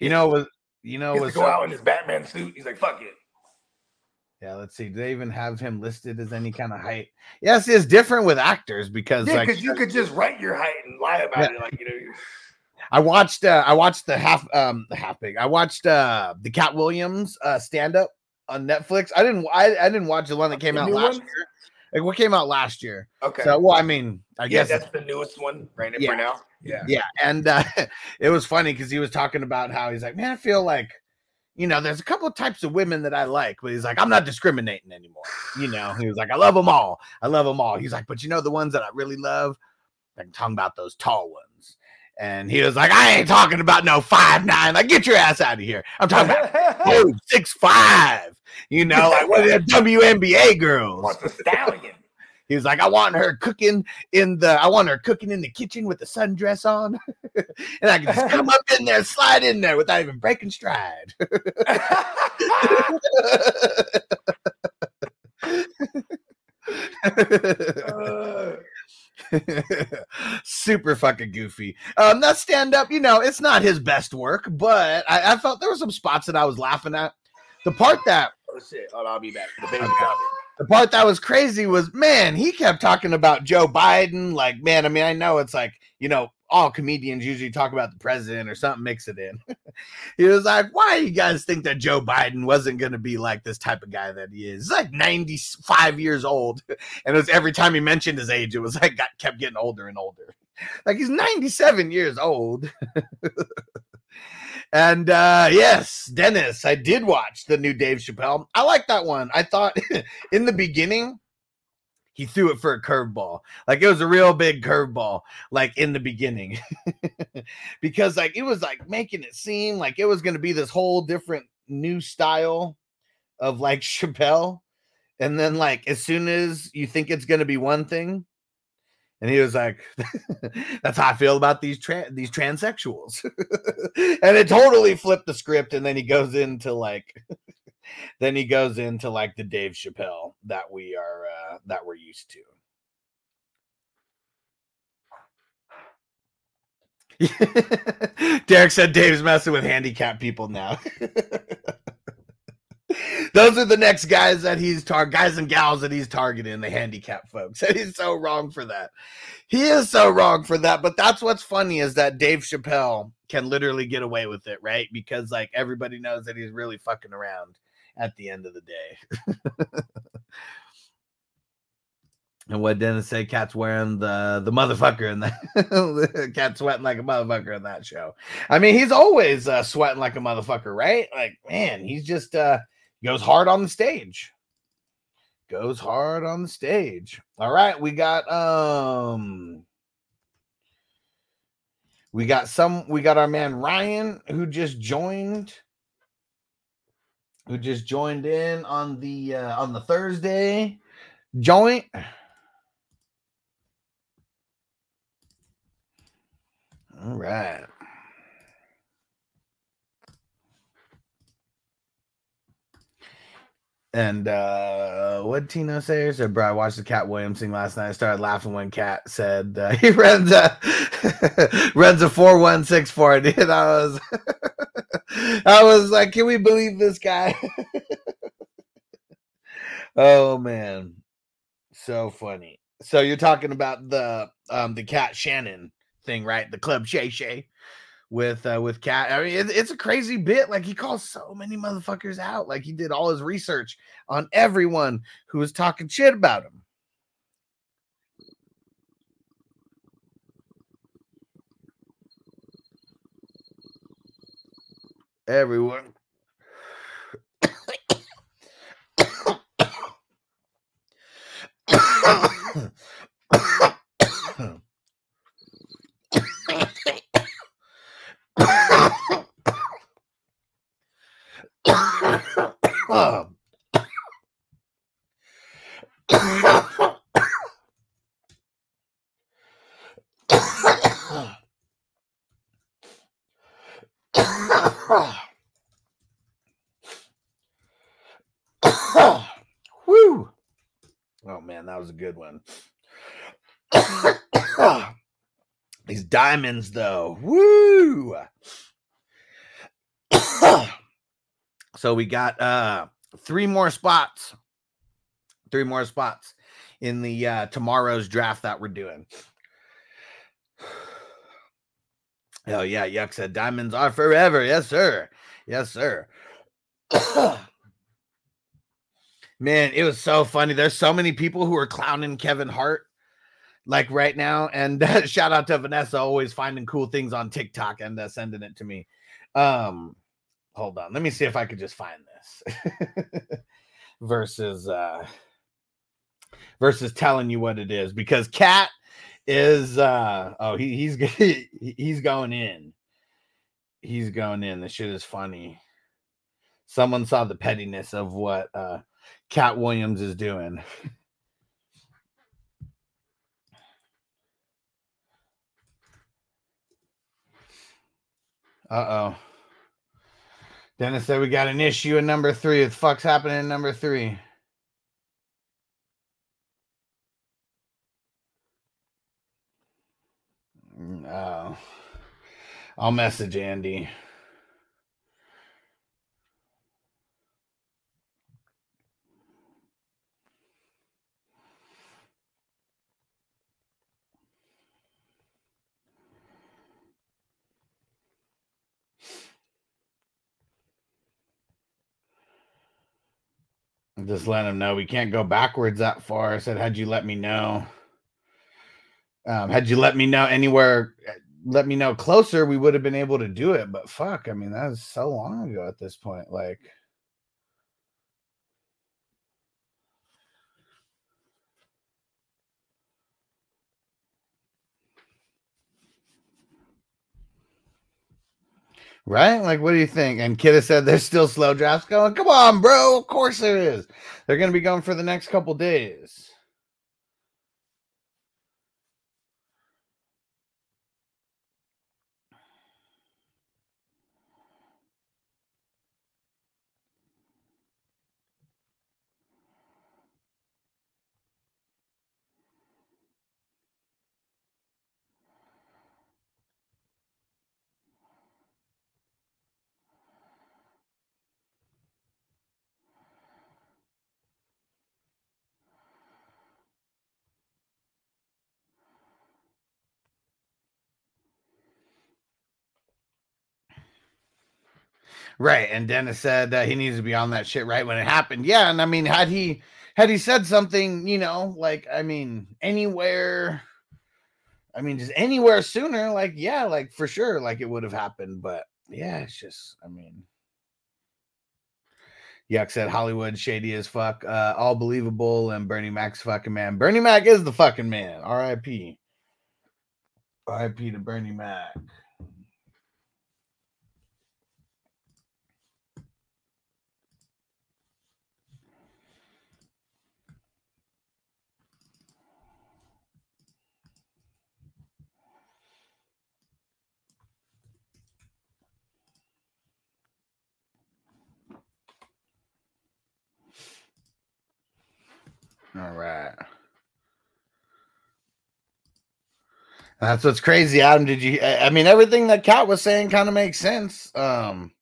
you know, was you know, was go out in his Batman suit. He's like, fuck it. Yeah. Let's see. Do they even have him listed as any kind of height? Yes, it's different with actors because Yeah, like because you could just write your height and lie about Yeah. it. Like, you know, I watched uh, I watched the half um the half big. I watched uh the Katt Williams uh stand up on Netflix. I didn't I, I didn't watch the one that came The out last one? year. Like what came out last year. okay. So well, I mean, I yeah, guess that's the newest one right now Yeah. for now. Yeah. yeah, and uh, (laughs) it was funny because he was talking about how he's like, man, I feel like, you know, there's a couple of types of women that I like, but he's like, I'm not discriminating anymore. You know, he was like, I love them all. I love them all. He's like, but you know, the ones that I really love, I'm talking about those tall ones. And he was like, I ain't talking about no five nine. Like, get your ass out of here. I'm talking about (laughs) oh, six five. You know, like one of the WNBA girls. What's the stallion? He was like, I want her cooking in the, I want her cooking in the kitchen with the sundress on, (laughs) and I can just come up in there, slide in there without even breaking stride. Uh, (laughs) Super fucking goofy. Um, that stand up, you know, it's not his best work, but I, I felt there were some spots that I was laughing at. The part that oh shit! Oh, I'll be back. The baby. The part that was crazy was man, he kept talking about Joe Biden. Like, man, I mean, I know it's like, you know, all comedians usually talk about the president or something, mix it in. (laughs) he was like, Why do you guys think that Joe Biden wasn't gonna be like this type of guy that he is? He's like 95 years old. (laughs) And it was every time he mentioned his age, it was like got kept getting older and older. Like he's 97 years old. (laughs) And uh yes, Dennis, I did watch the new Dave Chappelle. I like that one. I thought (laughs) in the beginning he threw it for a curveball. Like it was a real big curveball, like in the beginning. (laughs) because like it was like making it seem like it was gonna be this whole different new style of like Chappelle. And then like as soon as you think it's gonna be one thing, and he was like, (laughs) "That's how I feel about these tra- these transsexuals," (laughs) and it totally flipped the script. And then he goes into like, (laughs) then he goes into like the Dave Chappelle that we are uh, that we're used to. Derek said Dave's messing with handicapped people now. Those are the next guys that he's tar guys and gals that he's targeting, the handicapped folks. (laughs) And he's so wrong for that. He is so wrong for that. But that's what's funny is that Dave Chappelle can literally get away with it, right? Because like everybody knows that he's really fucking around at the end of the day. (laughs) and what Dennis say? Katt's wearing the the motherfucker in that (laughs) Katt sweating like a motherfucker in that show. I mean, he's always uh, sweating like a motherfucker, right? Like, man, he's just uh goes hard on the stage. Goes hard on the stage. All right, we got um we got some we got our man Ryan who just joined who just joined in on the uh, on the Thursday joint. All right. And uh what Tino say? Said, bro, I watched the Katt Williams thing last night. I started laughing when Katt said uh, (laughs) he runs a runs a four one six four. Dude, I was (laughs) I was like, can we believe this guy? (laughs) oh man, so funny. So you're talking about the um the Katt Shannon thing, right? The Club Shay Shay with uh with Katt i mean it, it's a crazy bit like he calls so many motherfuckers out like he did all his research on everyone who was talking shit about him everyone. Um, um, (coughs) Woo! Oh man, that was a good one. (coughs) These diamonds, though. Woo! So we got uh three more spots. Three more spots in the uh tomorrow's draft that we're doing. (sighs) Oh yeah, Yuck said diamonds are forever. Yes, sir. Yes, sir. (coughs) Man, it was so funny. There's so many people who are clowning Kevin Hart like right now. And uh, (laughs) shout out to Vanessa, always finding cool things on TikTok and uh, sending it to me. Um, hold on, let me see if I could just find this (laughs) versus uh versus telling you what it is because Katt is uh oh he, he's (laughs) he's going in. He's going in. The shit is funny. Someone saw the pettiness of what uh Katt Williams is doing. (laughs) Uh oh. Dennis said we got an issue in number three. What the fuck's happening in number three? Mm, Oh. I'll message Andy. Just let him know we can't go backwards that far. I said, had you let me know, um, had you let me know anywhere, let me know closer, we would have been able to do it. But fuck, I mean, that was so long ago at this point. Like, right? Like, what do you think? And Kidda said there's still slow drafts going. Come on, bro. Of course there is. They're going to be going for the next couple days. Right. And Dennis said that he needs to be on that shit right when it happened. Yeah. And I mean, had he had he said something, you know, like I mean, anywhere, I mean, just anywhere sooner, like, yeah, like for sure, like it would have happened. But yeah, it's just, I mean. Yuck said Hollywood shady as fuck, uh, all believable, and Bernie Mac's fucking man. Bernie Mac is the fucking man. R.I.P. R.I.P. to Bernie Mac. All right. That's what's crazy, Adam. Did you? I mean, everything that Katt was saying kind of makes sense. Um,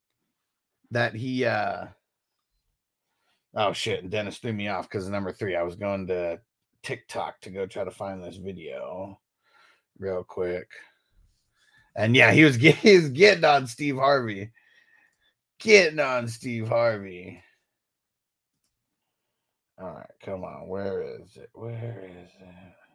that he. uh Oh shit! And Dennis threw me off because number three. I was going to TikTok to go try to find this video, real quick. And yeah, he was get, (laughs) he was getting on Steve Harvey, getting on Steve Harvey. All right, come on. Where is it? Where is it?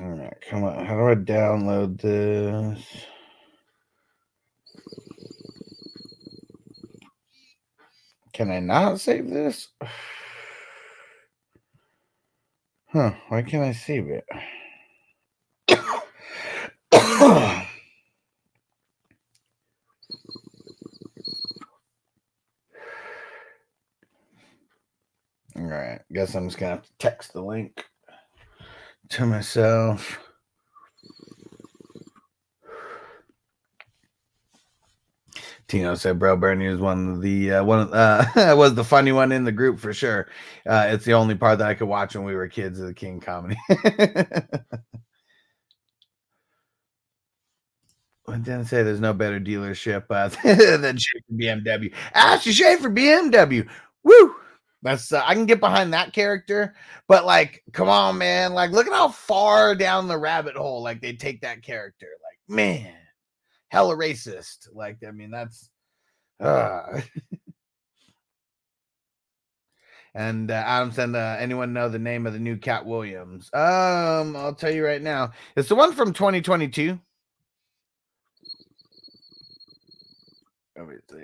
All right, come on. How do I download this? Can I not save this? (sighs) (sighs) (sighs) Huh, why can't I save it? (coughs) All right, guess I'm just gonna have to text the link to myself. Tino said, "Bro, Bernie was one of the uh, one of, uh, (laughs) was the funny one in the group for sure. Uh, it's the only part that I could watch when we were kids of the King comedy." (laughs) I didn't say there's no better dealership uh, (laughs) than Schaefer BMW. Ashley Schaefer BMW. Woo! That's uh, I can get behind that character, but like, come on, man! Like, look at how far down the rabbit hole like they take that character. Like, man, hella racist. Like, I mean, that's. Uh. (laughs) and uh, Adam said, uh, anyone know the name of the new Katt Williams? Um, I'll tell you right now. It's the one from 2022. Let me see.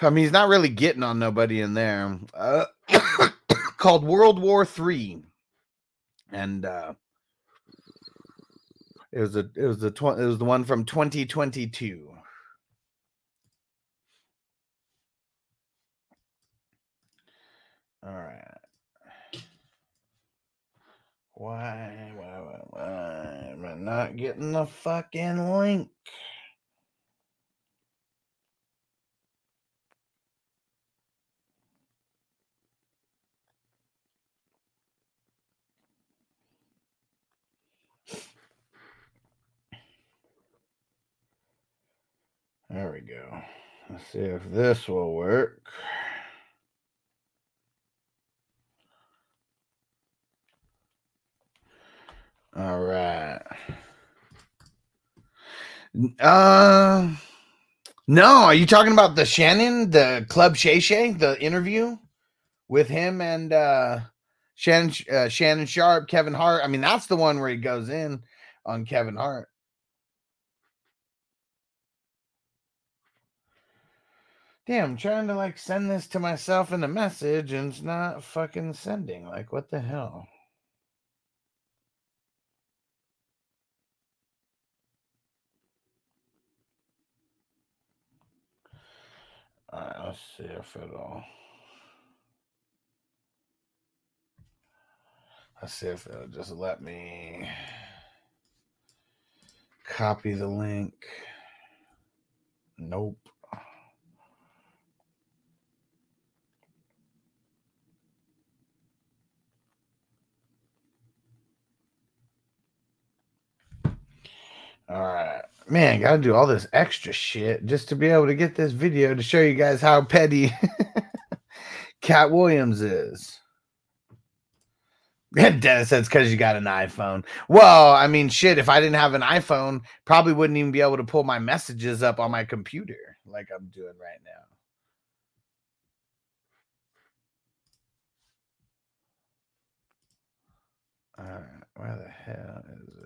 (sighs) I mean, he's not really getting on nobody in there. Uh, called World War Three, and uh, it was a it was the tw- it was the one from 2022. All right. Why, why, why, why am I not getting the fucking link? There we go. Let's see if this will work. All right. Uh, no, are you talking about the Shannon, the Club Shay Shay, the interview with him and uh Shannon uh, Shannon Sharpe, Kevin Hart? I mean, that's the one where he goes in on Kevin Hart. Damn, trying to like send this to myself in a message and it's not fucking sending. Like, what the hell? All right, let's see if it'll. Let's see if it'll just let me copy the link. Nope. All right. Man, gotta do all this extra shit just to be able to get this video to show you guys how petty (laughs) Katt Williams is. (laughs) Dennis says because you got an iPhone. Well, I mean, shit, if I didn't have an iPhone, probably wouldn't even be able to pull my messages up on my computer like I'm doing right now. All right, where the hell is it?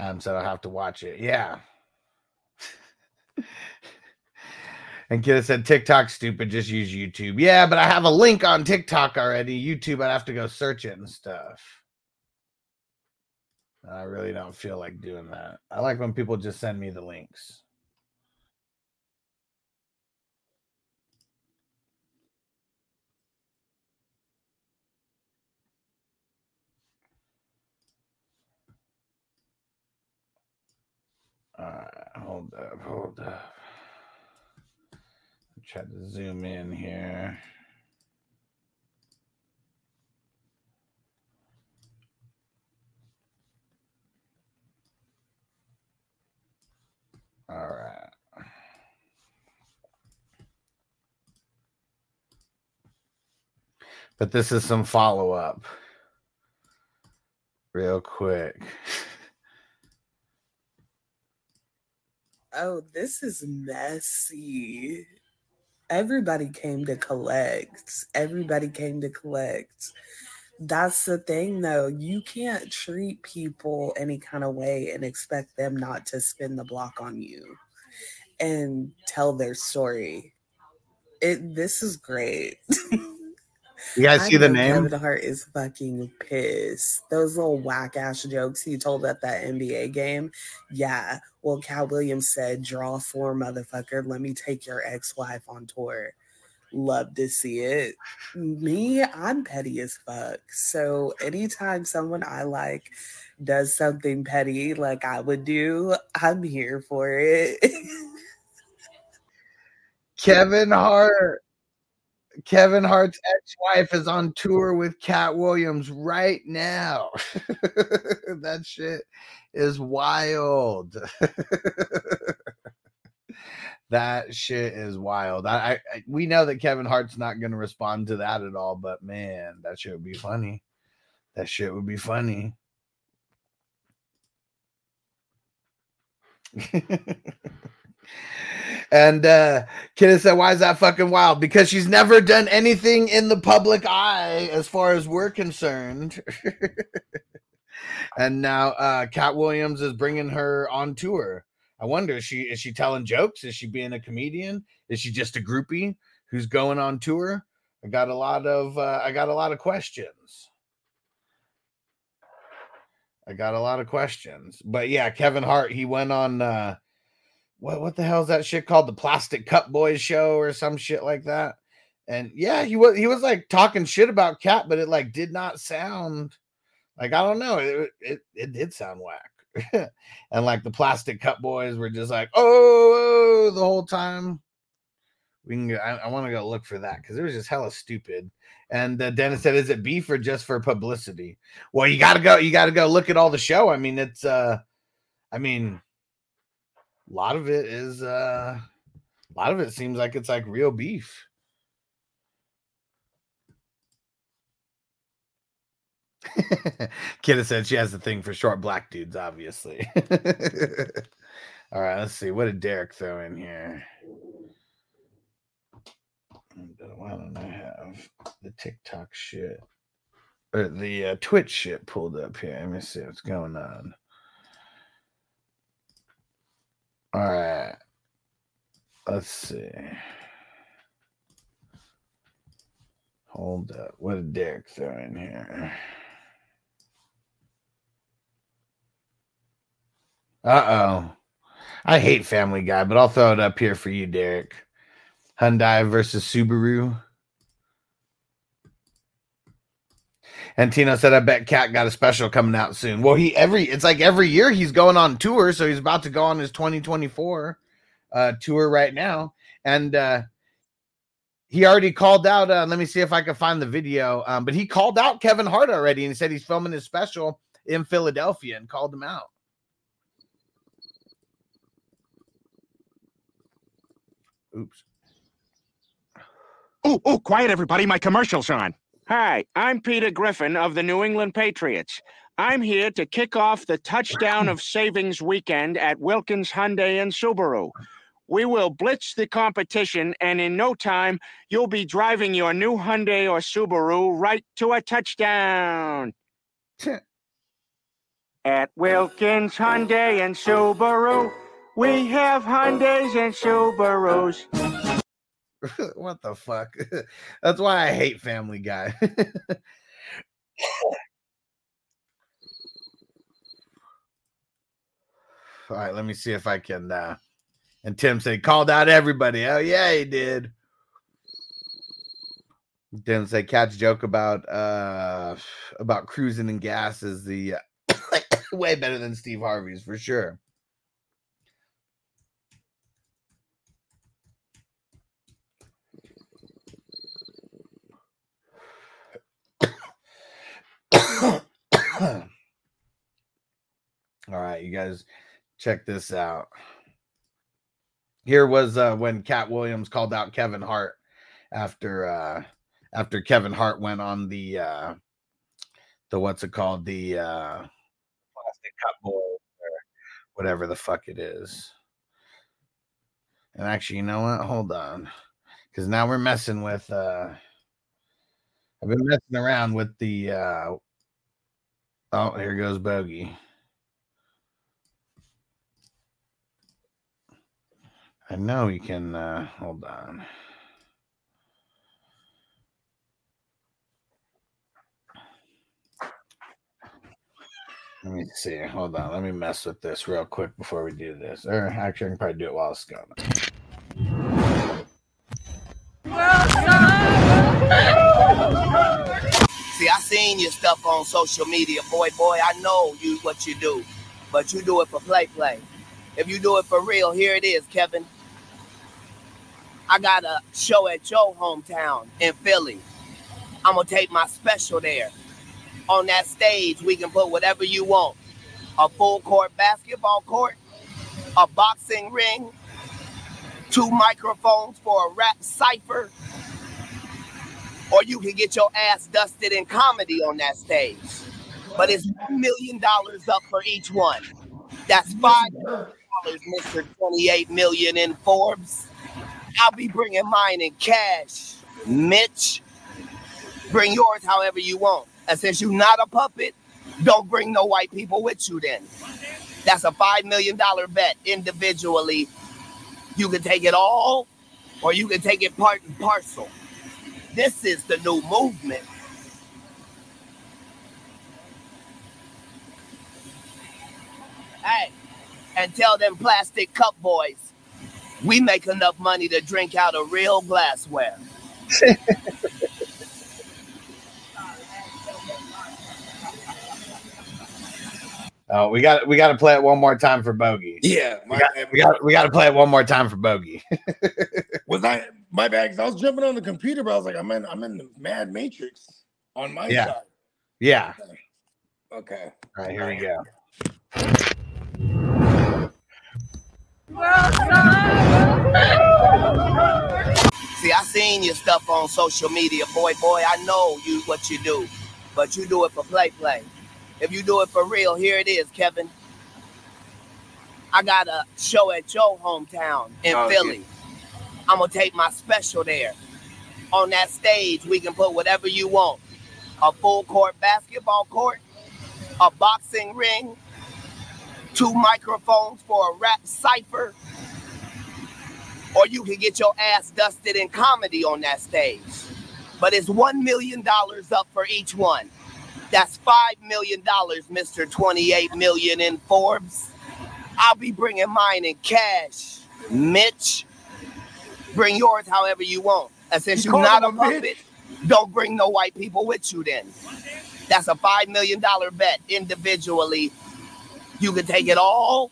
Um, so I'll have to watch it. Yeah. and Kid said TikTok stupid, just use YouTube. Yeah, but I have a link on TikTok already. YouTube, I'd have to go search it and stuff. I really don't feel like doing that. I like when people just send me the links. Right, hold up, hold up. Try to zoom in here. All right. But this is some follow up. Real quick. (laughs) Oh, this is messy. Everybody came to collect. Everybody came to collect. That's the thing, though. You can't treat people any kind of way and expect them not to spin the block on you and tell their story. It. This is great. (laughs) You guys I see the name? Kevin Hart is fucking pissed. Those little whack ass jokes he told at that NBA game. Yeah. Well, Katt Williams said, draw four, motherfucker. Let me take your ex wife on tour. Love to see it. Me, I'm petty as fuck. So anytime someone I like does something petty like I would do, I'm here for it. (laughs) Kevin Hart. Kevin Hart's ex-wife is on tour with Katt Williams right now. (laughs) that shit is wild. (laughs) that shit is wild. I, I we know that Kevin Hart's not going to respond to that at all, but man, that shit would be funny. That shit would be funny. (laughs) And uh Kidda said, Why is that fucking wild? Because she's never done anything in the public eye as far as we're concerned. (laughs) and now uh Katt Williams is bringing her on tour. I wonder is she is she telling jokes? Is she being a comedian? Is she just a groupie who's going on tour? I got a lot of uh, I got a lot of questions. I got a lot of questions. But yeah, Kevin Hart, he went on uh what what the hell is that shit called? The Plastic Cup Boys show or some shit like that. And yeah, he was he was like talking shit about Katt, but it like did not sound like I don't know. It it, it did sound whack. (laughs) and like the Plastic Cup Boys were just like, oh, oh," the whole time. We can. Go, I, I want to go look for that because it was just hella stupid. And uh, Dennis said, "Is it beef or just for publicity?" Well, you got to go. You got to go look at all the show. I mean, it's. uh I mean, a lot of it is. uh A lot of it seems like it's like real beef. (laughs) Kidda said she has a thing for short black dudes, obviously. (laughs) All right, let's see. What did Derek throw in here? Why don't I have the TikTok shit or the uh, Twitch shit pulled up here? Let me see what's going on. All right, let's see. Hold up. What did Derek throw in here? Uh oh. I hate Family Guy, but I'll throw it up here for you, Derek. Hyundai versus Subaru. And Tino said, I bet Katt got a special coming out soon. Well, he every it's like every year he's going on tour, so he's about to go on his 2024 uh tour right now. And uh he already called out. Uh, let me see if I can find the video. Um, but he called out Kevin Hart already and he said he's filming his special in Philadelphia and called him out. Oops. Oh, oh, quiet, everybody. My commercial's on. Hi, I'm Peter Griffin of the New England Patriots. I'm here to kick off the touchdown of savings weekend at Wilkins Hyundai and Subaru. We will blitz the competition, and in no time, you'll be driving your new Hyundai or Subaru right to a touchdown. At Wilkins Hyundai and Subaru, we have Hyundais and Subarus. (laughs) what the fuck? (laughs) That's why I hate Family Guy. (laughs) All right, let me see if I can. Uh... And Tim said, called out everybody. Oh, yeah, he did. Tim said, catch joke about uh about cruising and gas is the uh, (coughs) way better than Steve Harvey's for sure. (clears throat) All right, you guys check this out. Here was uh when Katt Williams called out Kevin Hart after uh after Kevin Hart went on the uh the what's it called the uh plastic cup boy or whatever the fuck it is. And actually, you know what? Hold on. Cuz now we're messing with uh I've been messing around with the uh Oh, here goes Bogey. I know you can uh hold on. Let me see. Hold on. Let me mess with this real quick before we do this. Or actually, I can probably do it while it's going. I seen your stuff on social media, boy, boy. I know you what you do, but you do it for play, play. If you do it for real, here it is, Kevin. I got a show at your hometown in Philly. I'm gonna take my special there. On that stage, we can put whatever you want: a full court basketball court, a boxing ring, two microphones for a rap cipher, or you can get your ass dusted in comedy on that stage. But it's one million dollars up for each one. That's five dollars, Mister Twenty-Eight Million in Forbes. I'll be bringing mine in cash, Mitch. Bring yours however you want. And since you're not a puppet, don't bring no white people with you. Then that's a five million dollar bet individually. You can take it all, or you can take it part and parcel. This is the new movement. Hey, and tell them plastic cup boys, we make enough money to drink out of real glassware. (laughs) Oh, we got we got to play it one more time for Bogey. Yeah, we got we got, we got to play it one more time for Bogey. (laughs) Was I my bag? 'cause I was jumping on the computer, but I was like, I'm in I'm in the Mad Matrix on my Yeah. side. yeah. Okay. All right, here we go. See, I seen your stuff on social media, boy, boy. I know you what you do, but you do it for play, play. If you do it for real, here it is, Kevin. I got a show at your hometown in Oh, Philly. I'm gonna take my special there. On that stage, we can put whatever you want: a full court basketball court, a boxing ring, two microphones for a rap cipher, or you can get your ass dusted in comedy on that stage. But it's one million dollars up for each one. That's five million dollars, Mister Twenty-Eight Million in Forbes. I'll be bringing mine in cash, Mitch. Bring yours however you want. And since You you're not a him a bitch? puppet, don't bring no white people with you. Then that's a five million dollar bet individually. You can take it all,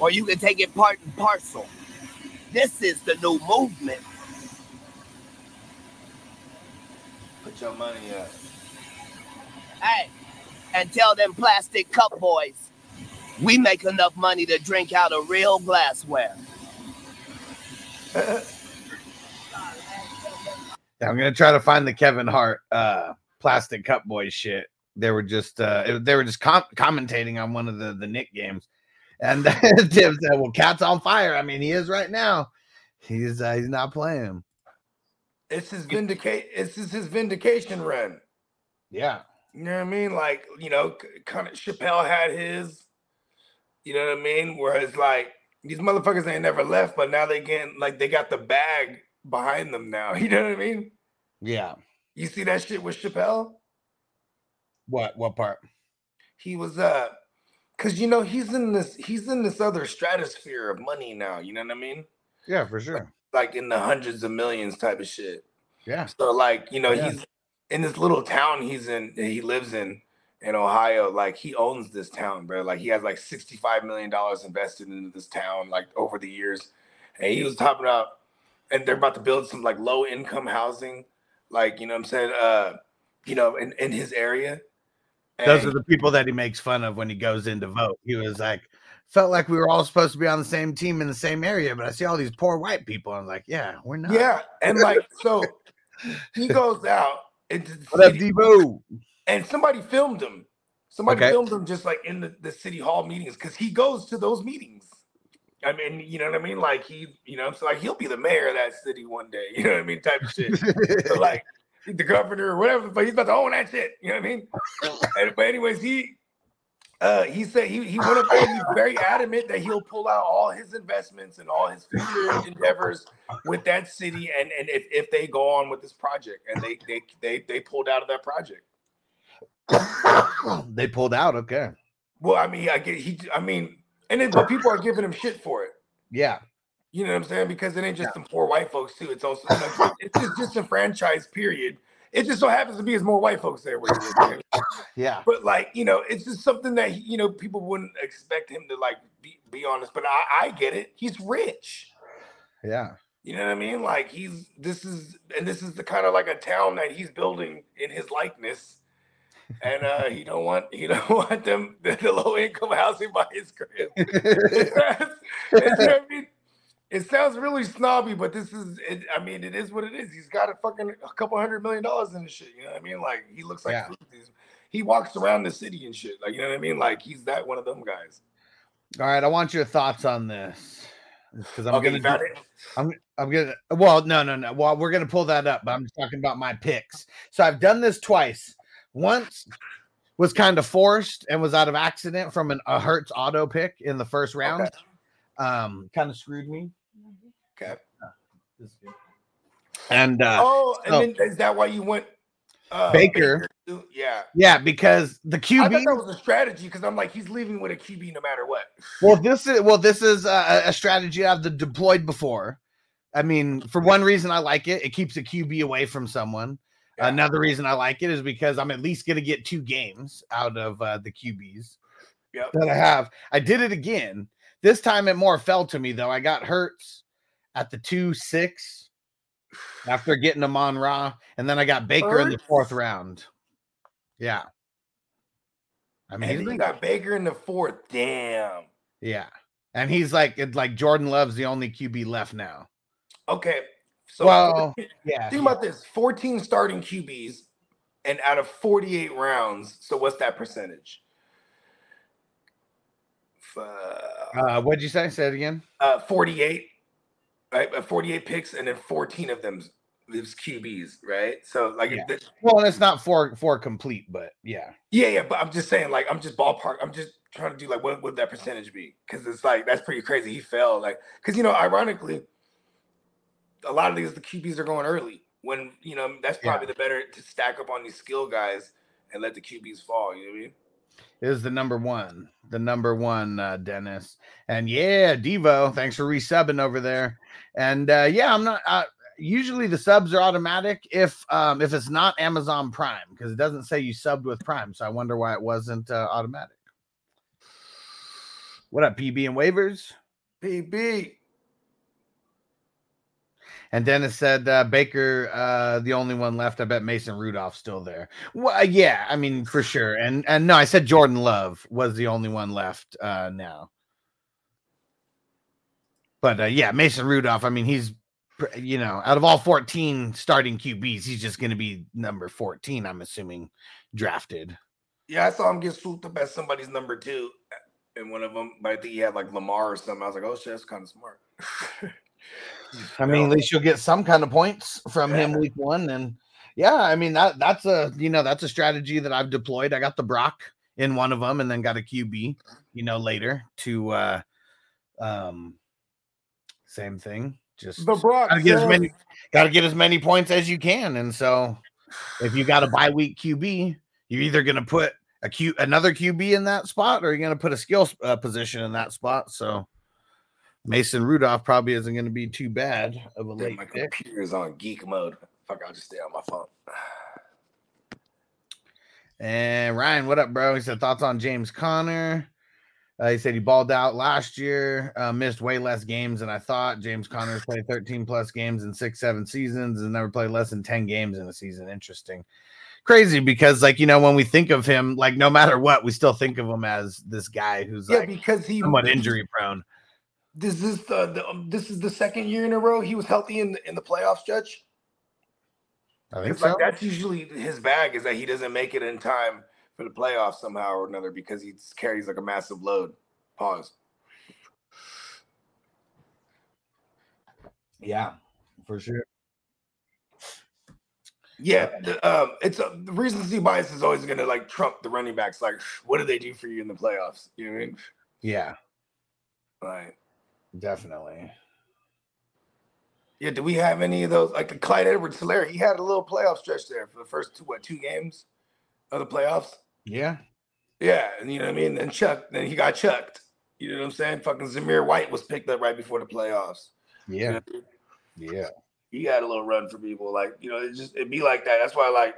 or you can take it part and parcel. This is the new movement. Put your money up. Hey, and tell them plastic cup boys, we make enough money to drink out of real glassware. Yeah, I'm gonna try to find the Kevin Hart uh plastic cup boy shit. They were just uh they were just com- commentating on one of the the Knick games, and (laughs) Tim said, "Well, Katt's on fire. I mean, he is right now. He's uh, he's not playing. It's his vindicate. It's his, his vindication run. Yeah, You know what I mean? Like you know, kind of Chappelle had his. You know what I mean? Whereas like these motherfuckers ain't never left, but now they getting like they got the bag behind them now. (laughs) You know what I mean? yeah. You see that shit with Chappelle? What what part? He was uh, cause you know he's in this he's in this other stratosphere of money now. You know what I mean? Yeah, for sure. Like in the hundreds of millions type of shit. Yeah, So like, you know, Yeah. he's in this little town he's in he lives in in Ohio, like he owns this town, bro. Like he has like 65 million dollars invested into this town like over the years. And he was talking about and they're about to build some like low income housing, like you know what I'm saying, uh, you know, in, in his area. those are the people that he makes fun of when he goes in to vote. He was like, felt like we were all supposed to be on the same team in the same area, but I see all these poor white people. I'm like, yeah, we're not. Yeah, and like so, he (laughs) goes out into the What up, city, Devo? and somebody filmed him. Somebody Okay. filmed him just like in the, the city hall meetings because he goes to those meetings. I mean, you know what I mean? Like he, you know, so like he'll be the mayor of that city one day. You know what I mean? Type of shit. So, (laughs) like the governor or whatever, but he's about to own that shit. You know what I mean? (laughs) And- but anyways, he uh he said he, he went up there he's very adamant that he'll pull out all his investments and all his future endeavors with that city and and if, if they go on with this project and they they they they pulled out of that project. they pulled out. Okay. Well, I mean, I get he I mean, and then but people are giving him shit for it. Yeah. You know what I'm saying? Because it ain't just some poor white folks too. It's also it's just disenfranchised. Period. It just so happens to be as more white folks there. Where he lives. Yeah. But like you know, it's just something that you know people wouldn't expect him to like be, be honest. But I, I get it. He's rich. Yeah. You know what I mean? Like he's this is and this is the kind of like a town that he's building in his likeness. And uh he don't want he (laughs) don't want them (laughs) the, the low income housing by his crib. (laughs) You know what I mean? It sounds really snobby, but this is it, I mean, it is what it is. He's got a fucking a couple hundred million dollars in this shit. You know what I mean? Like he looks like Yeah. he walks around the city and shit. Like, you know what I mean? Like he's that one of them guys. All right. I want your thoughts on this because I'm Okay, gonna. do- I'm I'm gonna. Well, no, no, no. Well, we're gonna pull that up, but I'm just talking about my picks. So I've done this twice. Once was kind of forced and was out of accident from an, a Hurts auto pick in the first round. Um, kind of screwed me. Okay. And uh, oh, and so- then is that why you went uh Baker. too? Yeah. yeah, because the QB. I thought that was a strategy because I'm like, he's leaving with a QB no matter what. Well, this is well, this is a, a strategy I've deployed before. I mean, for one reason, I like it. It keeps a QB away from someone. Another reason I like it is because I'm at least going to get two games out of uh, the QBs Yep. that I have. I did it again. This time it more fell to me though. I got Hurts at the two six after getting Amon Ra, and then I got Baker in the fourth round. Yeah. I mean, And he's you got Baker in the fourth. Damn. yeah, and he's like it's like Jordan Love's the only QB left now. Okay. So Well, (laughs) yeah, Think about this: 14 starting QBs, and out of 48 rounds. So what's that percentage? Uh, what'd you say? Say it again. Uh, 48, right? Uh, 48 picks, and then 14 of them is QBs, right? So like, Yeah. the- Well, it's not for for complete, but yeah. yeah, yeah. But I'm just saying, like, I'm just ballpark. I'm just trying to do like, what would that percentage be? Because it's like that's pretty crazy. He fell, like, because you know, ironically, a lot of these the QBs are going early. When you know that's Yeah. probably the better to stack up on these skill guys and let the QBs fall. You know what I mean? Is the number one, the number one, uh, Dennis. And yeah, Devo, thanks for resubbing over there. And uh, yeah, I'm not. Uh, usually the subs are automatic if um if it's not Amazon Prime because it doesn't say you subbed with Prime. So I wonder why it wasn't uh, automatic. What up, PB and waivers? PB. And Dennis said uh, Baker, uh, the only one left. I bet Mason Rudolph's still there. Well, yeah, I mean for sure. And and no, I said Jordan Love was the only one left uh, now. But uh, yeah, Mason Rudolph. I mean, he's you know out of all fourteen starting QBs, he's just going to be number fourteen. I'm assuming drafted. Yeah, I saw him get swooped up as somebody's number two, in one of them, but I think he had like Lamar or something. I was like, oh shit, that's kind of smart. (laughs) I mean, at least you'll get some kind of points from him week one. And yeah, I mean that that's a you know that's a strategy that I've deployed. I got the Brock in one of them, and then got a QB, you know, later to uh um same thing. Just The Brock gotta get as many gotta get as many points as you can. And so if you got a bye week QB, you're either gonna put a Q another QB in that spot, or you're gonna put a skill uh, position in that spot. So Mason Rudolph probably isn't going to be too bad of a late my pick. computer is on geek mode. Fuck, I'll just stay on my phone. And Ryan, what up, bro? He said thoughts on James Conner. Uh, he said he balled out last year, uh, missed way less games than I thought. James Conner's (sighs) played 13 plus games in six, seven seasons and never played less than 10 games in a season. Interesting. Crazy because, like, you know, when we think of him, like, no matter what, we still think of him as this guy who's Yeah, like because he somewhat injury prone. This is the, the um, this is the second year in a row he was healthy in the, in the playoffs, Judge. I think 'Cause, like so. that's usually his bag is that he doesn't make it in time for the playoffs somehow or another because he carries like a massive load. Pause. Yeah, for sure. Yeah, the, um, it's uh, the recency bias is always going to like trump the running backs. Like, what do they do for you in the playoffs? You know what I mean? Yeah, Like, definitely. yeah. Do we have any of those? Like the Clyde Edwards Hilaire, he had a little playoff stretch there for the first two what two games of the playoffs. Yeah, Yeah, and you know what I mean. And Chuck, then he got chucked. You know what I'm saying? Fucking Zamir White was picked up right before the playoffs. You yeah, know, yeah. he had a little run for people. Like you know, it just it'd be like that. That's why like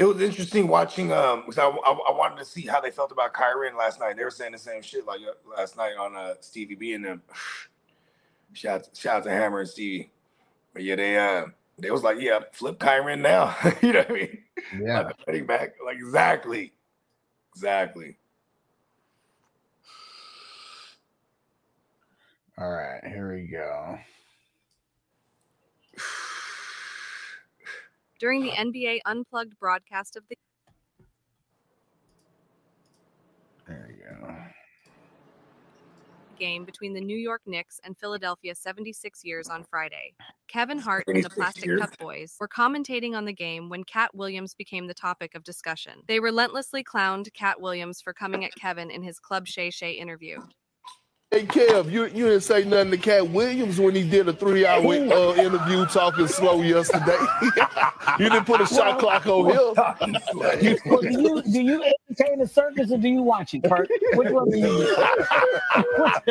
it was interesting watching. Um, because I, I, I wanted to see how they felt about Kyrie last night. They were saying the same shit like uh, last night on uh Stevie B and them. (sighs) Shout shout out to Hammer and Stevie. But yeah, they uh they was like, yeah, flip Kyrie now. (laughs) you know what I mean? Yeah. Like back. Like exactly. Exactly. All right, here we go. During the NBA Unplugged broadcast of the There we go. game between the New York Knicks and Philadelphia 76ers on Friday, Kevin Hart and the Plastic years? Cup Boys were commentating on the game when Katt Williams became the topic of discussion. They relentlessly clowned Katt Williams for coming at Kevin in his Club Shay Shay interview. Hey Kev, you, you didn't say nothing to Katt Williams when he did a three hour uh, interview talking slow yesterday. (laughs) you didn't put a shot clock on him. (laughs) Well, do you do you entertain the circus or do you watch it, Perk? Which one do you do?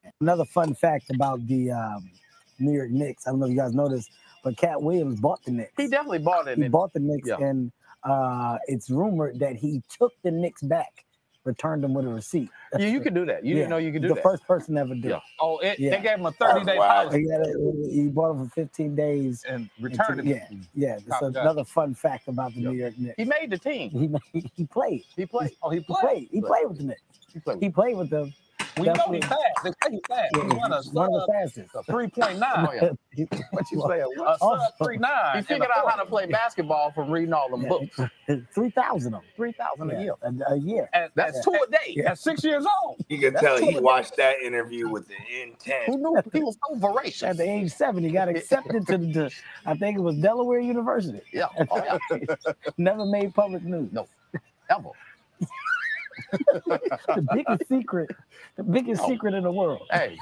(laughs) Another fun fact about the um, New York Knicks. I don't know if you guys know this, but Katt Williams bought the Knicks. He definitely bought it. He bought the Knicks, Yeah. and uh, it's rumored that he took the Knicks back, returned them with a receipt. Yeah, you could do that. You didn't know you could do the that. first person ever do Yeah. Oh, it, Yeah. they gave him a 30 day Wow. policy He, he bought it for 15 days. and and returned took- it. Yeah, yeah. Top So guy. another fun fact about the New York Knicks. He made the team. He made, he played. He played. Oh, he He played. played. He played with the Knicks. He played. He played with them. We know he's fast. They say he fast. Yeah, he won a he's one of the uh, fastest. a 3.9. Oh. What (laughs) you (laughs) say? A Oh, sub 3.9. He figured out how to play basketball from reading all them books. (laughs) Three thousand of them. 3,000 a year. A, a year. And that's two a day. Yeah. At six years old. You can That's tell two he a day. watched that interview with the intent. Who knew he was so voracious? At the age seven, he got accepted to the, I think it was Delaware University. Yeah. Oh, yeah. Never made public news. No. Ever. The biggest secret, the biggest Oh. secret in the world. Hey.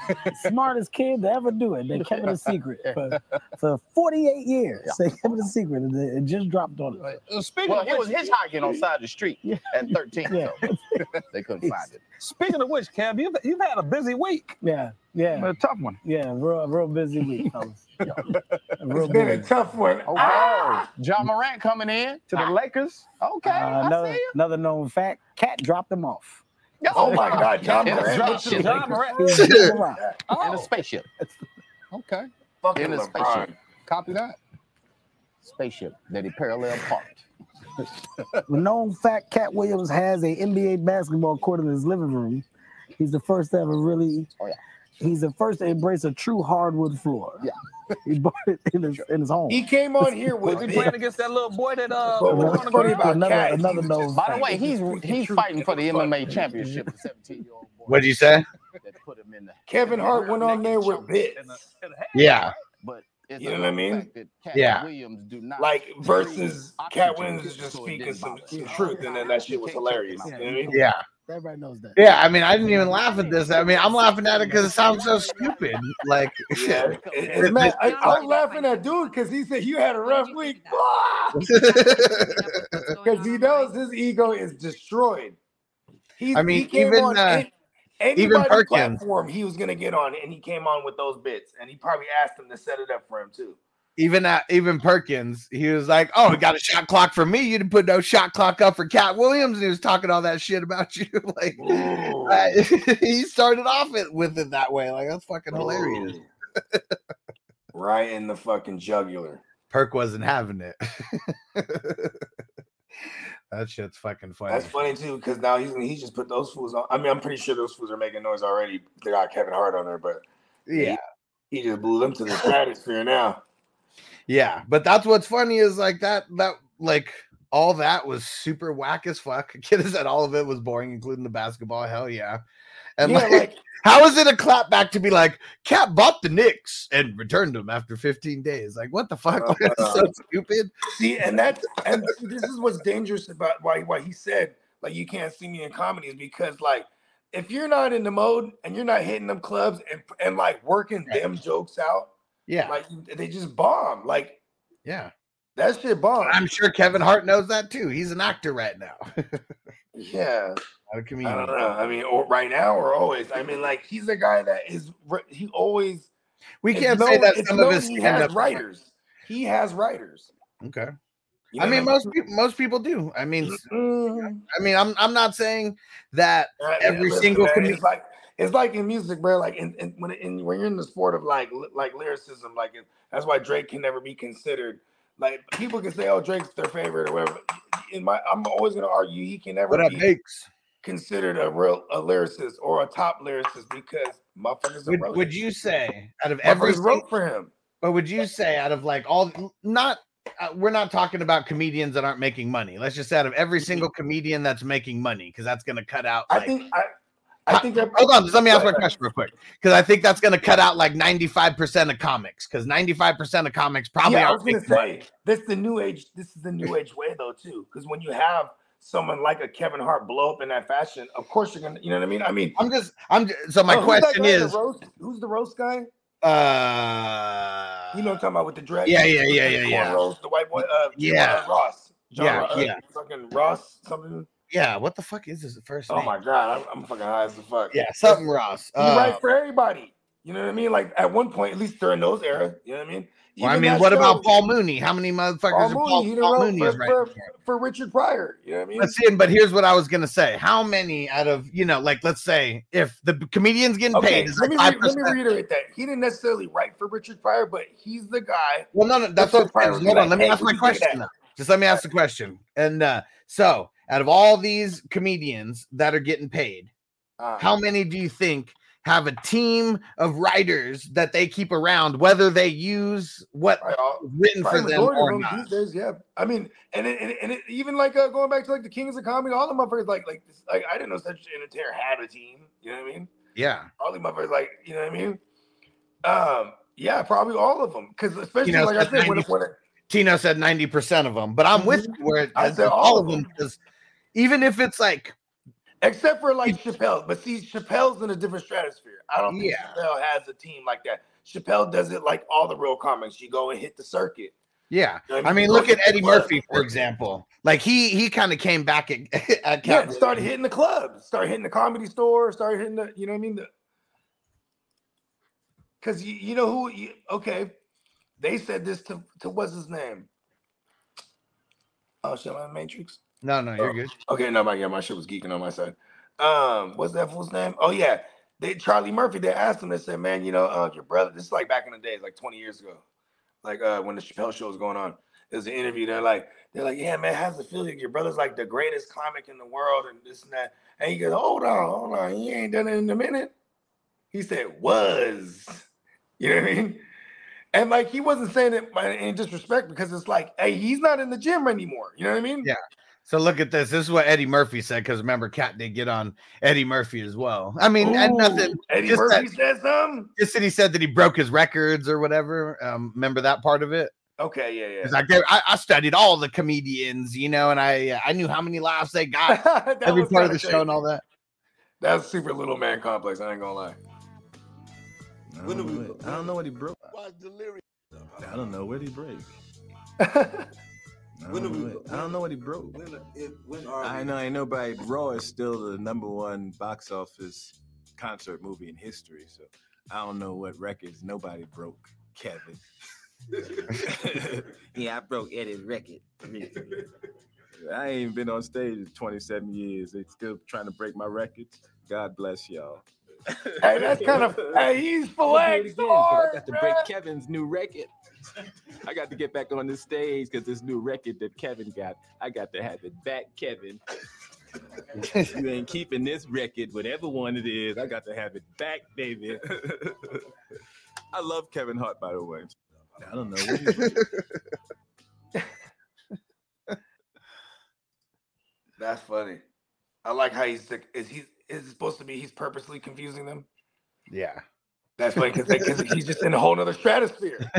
Smartest kid to ever do it. They kept it a secret for, for 48 years. They kept it a secret and it just dropped on it. Uh, Speaking well, he was hitchhiking on side of the street at 13. Yeah. So they couldn't find it. (laughs) Speaking of which, Kev, you've, you've had a busy week. Yeah, yeah. A tough one. Yeah, real, real busy week, fellas. Real It's been a tough one. Oh, John Morant coming in to the Lakers. Okay, Uh, I another, see you. another known fact: Katt dropped him off. Oh my God, John In a Morant. went to the spaceship. John Morant. He was moving around. In a spspaceship. Okay. Fucking In a LeBron. spaceship. Copy that. Spaceship that he parallel parked. (laughs) known fact: Katt Williams has a NBA basketball court in his living room. He's the first to ever really. Oh yeah. He's the first to embrace a true hardwood floor. Yeah. (laughs) He bought it in his in his home. He came on here with Was he playing against that little boy that uh But was what's on funny about another Katt, another he was known just By the way, he's he's fighting for the MMA championship. The 17 year old boy What'd you say? that put him in the Kevin Hart went on there with bits. in the, in the head. Yeah. But it's You know what I mean? fact that Katt Yeah. Williams do not Like versus Oxygen Katt Williams is just speaking some, some truth, and then that shit was hilarious. You know what I mean? Yeah. Everybody knows that. Yeah. I mean, I didn't even laugh at this. I mean, I'm laughing at it because it sounds so (laughs) stupid. Like, Yeah. (laughs) It- I, I was laughing at dude because he said you had a rough week. (laughs) Because he knows his ego is destroyed. He's, I mean, he even, on uh, even anybody's Perkins. platform he was gonna get on, and he came on with those bits, and he probably asked him to set it up for him too. Even at even Perkins, he was like, "Oh, we got a shot clock for me. You didn't put no shot clock up for Katt Williams." And he was talking all that shit about (laughs) you. like, uh, (laughs) he started off it with it that way. Like, that's fucking hilarious. Right in the fucking jugular. Perk wasn't having it. (laughs) that shit's fucking funny. That's funny too, because now he's he just put those fools on. I mean, I'm pretty sure those fools are making noise already. They got Kevin Hart on there, but Yeah. he, he just blew them to the stratosphere now. Yeah, but that's what's funny is like that that like all that was super whack as fuck. (laughs) Kid said all of it was boring, including the basketball. Hell yeah. And Yeah, like, like- (laughs) how is it a clap back to be like Katt bought the Knicks and returned them after 15 days? Like what the fuck? (laughs) Uh, That's so stupid. See, and that's and this is what's dangerous about why why he said like you can't see me in comedy is because like if you're not in the mode and you're not hitting them clubs and and like working them jokes out, Yeah. like they just bomb. Like Yeah. that shit bomb. I'm sure Kevin Hart knows that too. He's an actor right now. (laughs) yeah. I don't know. I mean, or right now or always. I mean, like he's a guy that is he always. We can't say that some of his he has writers. He has writers. Okay. You I know mean, most people most people do. I mean, s- Mm. I mean, I'm I'm not saying that Uh, yeah, every listen, single man, comedian. it's like it's like in music, bro. Like in, in when in, when you're in the sport of like li- like lyricism, like it, that's why Drake can never be considered. Like people can say, "Oh, Drake's their favorite" or whatever. In my, I'm always gonna argue he can never What be Bakes? considered a real a lyricist or a top lyricist because motherfuckers Would, wrote would you say out of every wrote for him? But would you say out of like all not uh, we're not talking about comedians that aren't making money. Let's just say out of every single comedian that's making money because that's going to cut out. I think I, I think that. Hold on, just let me ask my question real quick because I think that's going to cut out like 95% of comics because 95% of comics probably yeah, I was gonna say this the new age. This is the new age way though too, because when you have someone like a Kevin Hart blow up in that fashion, of course you're gonna. You know what I mean? I mean, I'm just. I'm. Just, so my oh, question guy, the is, roast? who's the roast guy? uh, You know what I'm talking about with the dread? Yeah, yeah, yeah, yeah, yeah. cornrows, the white boy. Uh, Yeah. uh, Ross. John, Yeah, uh, yeah. Fucking Ross something. Yeah, what the fuck is his first Oh name? my god, I'm, I'm fucking high as the fuck. Yeah, something Ross. He Uh, writes for everybody. You know what I mean? Like at one point, at least during those eras. You know what I mean? well, I mean, what show- about Paul Mooney? How many motherfuckers Paul are Mooney? Paul, Paul Mooney for, is for, right? for Richard Pryor. You know what I mean? Let's see, but here's what I was gonna say. How many out of you know, like let's say if the comedian's getting Okay, paid let like me, re- let me reiterate that he didn't necessarily write for Richard Pryor, but he's the guy. Well, no, no, that's Richard what Pryor. Hold on, let me "Hey, ask my what you think of question. that?" Just let me ask the question. And uh, so, out of all these comedians that are getting paid, Uh, how many do you think have a team of writers that they keep around, whether they use what written for them or not? these days, yeah. I mean, and it, and, it, and it, even like uh, going back to like the Kings of Comedy, all the motherfuckers like like this, like I didn't know such an entertainer had a team. You know what I mean? Yeah. All the motherfuckers like you know what I mean? Um, yeah, probably all of them, because especially know, like I said said, when, 90 when it, Tino said 90% of them, but I'm with you where I said all all of of them because even if it's like except for like Chappelle, but see, Chappelle's in a different stratosphere. I don't think Yeah. Chappelle has a team like that. Chappelle does it like all the real comics. You go and hit the circuit. Yeah, You know I I mean, mean? look at Look at Eddie club. Murphy for example. Like he he kind of came back at, (laughs) at Yeah, started hitting the clubs, started hitting the comedy store, started hitting the, you know what I mean? The because you, you know who you, okay, they said this to to what's his name? Oh shit, am I in the Matrix? No, no, you're good. Okay, no, my yeah, my shit was geeking on my side. Um, what's that fool's name? Oh yeah, they Charlie Murphy. They asked him. They said, "Man, you know, uh, your brother." This is like back in the days, like 20 years ago, like uh, when the Chappelle show was going on. There's an interview. They're like, they're like, "Yeah, man, how's it feel? Your brother's like the greatest comic in the world, and this and that." And he goes, "Hold on, hold on, he ain't done it in a minute." He said, "Was," (laughs) you know what I mean? And like he wasn't saying it in disrespect because it's like, hey, he's not in the gym anymore. You know what I mean? Yeah. So look at this. This is what Eddie Murphy said because remember, Katt did get on Eddie Murphy as well. I mean, and nothing. Eddie just Murphy that- said something. Just that he said that he broke his records or whatever. Um, remember that part of it? Okay, yeah, yeah. 'Cause I, gave- I I studied all the comedians, you know, and I I knew how many laughs they got (laughs) every part of kinda the show and all that. That's super little man complex. I ain't gonna lie. I don't, know what, I don't know what he broke. I don't know what he break. (laughs) I don't, know what, I don't know what he broke. I know, I know, but Raw is still the number one box office concert movie in history. So I don't know what records nobody broke. Kevin. (laughs) yeah, I broke Eddie's record. (laughs) I ain't been on stage in 27 years. They still trying to break my records. God bless y'all. Hey, that's kind of hey, he's I'ma do it flex again, 'cause I got to break Kevin's new record. I got to get back on the stage because this new record that Kevin got, I got to have it back, Kevin. you ain't keeping this record, whatever one it is. I got to have it back, baby. (laughs) I love Kevin Hart, by the way. I don't know. What (laughs) That's funny. I like how he's like, is he is supposed to be he's purposely confusing them? Yeah. That's funny because he's just in a whole nother stratosphere. (laughs)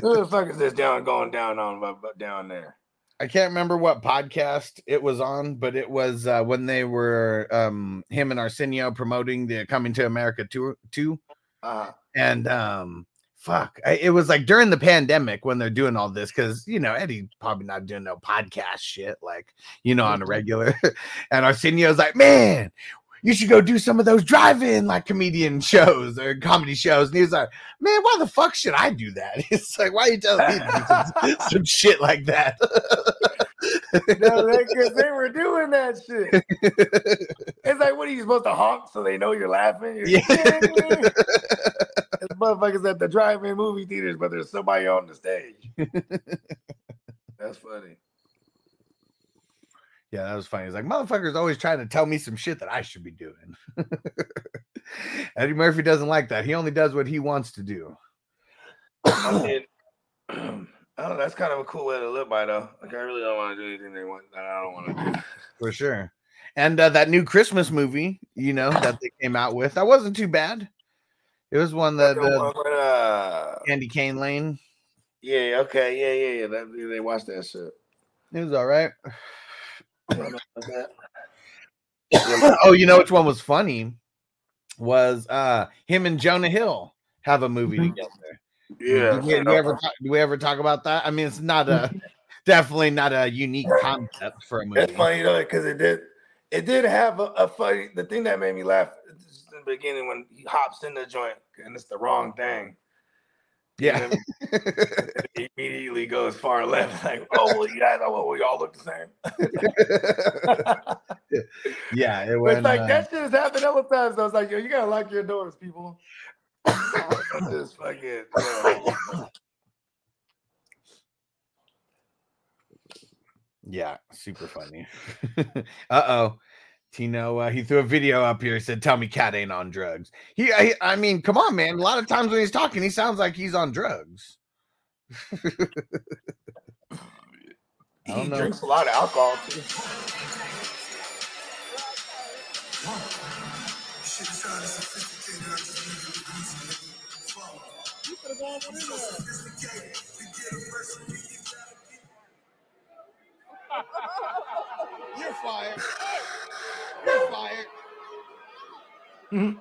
Who the fuck is this down going down on down there? I can't remember what podcast it was on, but it was uh, when they were um, him and Arsenio promoting the Coming to America tour two, Uh, and um, fuck, I, it was like during the pandemic when they're doing all this because you know Eddie probably not doing no podcast shit like you know on a mm-hmm. regular, (laughs) and Arsenio's like, man. You should go do some of those drive-in like comedian (laughs) shows or comedy shows. And he was like, "Man, why the fuck should I do that?" (laughs) It's like, why are you telling me some, some shit like that? (laughs) no, because they were doing that shit. It's like, what are you supposed to honk so they know you're laughing? You're Yeah. It's (laughs) motherfuckers at the drive-in movie theaters, but there's somebody on the stage. (laughs) That's funny. Yeah, that was funny. He's like motherfuckers always trying to tell me some shit that I should be doing. Eddie Murphy doesn't like that. He only does what he wants to do. (clears throat) I mean, oh, that's kind of a cool way to live by, though. Like, I really don't want to do anything they want that I don't want to do. (laughs) For sure. And uh, that new Christmas movie, you know, that they came out with, that wasn't too bad. It was one that The one uh, with, uh, Candy Cane Lane. yeah, okay, yeah, yeah, yeah. That, they watched that shit. It was all right. I don't know about that. (coughs) oh, you know which one was funny? Was uh him and Jonah Hill have a movie together. Yeah, Did we, do we ever talk, do we ever talk about that? I mean, it's not a (laughs) definitely not a unique concept for a movie. It's funny though, because it did it did have a, a funny the thing that made me laugh in the beginning when he hops in the joint and it's the wrong thing. Yeah. He (laughs) immediately goes far left, (laughs) like, oh well, you guys know we all look the same. yeah, it But went. like uh, that shit has happened other times. I was like, yo, you gotta lock your doors, people. Just fucking yeah. (laughs) Yeah, super funny. (laughs) uh oh. Tino, uh, he threw a video up here. He said, "Tell me, Katt ain't on drugs." He, I, I mean, come on, man. A lot of times when he's talking, he sounds like he's on drugs. (laughs) I He don't know. drinks a lot of alcohol too. You're fired. You're fired. Mm-hmm.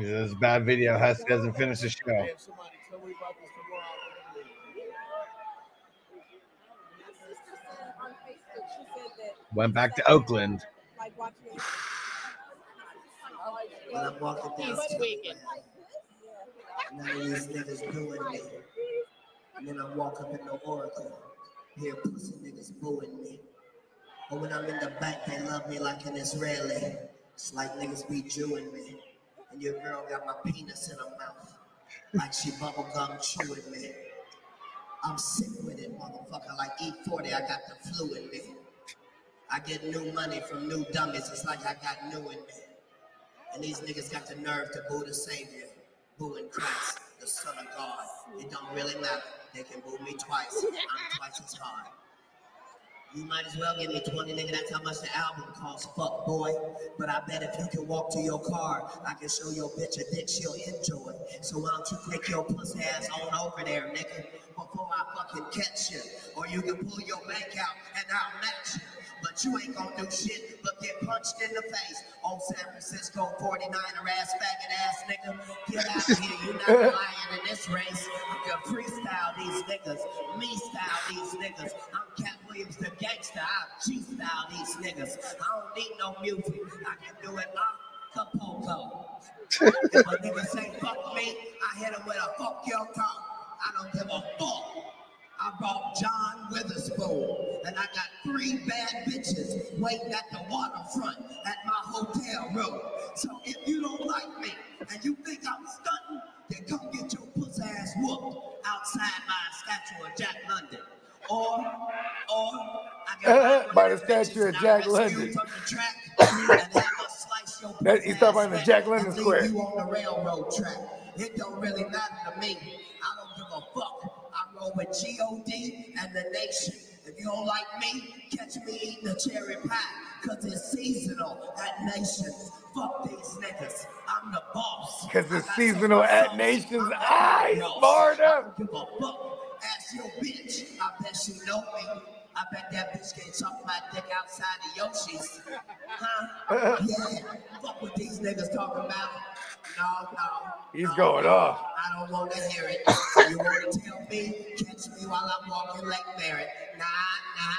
Yeah, this is a bad video. Hus doesn't finish the show. Went back to Oakland. When I'm walking down street, none of these niggas doing me. And then I walk up in the Oracle, hear pussy niggas booing me. But when I'm in the back, they love me like an Israeli. It's like niggas be Jewing me. And your girl got my penis in her mouth, like she bubblegum chewing me. I'm sick with it, motherfucker. Like E40, I got the flu in me. I get new money from new dummies. It's like I got new in me. And these niggas got the nerve to boo the Savior, booing Christ, the Son of God. It don't really matter. They can boo me twice. I'm twice as hard. You might as well give me 20, nigga. That's how much the album costs, fuck boy. But I bet if you can walk to your car, I can show your bitch a dick she'll enjoy. So why don't you take your pussy ass on over there, nigga, before I fucking catch you? Or you can pull your bank out and I'll match you. But you ain't gonna do shit but get punched in the face. Old San Francisco 49er ass, faggot ass nigga. Get out of here, you not lying (laughs) in this race. I'm gonna freestyle these niggas, me style these niggas. I'm Katt Williams the gangster, I G style these niggas. I don't need no music, I can do it Acapulco. if a (laughs) nigga say fuck me, I hit him with a fuck your car. I don't give a fuck. I brought John Witherspoon, and I got three bad bitches waiting at the waterfront at my hotel room. So if you don't like me and you think I'm stunting, then come get your pussy ass whooped outside my statue of Jack London. Or, or I got eh, eh, By the statue of Jack London. from the track (coughs) and have a slice That, he's talking about the Jack London Square. you on the railroad track. It don't really matter to me. I don't give a fuck. I with G.O.D. and the nation. If you don't like me, catch me eating a cherry pie. Cause it's seasonal at Nations. Fuck these niggas. I'm the boss. Because it's seasonal at Nations. I Florida. Give a fuck. Ask your bitch. I bet she know me. I bet that bitch can suck my dick outside of Yoshi's. Huh? (laughs) Yeah. Fuck what these niggas talking about. No, no. He's going off. I don't want to hear it. You want to tell me? Catch me while I'm walking Lake Merritt. Nah, nah,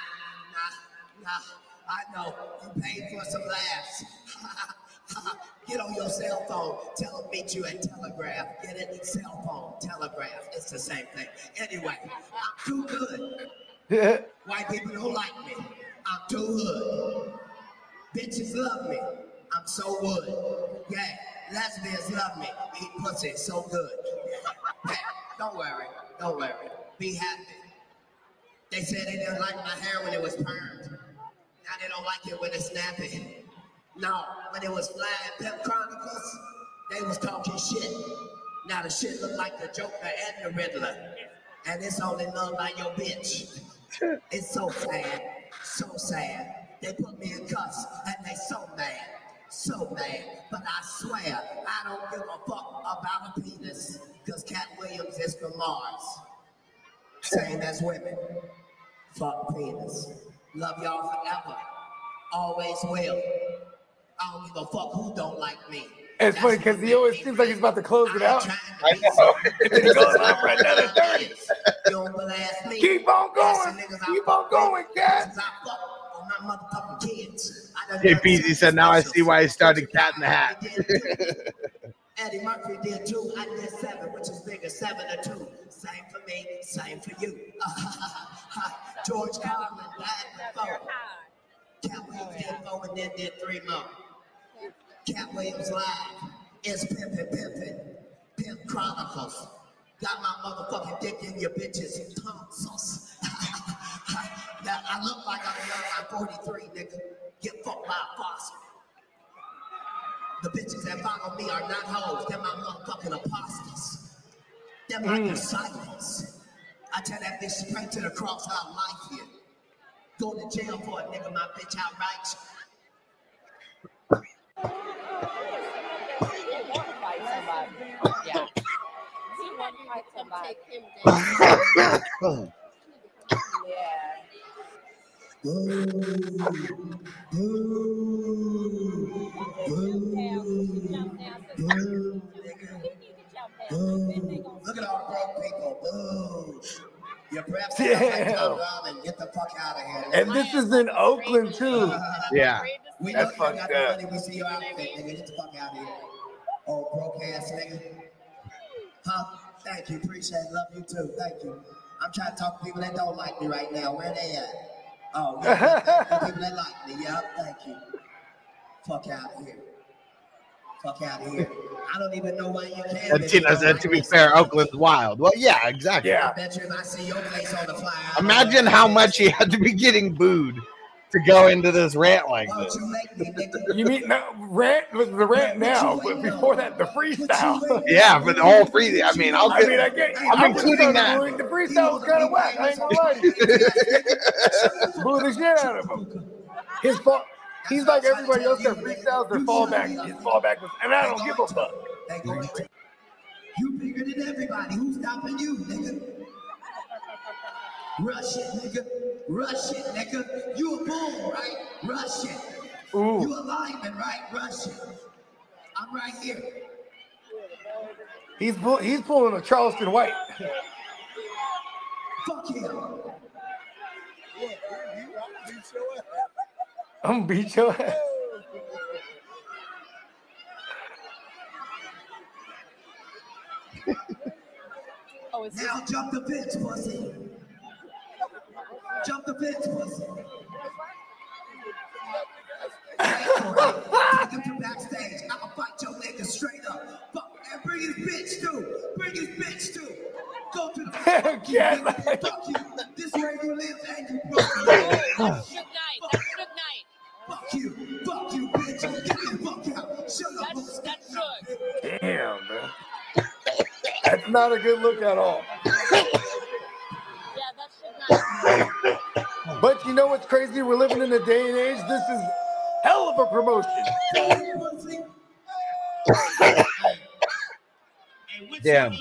nah, nah. I know. You paid for some laughs. Get on your cell phone. Tell them meet you at Telegraph. Get it? Cell phone, Telegraph. It's the same thing. Anyway, I'm too good. (laughs) White people don't like me. I'm too hood. Bitches love me. I'm so wood. Yeah, lesbians love me. He Eat pussy so good. Don't worry. Don't worry. Be happy. They said they didn't like my hair when it was permed. Now they don't like it when it's snappy. No, when it was flying Pimp Chronicles, they was talking shit. Now the shit look like the Joker and the Riddler. And it's only love by your bitch. It's so sad, so sad. They put me in cuffs and they so mad, so mad. But I swear, I don't give a fuck about a penis. Cause Katt Williams is from Mars. Same as women. Fuck penis. Love y'all forever. Always will. I don't give a fuck who don't like me. It's funny because he always seems like he's about to close it out. I know. And goes (laughs) on for another 30. You don't blast me. Keep on going. Keep on going, Katt. I fuck on my motherfucking kids. I done Jay done Peasy said, "Now I see why he started Cat in the Hat." Eddie Murphy did two. I did seven, which is bigger, seven or two. Same for me, same for you. (laughs) George Carlin died before. Katt Williams did four and then did three more. Katt Williams live is pimpin' pimpin'. Pimp Chronicles. Got my motherfucking dick in your bitches' tonsils. (laughs) now I look like I'm young. I'm 43, nigga. Get fucked by a faucet. The bitches that follow me are not hoes. They're my motherfucking apostles. They're my Mm. disciples. I tell that bitch straight to the cross out life here. Go to jail for a nigga, my bitch outright. (laughs) Look at all broke people. Boo. You perhaps Damn. and get the fuck out of here. And this is in Oakland too. (laughs) Yeah. We That's know you got fucked the up. money. We see your outfit, nigga. Get the fuck out of here. Oh, broke ass nigga. Huh? Thank you. Appreciate it. Love you too. Thank you. I'm trying to talk to people that don't like me right now. Where are they at? Oh, (laughs) yeah. thank you. people that like me. Yeah, thank you. Fuck out of here. Fuck out of here. I don't even know why you came. And Tina said, "To be fair, Oakland's wild." Well, yeah, exactly. I bet you if I see your face on the flyer, Imagine how much he had to be getting booed to go into this rant like this. (laughs) You mean no, rant was the rant now, but before that, the freestyle. Yeah, for the whole free. I mean, I'll I get. mean, I get. I'm I including that. booing- The freestyle was kind of whack. I ain't gonna lie to you. (laughs) Boo the shit out of him. His fault. He's like everybody else that freestyles their fallback. His fallback was, and I don't give a fuck. You bigger than everybody. Who's stopping you, nigga? Rush it, nigga. Rush it, nigga. You a bull, right? Rush it. Ooh. You a lineman, right? Rush it. I'm right here. He's pull, he's pulling a Charleston White. Fuck him. I'm gonna beat your ass. Oh, now jump the fence, pussy. Jump the fence, pussy. Take him to backstage. I'ma fight your nigga straight up. Fuck, and bring his bitch too. Bring his bitch too. Go to the (laughs) fuck you. Fuck you. This you live and you broke. Good night. That's good night. Fuck you. Fuck you, bitch. Get the fuck out. Shut up. That's good. Damn, man. That's not a good look at all. In a day and age. This is hell of a promotion. (laughs) Damn.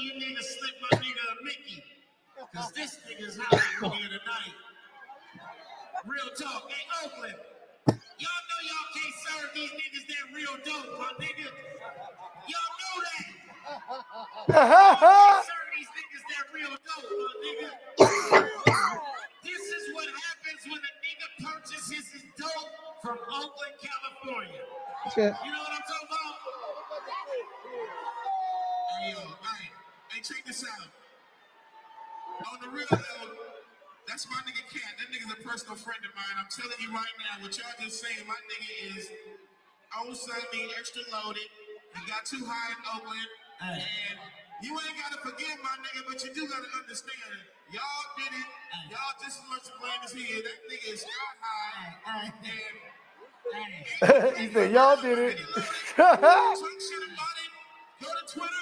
He did it." (laughs) talk shit about it. Go to Twitter.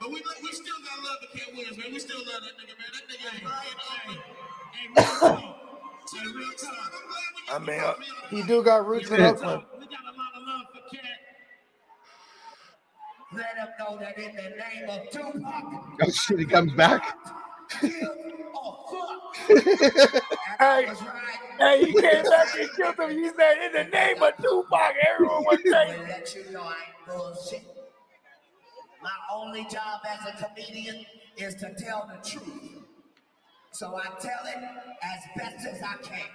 But we, we still got love to Katt Williams, man. We still love that nigga, man. That nigga is Brian Oakland. Hey, real talk. Hey, real talk. I'm glad we I mean, uh, he do got roots in Oakland. we got a lot of love for Katt. Let them know that in the name of Tupac. Oh shit, he comes back. Hey, hey, he came back and killed him. He said, "In the name of Tupac, everyone was To saying." let you know I ain't bullshit. My only job as a comedian is to tell the truth. So I tell it as best as I can.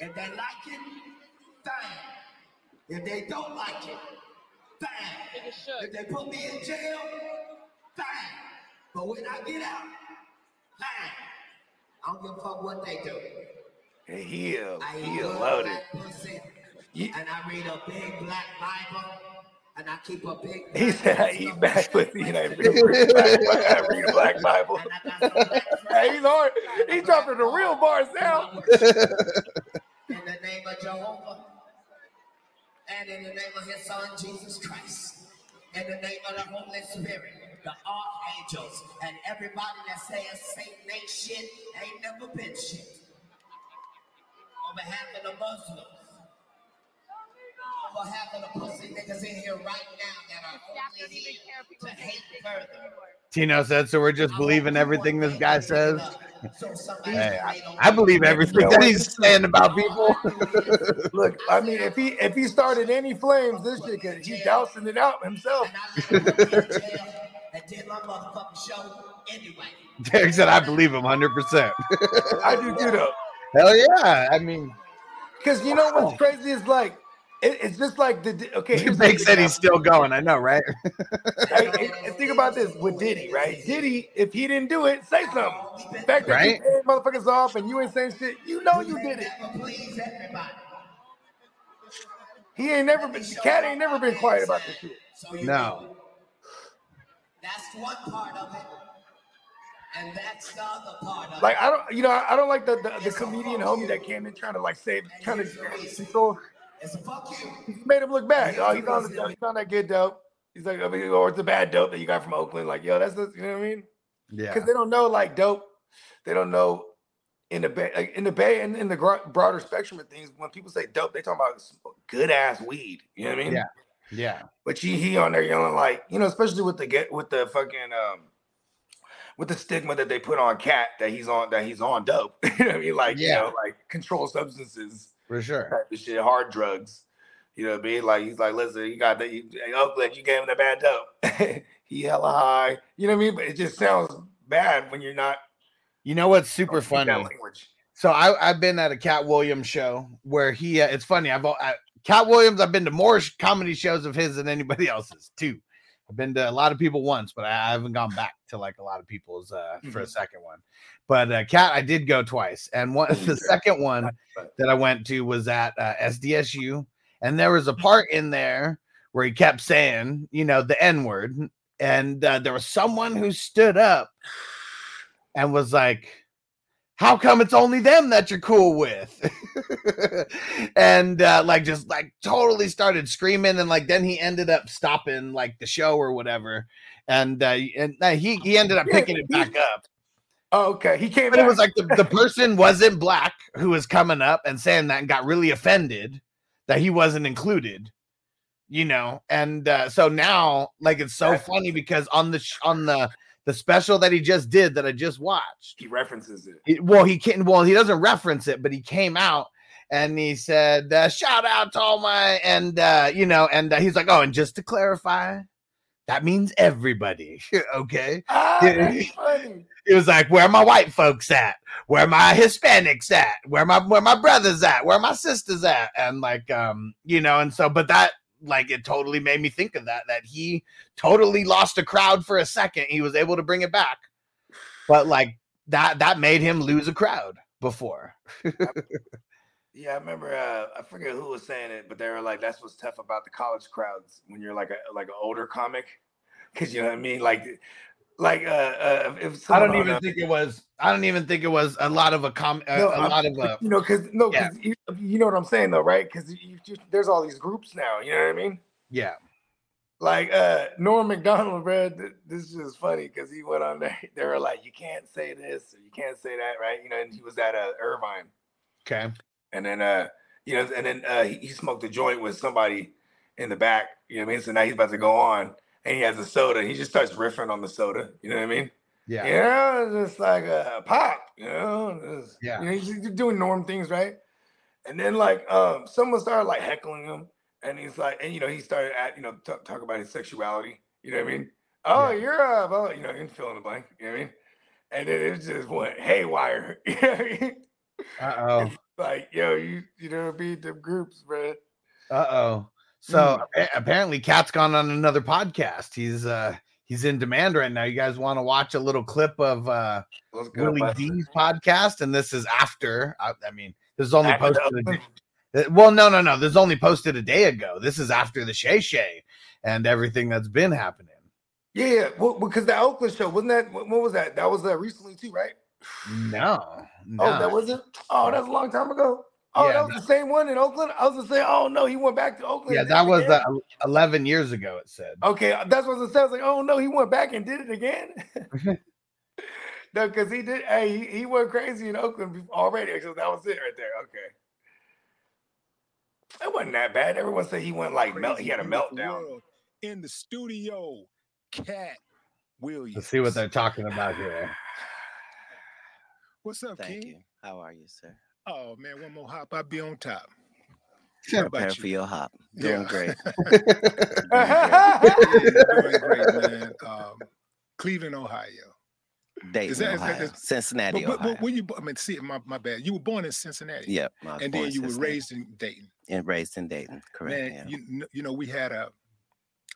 If they like it, fine. If they don't like it, fine. If they put me in jail, fine. But when I get out, fine. I don't give a fuck what they do. Hey, he a, I he a loaded. pussy, and I read a big black Bible, and I keep a big. He said, "I eat black pussy and I read a (laughs) black, I read a black Bible." (laughs) hey, he's hard. He's dropping the real bars (laughs) now. in the name of Jehovah, and in the name of His Son Jesus Christ, in the name of the Holy Spirit, the archangels, and everybody that says Satan ain't shit, ain't never been shit. On behalf of the Muslims, on behalf of the pussy niggas in here right now that are only here to hate further. Tino said, so we're just believing everything this guy says. Hey, I, I believe everything that he's saying about people. (laughs) Look, I mean, if he if he started any flames, this shit could he dousing it out himself. And did my motherfucking show anyway. (laughs) Derek said, I believe him 100%. (laughs) I do too, though. Hell yeah. I mean, Because you know what's crazy is like it, it's just like the okay. (laughs) here's the Big thing said he's still going. I know, right? Hey, and- and think about this with Diddy, right? Diddy, if he didn't do it, say something. The fact that Right? you paid motherfuckers off and you ain't saying shit, you know you did it. Please everybody. He ain't never been, Katt ain't never been quiet about this shit. No. That's one part of it. And that's the other part of Like it. Like I don't, you know, I I don't like the the, the comedian homie that came in trying to like save, trying to control. It's fuck you. He made him look bad. Oh, he's on, the, he's on that good dope. He's like, I mean, or it's a bad dope that you got from Oakland. Like, yo, that's the, you know what I mean? Yeah. Because they don't know like dope. They don't know in the bay, like, in the bay, and in the broader spectrum of things. When people say dope, they talking about good ass weed. You know what I mean? Yeah. Yeah. But he he on there yelling like, you know, especially with the get with the fucking um with the stigma that they put on Katt that he's on that he's on dope. (laughs) you know what I mean? Like, you Yeah. know, like controlled substances For sure. type of shit, hard drugs. You know what I mean? Like he's like, listen, you got that you hey, Oakland, you gave him the bad dope. (laughs) he hella high. You know what I mean? But it just sounds bad when you're not You know what's super funny? So I, I've been at a Katt Williams show where he. Uh, it's funny. I've I, Katt Williams. I've been to more comedy shows of his than anybody (laughs) else's too. I've been to a lot of people once, but I, haven't gone back to like a lot of people's uh, for a Mhm. second one. But uh, Katt, I did go twice, and one the second one that I went to was at uh, SDSU, and there was a part in there where he kept saying, you know, the N word, and uh, there was someone who stood up and was like, "How come it's only them that you're cool with?" (laughs) and uh, like just like totally started screaming and like then he ended up stopping like the show or whatever. And uh, and uh, he he ended up picking it back up. Oh, okay. He came but it was like the, the person wasn't black who was coming up and saying that and got really offended that he wasn't included you know? And uh, so now like it's so funny because on the sh- on the the special that he just did that i just watched he references it. it- well, he can't. Well, he doesn't reference it, but he came out and he said, uh, "Shout out to all my," and uh, you know, and uh, he's like, "Oh, and just to clarify, that means everybody." (laughs) okay. Ah, It- it was like, "Where my white folks at? Where my Hispanics at? Where my where my brothers at? Where my sisters at?" And like, um, you know, and so, but that like it totally made me think of that. That he totally lost a crowd for a second. He was able to bring it back, but like that that made him lose a crowd before. (laughs) Yeah, I remember. Uh, I forget who was saying it, but they were like, "That's what's tough about the college crowds when you're like a like an older comic, because you know what I mean. Like, like uh, uh if I don't even think it was. I don't even think it was a lot of a com. A, No, a lot of (laughs) a. you know, because no, Yeah. because you, you know what I'm saying though, right? Because there's all these groups now. You know what I mean? Yeah. Like uh Norm Macdonald, bro. This is funny because he went on there. They were like, "You can't say this, or you can't say that," right? You know, and he was at uh, Irvine. Okay. and then uh you know and then uh he, he smoked a joint with somebody in the back you know what i mean so now he's about to go on and he has a soda. He just starts riffing on the soda. You know what i mean? Yeah. yeah just like a pop you know? Just- Yeah. you know he's just doing norm things right? And then like um someone started like heckling him. And he's like and you know he started at you know t- talk about his sexuality. You know what i mean? Oh you're a blah, you know in fill in the blank. You know what i mean? And then it just went haywire. (laughs) You know what I mean? Uh oh. like yo, you you know beat them groups, bro. Uh oh. So appa- apparently, Katt's gone on another podcast. He's uh he's in demand right now. You guys want to watch a little clip of uh Willie D's podcast, and this is after. I, I mean, this is only After posted. A uh, well, no, no, no. This is only posted a day ago. This is after the Shay Shay and everything that's been happening. Yeah, yeah. Well, because the Oakland show wasn't that? What what was that? That was uh, recently too, right? No, (sighs) no. Oh, that wasn't. Oh, that's a long time ago. Oh, Yeah, that was the same one in Oakland. I was gonna say, oh no, he went back to Oakland. yeah, that was uh, eleven years ago. It said. Okay, that's what it says. Like, oh no, he went back and did it again. (laughs) (laughs) no, because he did. Hey, he, he went crazy in Oakland already. So that was it right there. Okay. It wasn't that bad. Everyone said he went like melt. He had a meltdown. in the studio. Katt Williams. Let's see what they're talking about here. (sighs) What's up, Thank King? you. How are you, sir? Oh man, one more hop, I'll be on top. Prepare How about for your hop. Doing Yeah. (laughs) great. Doing great, man. Um, Cleveland, Ohio. Dayton, Is that- Ohio. is- Cincinnati, But, but, Ohio. Ohio. but when you, bo- I mean, see, my, my bad. You were born in Cincinnati. Yep, I was And then you were raised in Dayton. and raised in Dayton. Correct. Man, yeah. you, you know we had a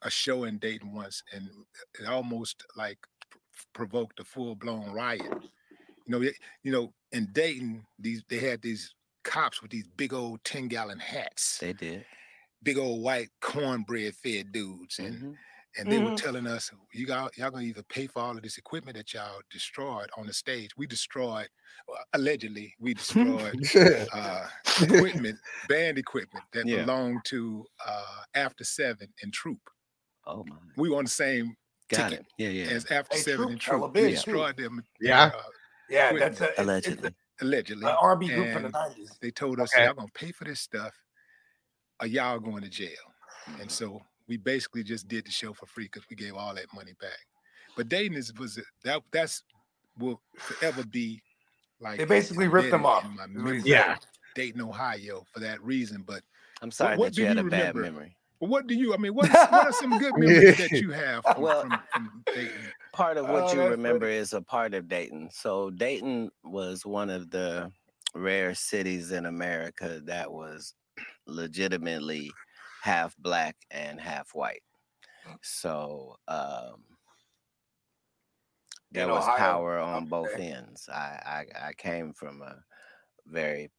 a show in Dayton once, and it almost like provoked a full blown riot. You know, you know, in Dayton, these they had these cops with these big old ten gallon hats. They did. Big old white cornbread fed dudes, and Mm-hmm. and they were Mhm. telling us, "You got y'all gonna either pay for all of this equipment that y'all destroyed on the stage. We destroyed, well, allegedly, we destroyed (laughs) uh, (laughs) equipment, band equipment that Yeah. belonged to uh, After Seven and Troop. Oh my. We were on the same Got ticket it. Yeah, yeah. as After Hey, Seven Troop, and Troop. We big, too. destroyed them. Yeah. uh, Yeah, equipment. that's a it's- it's Allegedly. allegedly. a R&B group from the 90s. They told us Okay. y'all gonna pay for this stuff, or y'all going to jail. And so we basically just did the show for free because we gave all that money back. But Dayton is was that that's will forever be like They basically ripped them off, my is what he memory. Yeah. Dayton, Ohio, for that reason. But I'm sorry what that you do had you a bad remember? memory. but what do you? I mean, what, (laughs) what are some good memories that you have from, Well, from, from Dayton? Part of what Oh, you remember funny. is a part of Dayton. So Dayton was one of the rare cities in America that was (clears throat) legitimately half black and half white. So um there was Ohio? power on both ends. I, I I came from a very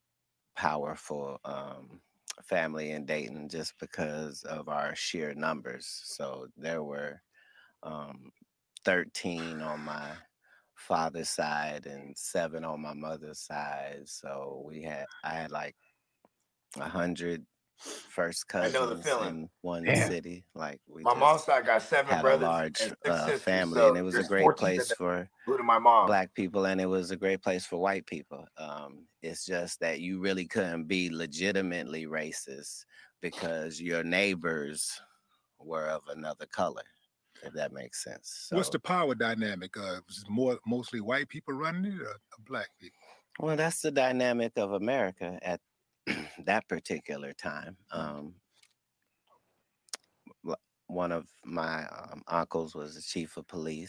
powerful um family in Dayton just because of our sheer numbers. So there were um 13 on my father's side and seven on my mother's side. So we had I had like a hundred first I know the cousins feeling. in one Damn. city. Like we My mom's side got seven had brothers a large and six uh, sisters, family, so and it was a great place of them, for my mom. black people, and it was a great place for white people. Um, it's just that you really couldn't be legitimately racist because your neighbors were of another color. If that makes sense. So, What's the power dynamic? Uh, was more mostly white people running it or, or black people? Well, that's the dynamic of America at (clears throat) that particular time. Um, one of my um, uncles was the chief of police.